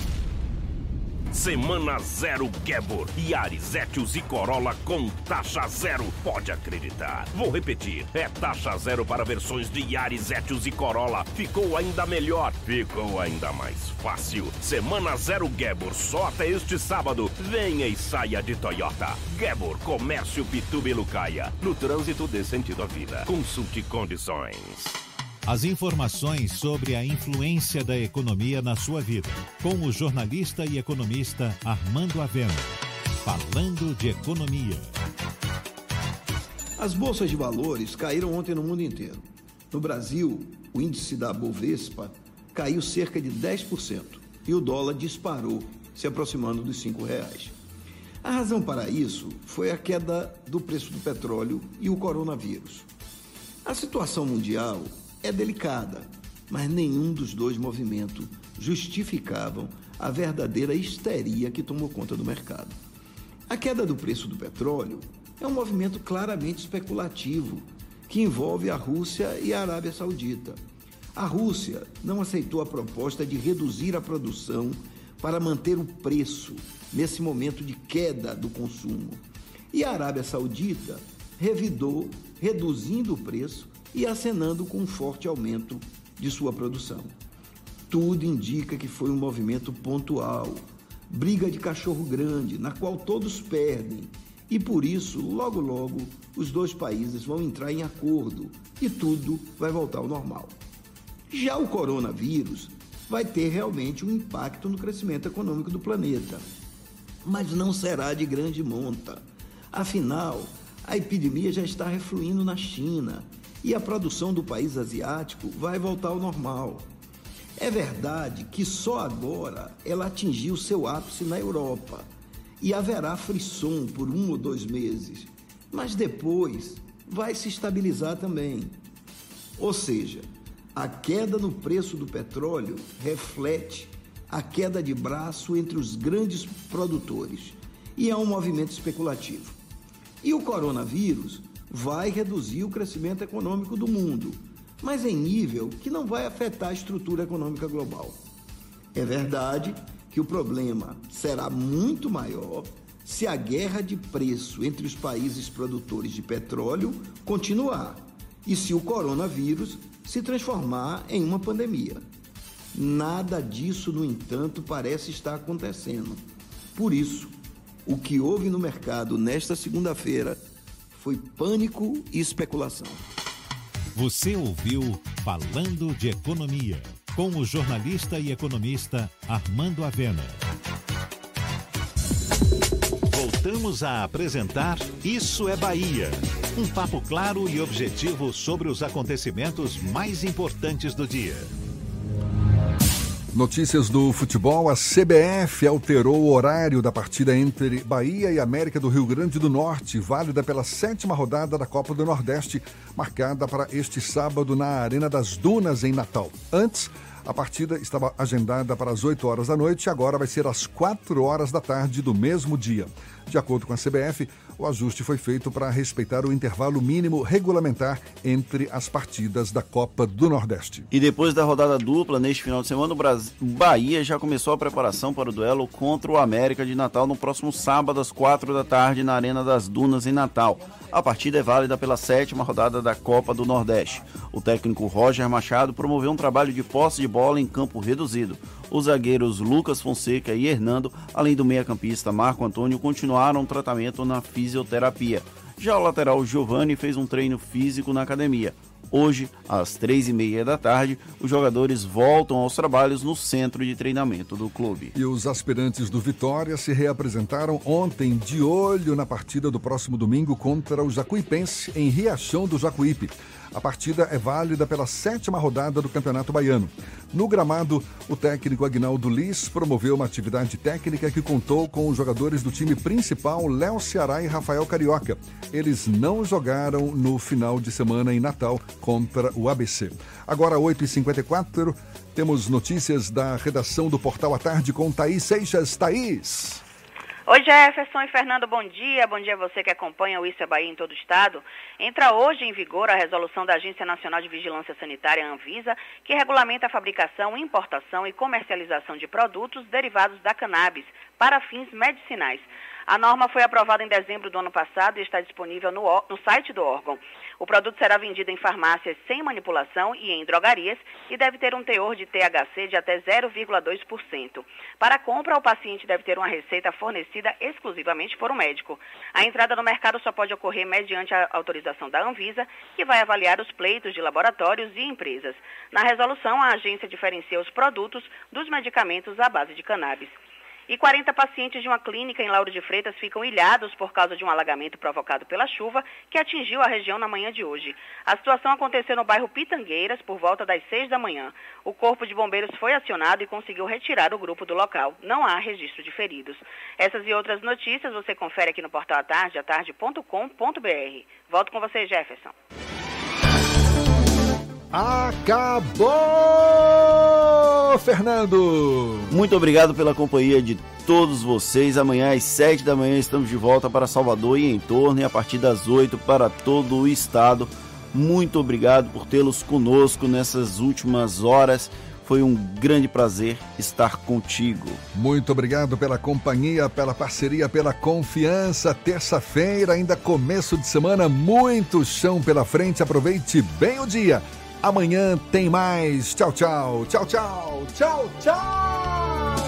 S30: Semana zero Gebor. Yaris, Etios e Corolla com taxa zero. Pode acreditar. Vou repetir. É taxa zero para versões de Yaris, Etios e Corolla. Ficou ainda melhor. Ficou ainda mais fácil. Semana zero Gebor. Só até este sábado. Venha e saia de Toyota. Gebor Comércio Pituba e Lucaia. No trânsito dê sentido à vida. Consulte condições.
S1: As informações sobre a influência da economia na sua vida. Com o jornalista e economista Armando Avena. Falando de economia.
S31: As bolsas de valores caíram ontem no mundo inteiro. No Brasil, o índice da Bovespa caiu cerca de 10% e o dólar disparou, se aproximando dos 5 reais. A razão para isso foi a queda do preço do petróleo e o coronavírus. A situação mundial é delicada, mas nenhum dos dois movimentos justificavam a verdadeira histeria que tomou conta do mercado. A queda do preço do petróleo é um movimento claramente especulativo que envolve a Rússia e a Arábia Saudita. A Rússia não aceitou a proposta de reduzir a produção para manter o preço nesse momento de queda do consumo. E a Arábia Saudita revidou, reduzindo o preço e acenando com um forte aumento de sua produção. Tudo indica que foi um movimento pontual, briga de cachorro grande, na qual todos perdem, e por isso, logo logo, os dois países vão entrar em acordo e tudo vai voltar ao normal. Já o coronavírus vai ter realmente um impacto no crescimento econômico do planeta, mas não será de grande monta. Afinal, a epidemia já está refluindo na China e a produção do país asiático vai voltar ao normal. É verdade que só agora ela atingiu seu ápice na Europa e haverá frisson por um ou dois meses, mas depois vai se estabilizar também. Ou seja, a queda no preço do petróleo reflete a queda de braço entre os grandes produtores e é um movimento especulativo. E o coronavírus vai reduzir o crescimento econômico do mundo, mas em nível que não vai afetar a estrutura econômica global. É verdade que o problema será muito maior se a guerra de preço entre os países produtores de petróleo continuar e se o coronavírus se transformar em uma pandemia. Nada disso, no entanto, parece estar acontecendo. Por isso, o que houve no mercado nesta segunda-feira foi pânico e especulação.
S1: Você ouviu Falando de Economia, com o jornalista e economista Armando Avena. Voltamos a apresentar Isso é Bahia. Um papo claro e objetivo sobre os acontecimentos mais importantes do dia.
S3: Notícias do futebol: a CBF alterou o horário da partida entre Bahia e América do Rio Grande do Norte, válida pela sétima rodada da Copa do Nordeste, marcada para este sábado na Arena das Dunas, em Natal. Antes, a partida estava agendada para as 8 horas da noite e agora vai ser às 4 horas da tarde do mesmo dia. De acordo com a CBF, o ajuste foi feito para respeitar o intervalo mínimo regulamentar entre as partidas da Copa do Nordeste.
S4: E depois da rodada dupla, neste final de semana, o Brasil, Bahia já começou a preparação para o duelo contra o América de Natal no próximo sábado, às 4 da tarde, na Arena das Dunas, em Natal. A partida é válida pela sétima rodada da Copa do Nordeste. O técnico Roger Machado promoveu um trabalho de posse de bola em campo reduzido. Os zagueiros Lucas Fonseca e Hernando, além do meia-campista Marco Antônio, continuaram o tratamento na fisioterapia. Já o lateral Giovanni fez um treino físico na academia. Hoje, às três e meia da tarde, os jogadores voltam aos trabalhos no centro de treinamento do clube.
S3: E os aspirantes do Vitória se reapresentaram ontem de olho na partida do próximo domingo contra o Jacuipense em Riachão do Jacuípe. A partida é válida pela sétima rodada do Campeonato Baiano. No gramado, o técnico Agnaldo Liz promoveu uma atividade técnica que contou com os jogadores do time principal Léo Ceará e Rafael Carioca. Eles não jogaram no final de semana em Natal contra o ABC. Agora, 8h54, temos notícias da redação do Portal à Tarde com Thaís Seixas. Thaís.
S19: Oi Jefferson e Fernando, bom dia. Bom dia a você que acompanha o Isso é Bahia em todo o estado. Entra hoje em vigor a resolução da Agência Nacional de Vigilância Sanitária, Anvisa, que regulamenta a fabricação, importação e comercialização de produtos derivados da cannabis para fins medicinais. A norma foi aprovada em dezembro do ano passado e está disponível no, no, site do órgão. O produto será vendido em farmácias sem manipulação e em drogarias e deve ter um teor de THC de até 0,2%. Para a compra, o paciente deve ter uma receita fornecida exclusivamente por um médico. A entrada no mercado só pode ocorrer mediante a autorização da Anvisa, que vai avaliar os pleitos de laboratórios e empresas. Na resolução, a agência diferencia os produtos dos medicamentos à base de cannabis. E 40 pacientes de uma clínica em Lauro de Freitas ficam ilhados por causa de um alagamento provocado pela chuva que atingiu a região na manhã de hoje. A situação aconteceu no bairro Pitangueiras por volta das 6 da manhã. O corpo de bombeiros foi acionado e conseguiu retirar o grupo do local. Não há registro de feridos. Essas e outras notícias você confere aqui no portal atarde, atarde.com.br. Volto com você, Jefferson.
S3: Acabou, Fernando!
S4: Muito obrigado pela companhia de todos vocês. Amanhã às 7 da manhã estamos de volta para Salvador e em torno e a partir das 8 para todo o estado. Muito obrigado por tê-los conosco nessas últimas horas. Foi um grande prazer estar contigo.
S3: Muito obrigado pela companhia, pela parceria, pela confiança. Terça-feira, ainda começo de semana, muito chão pela frente. Aproveite bem o dia. Amanhã tem mais. Tchau, tchau. Tchau, tchau. Tchau, tchau.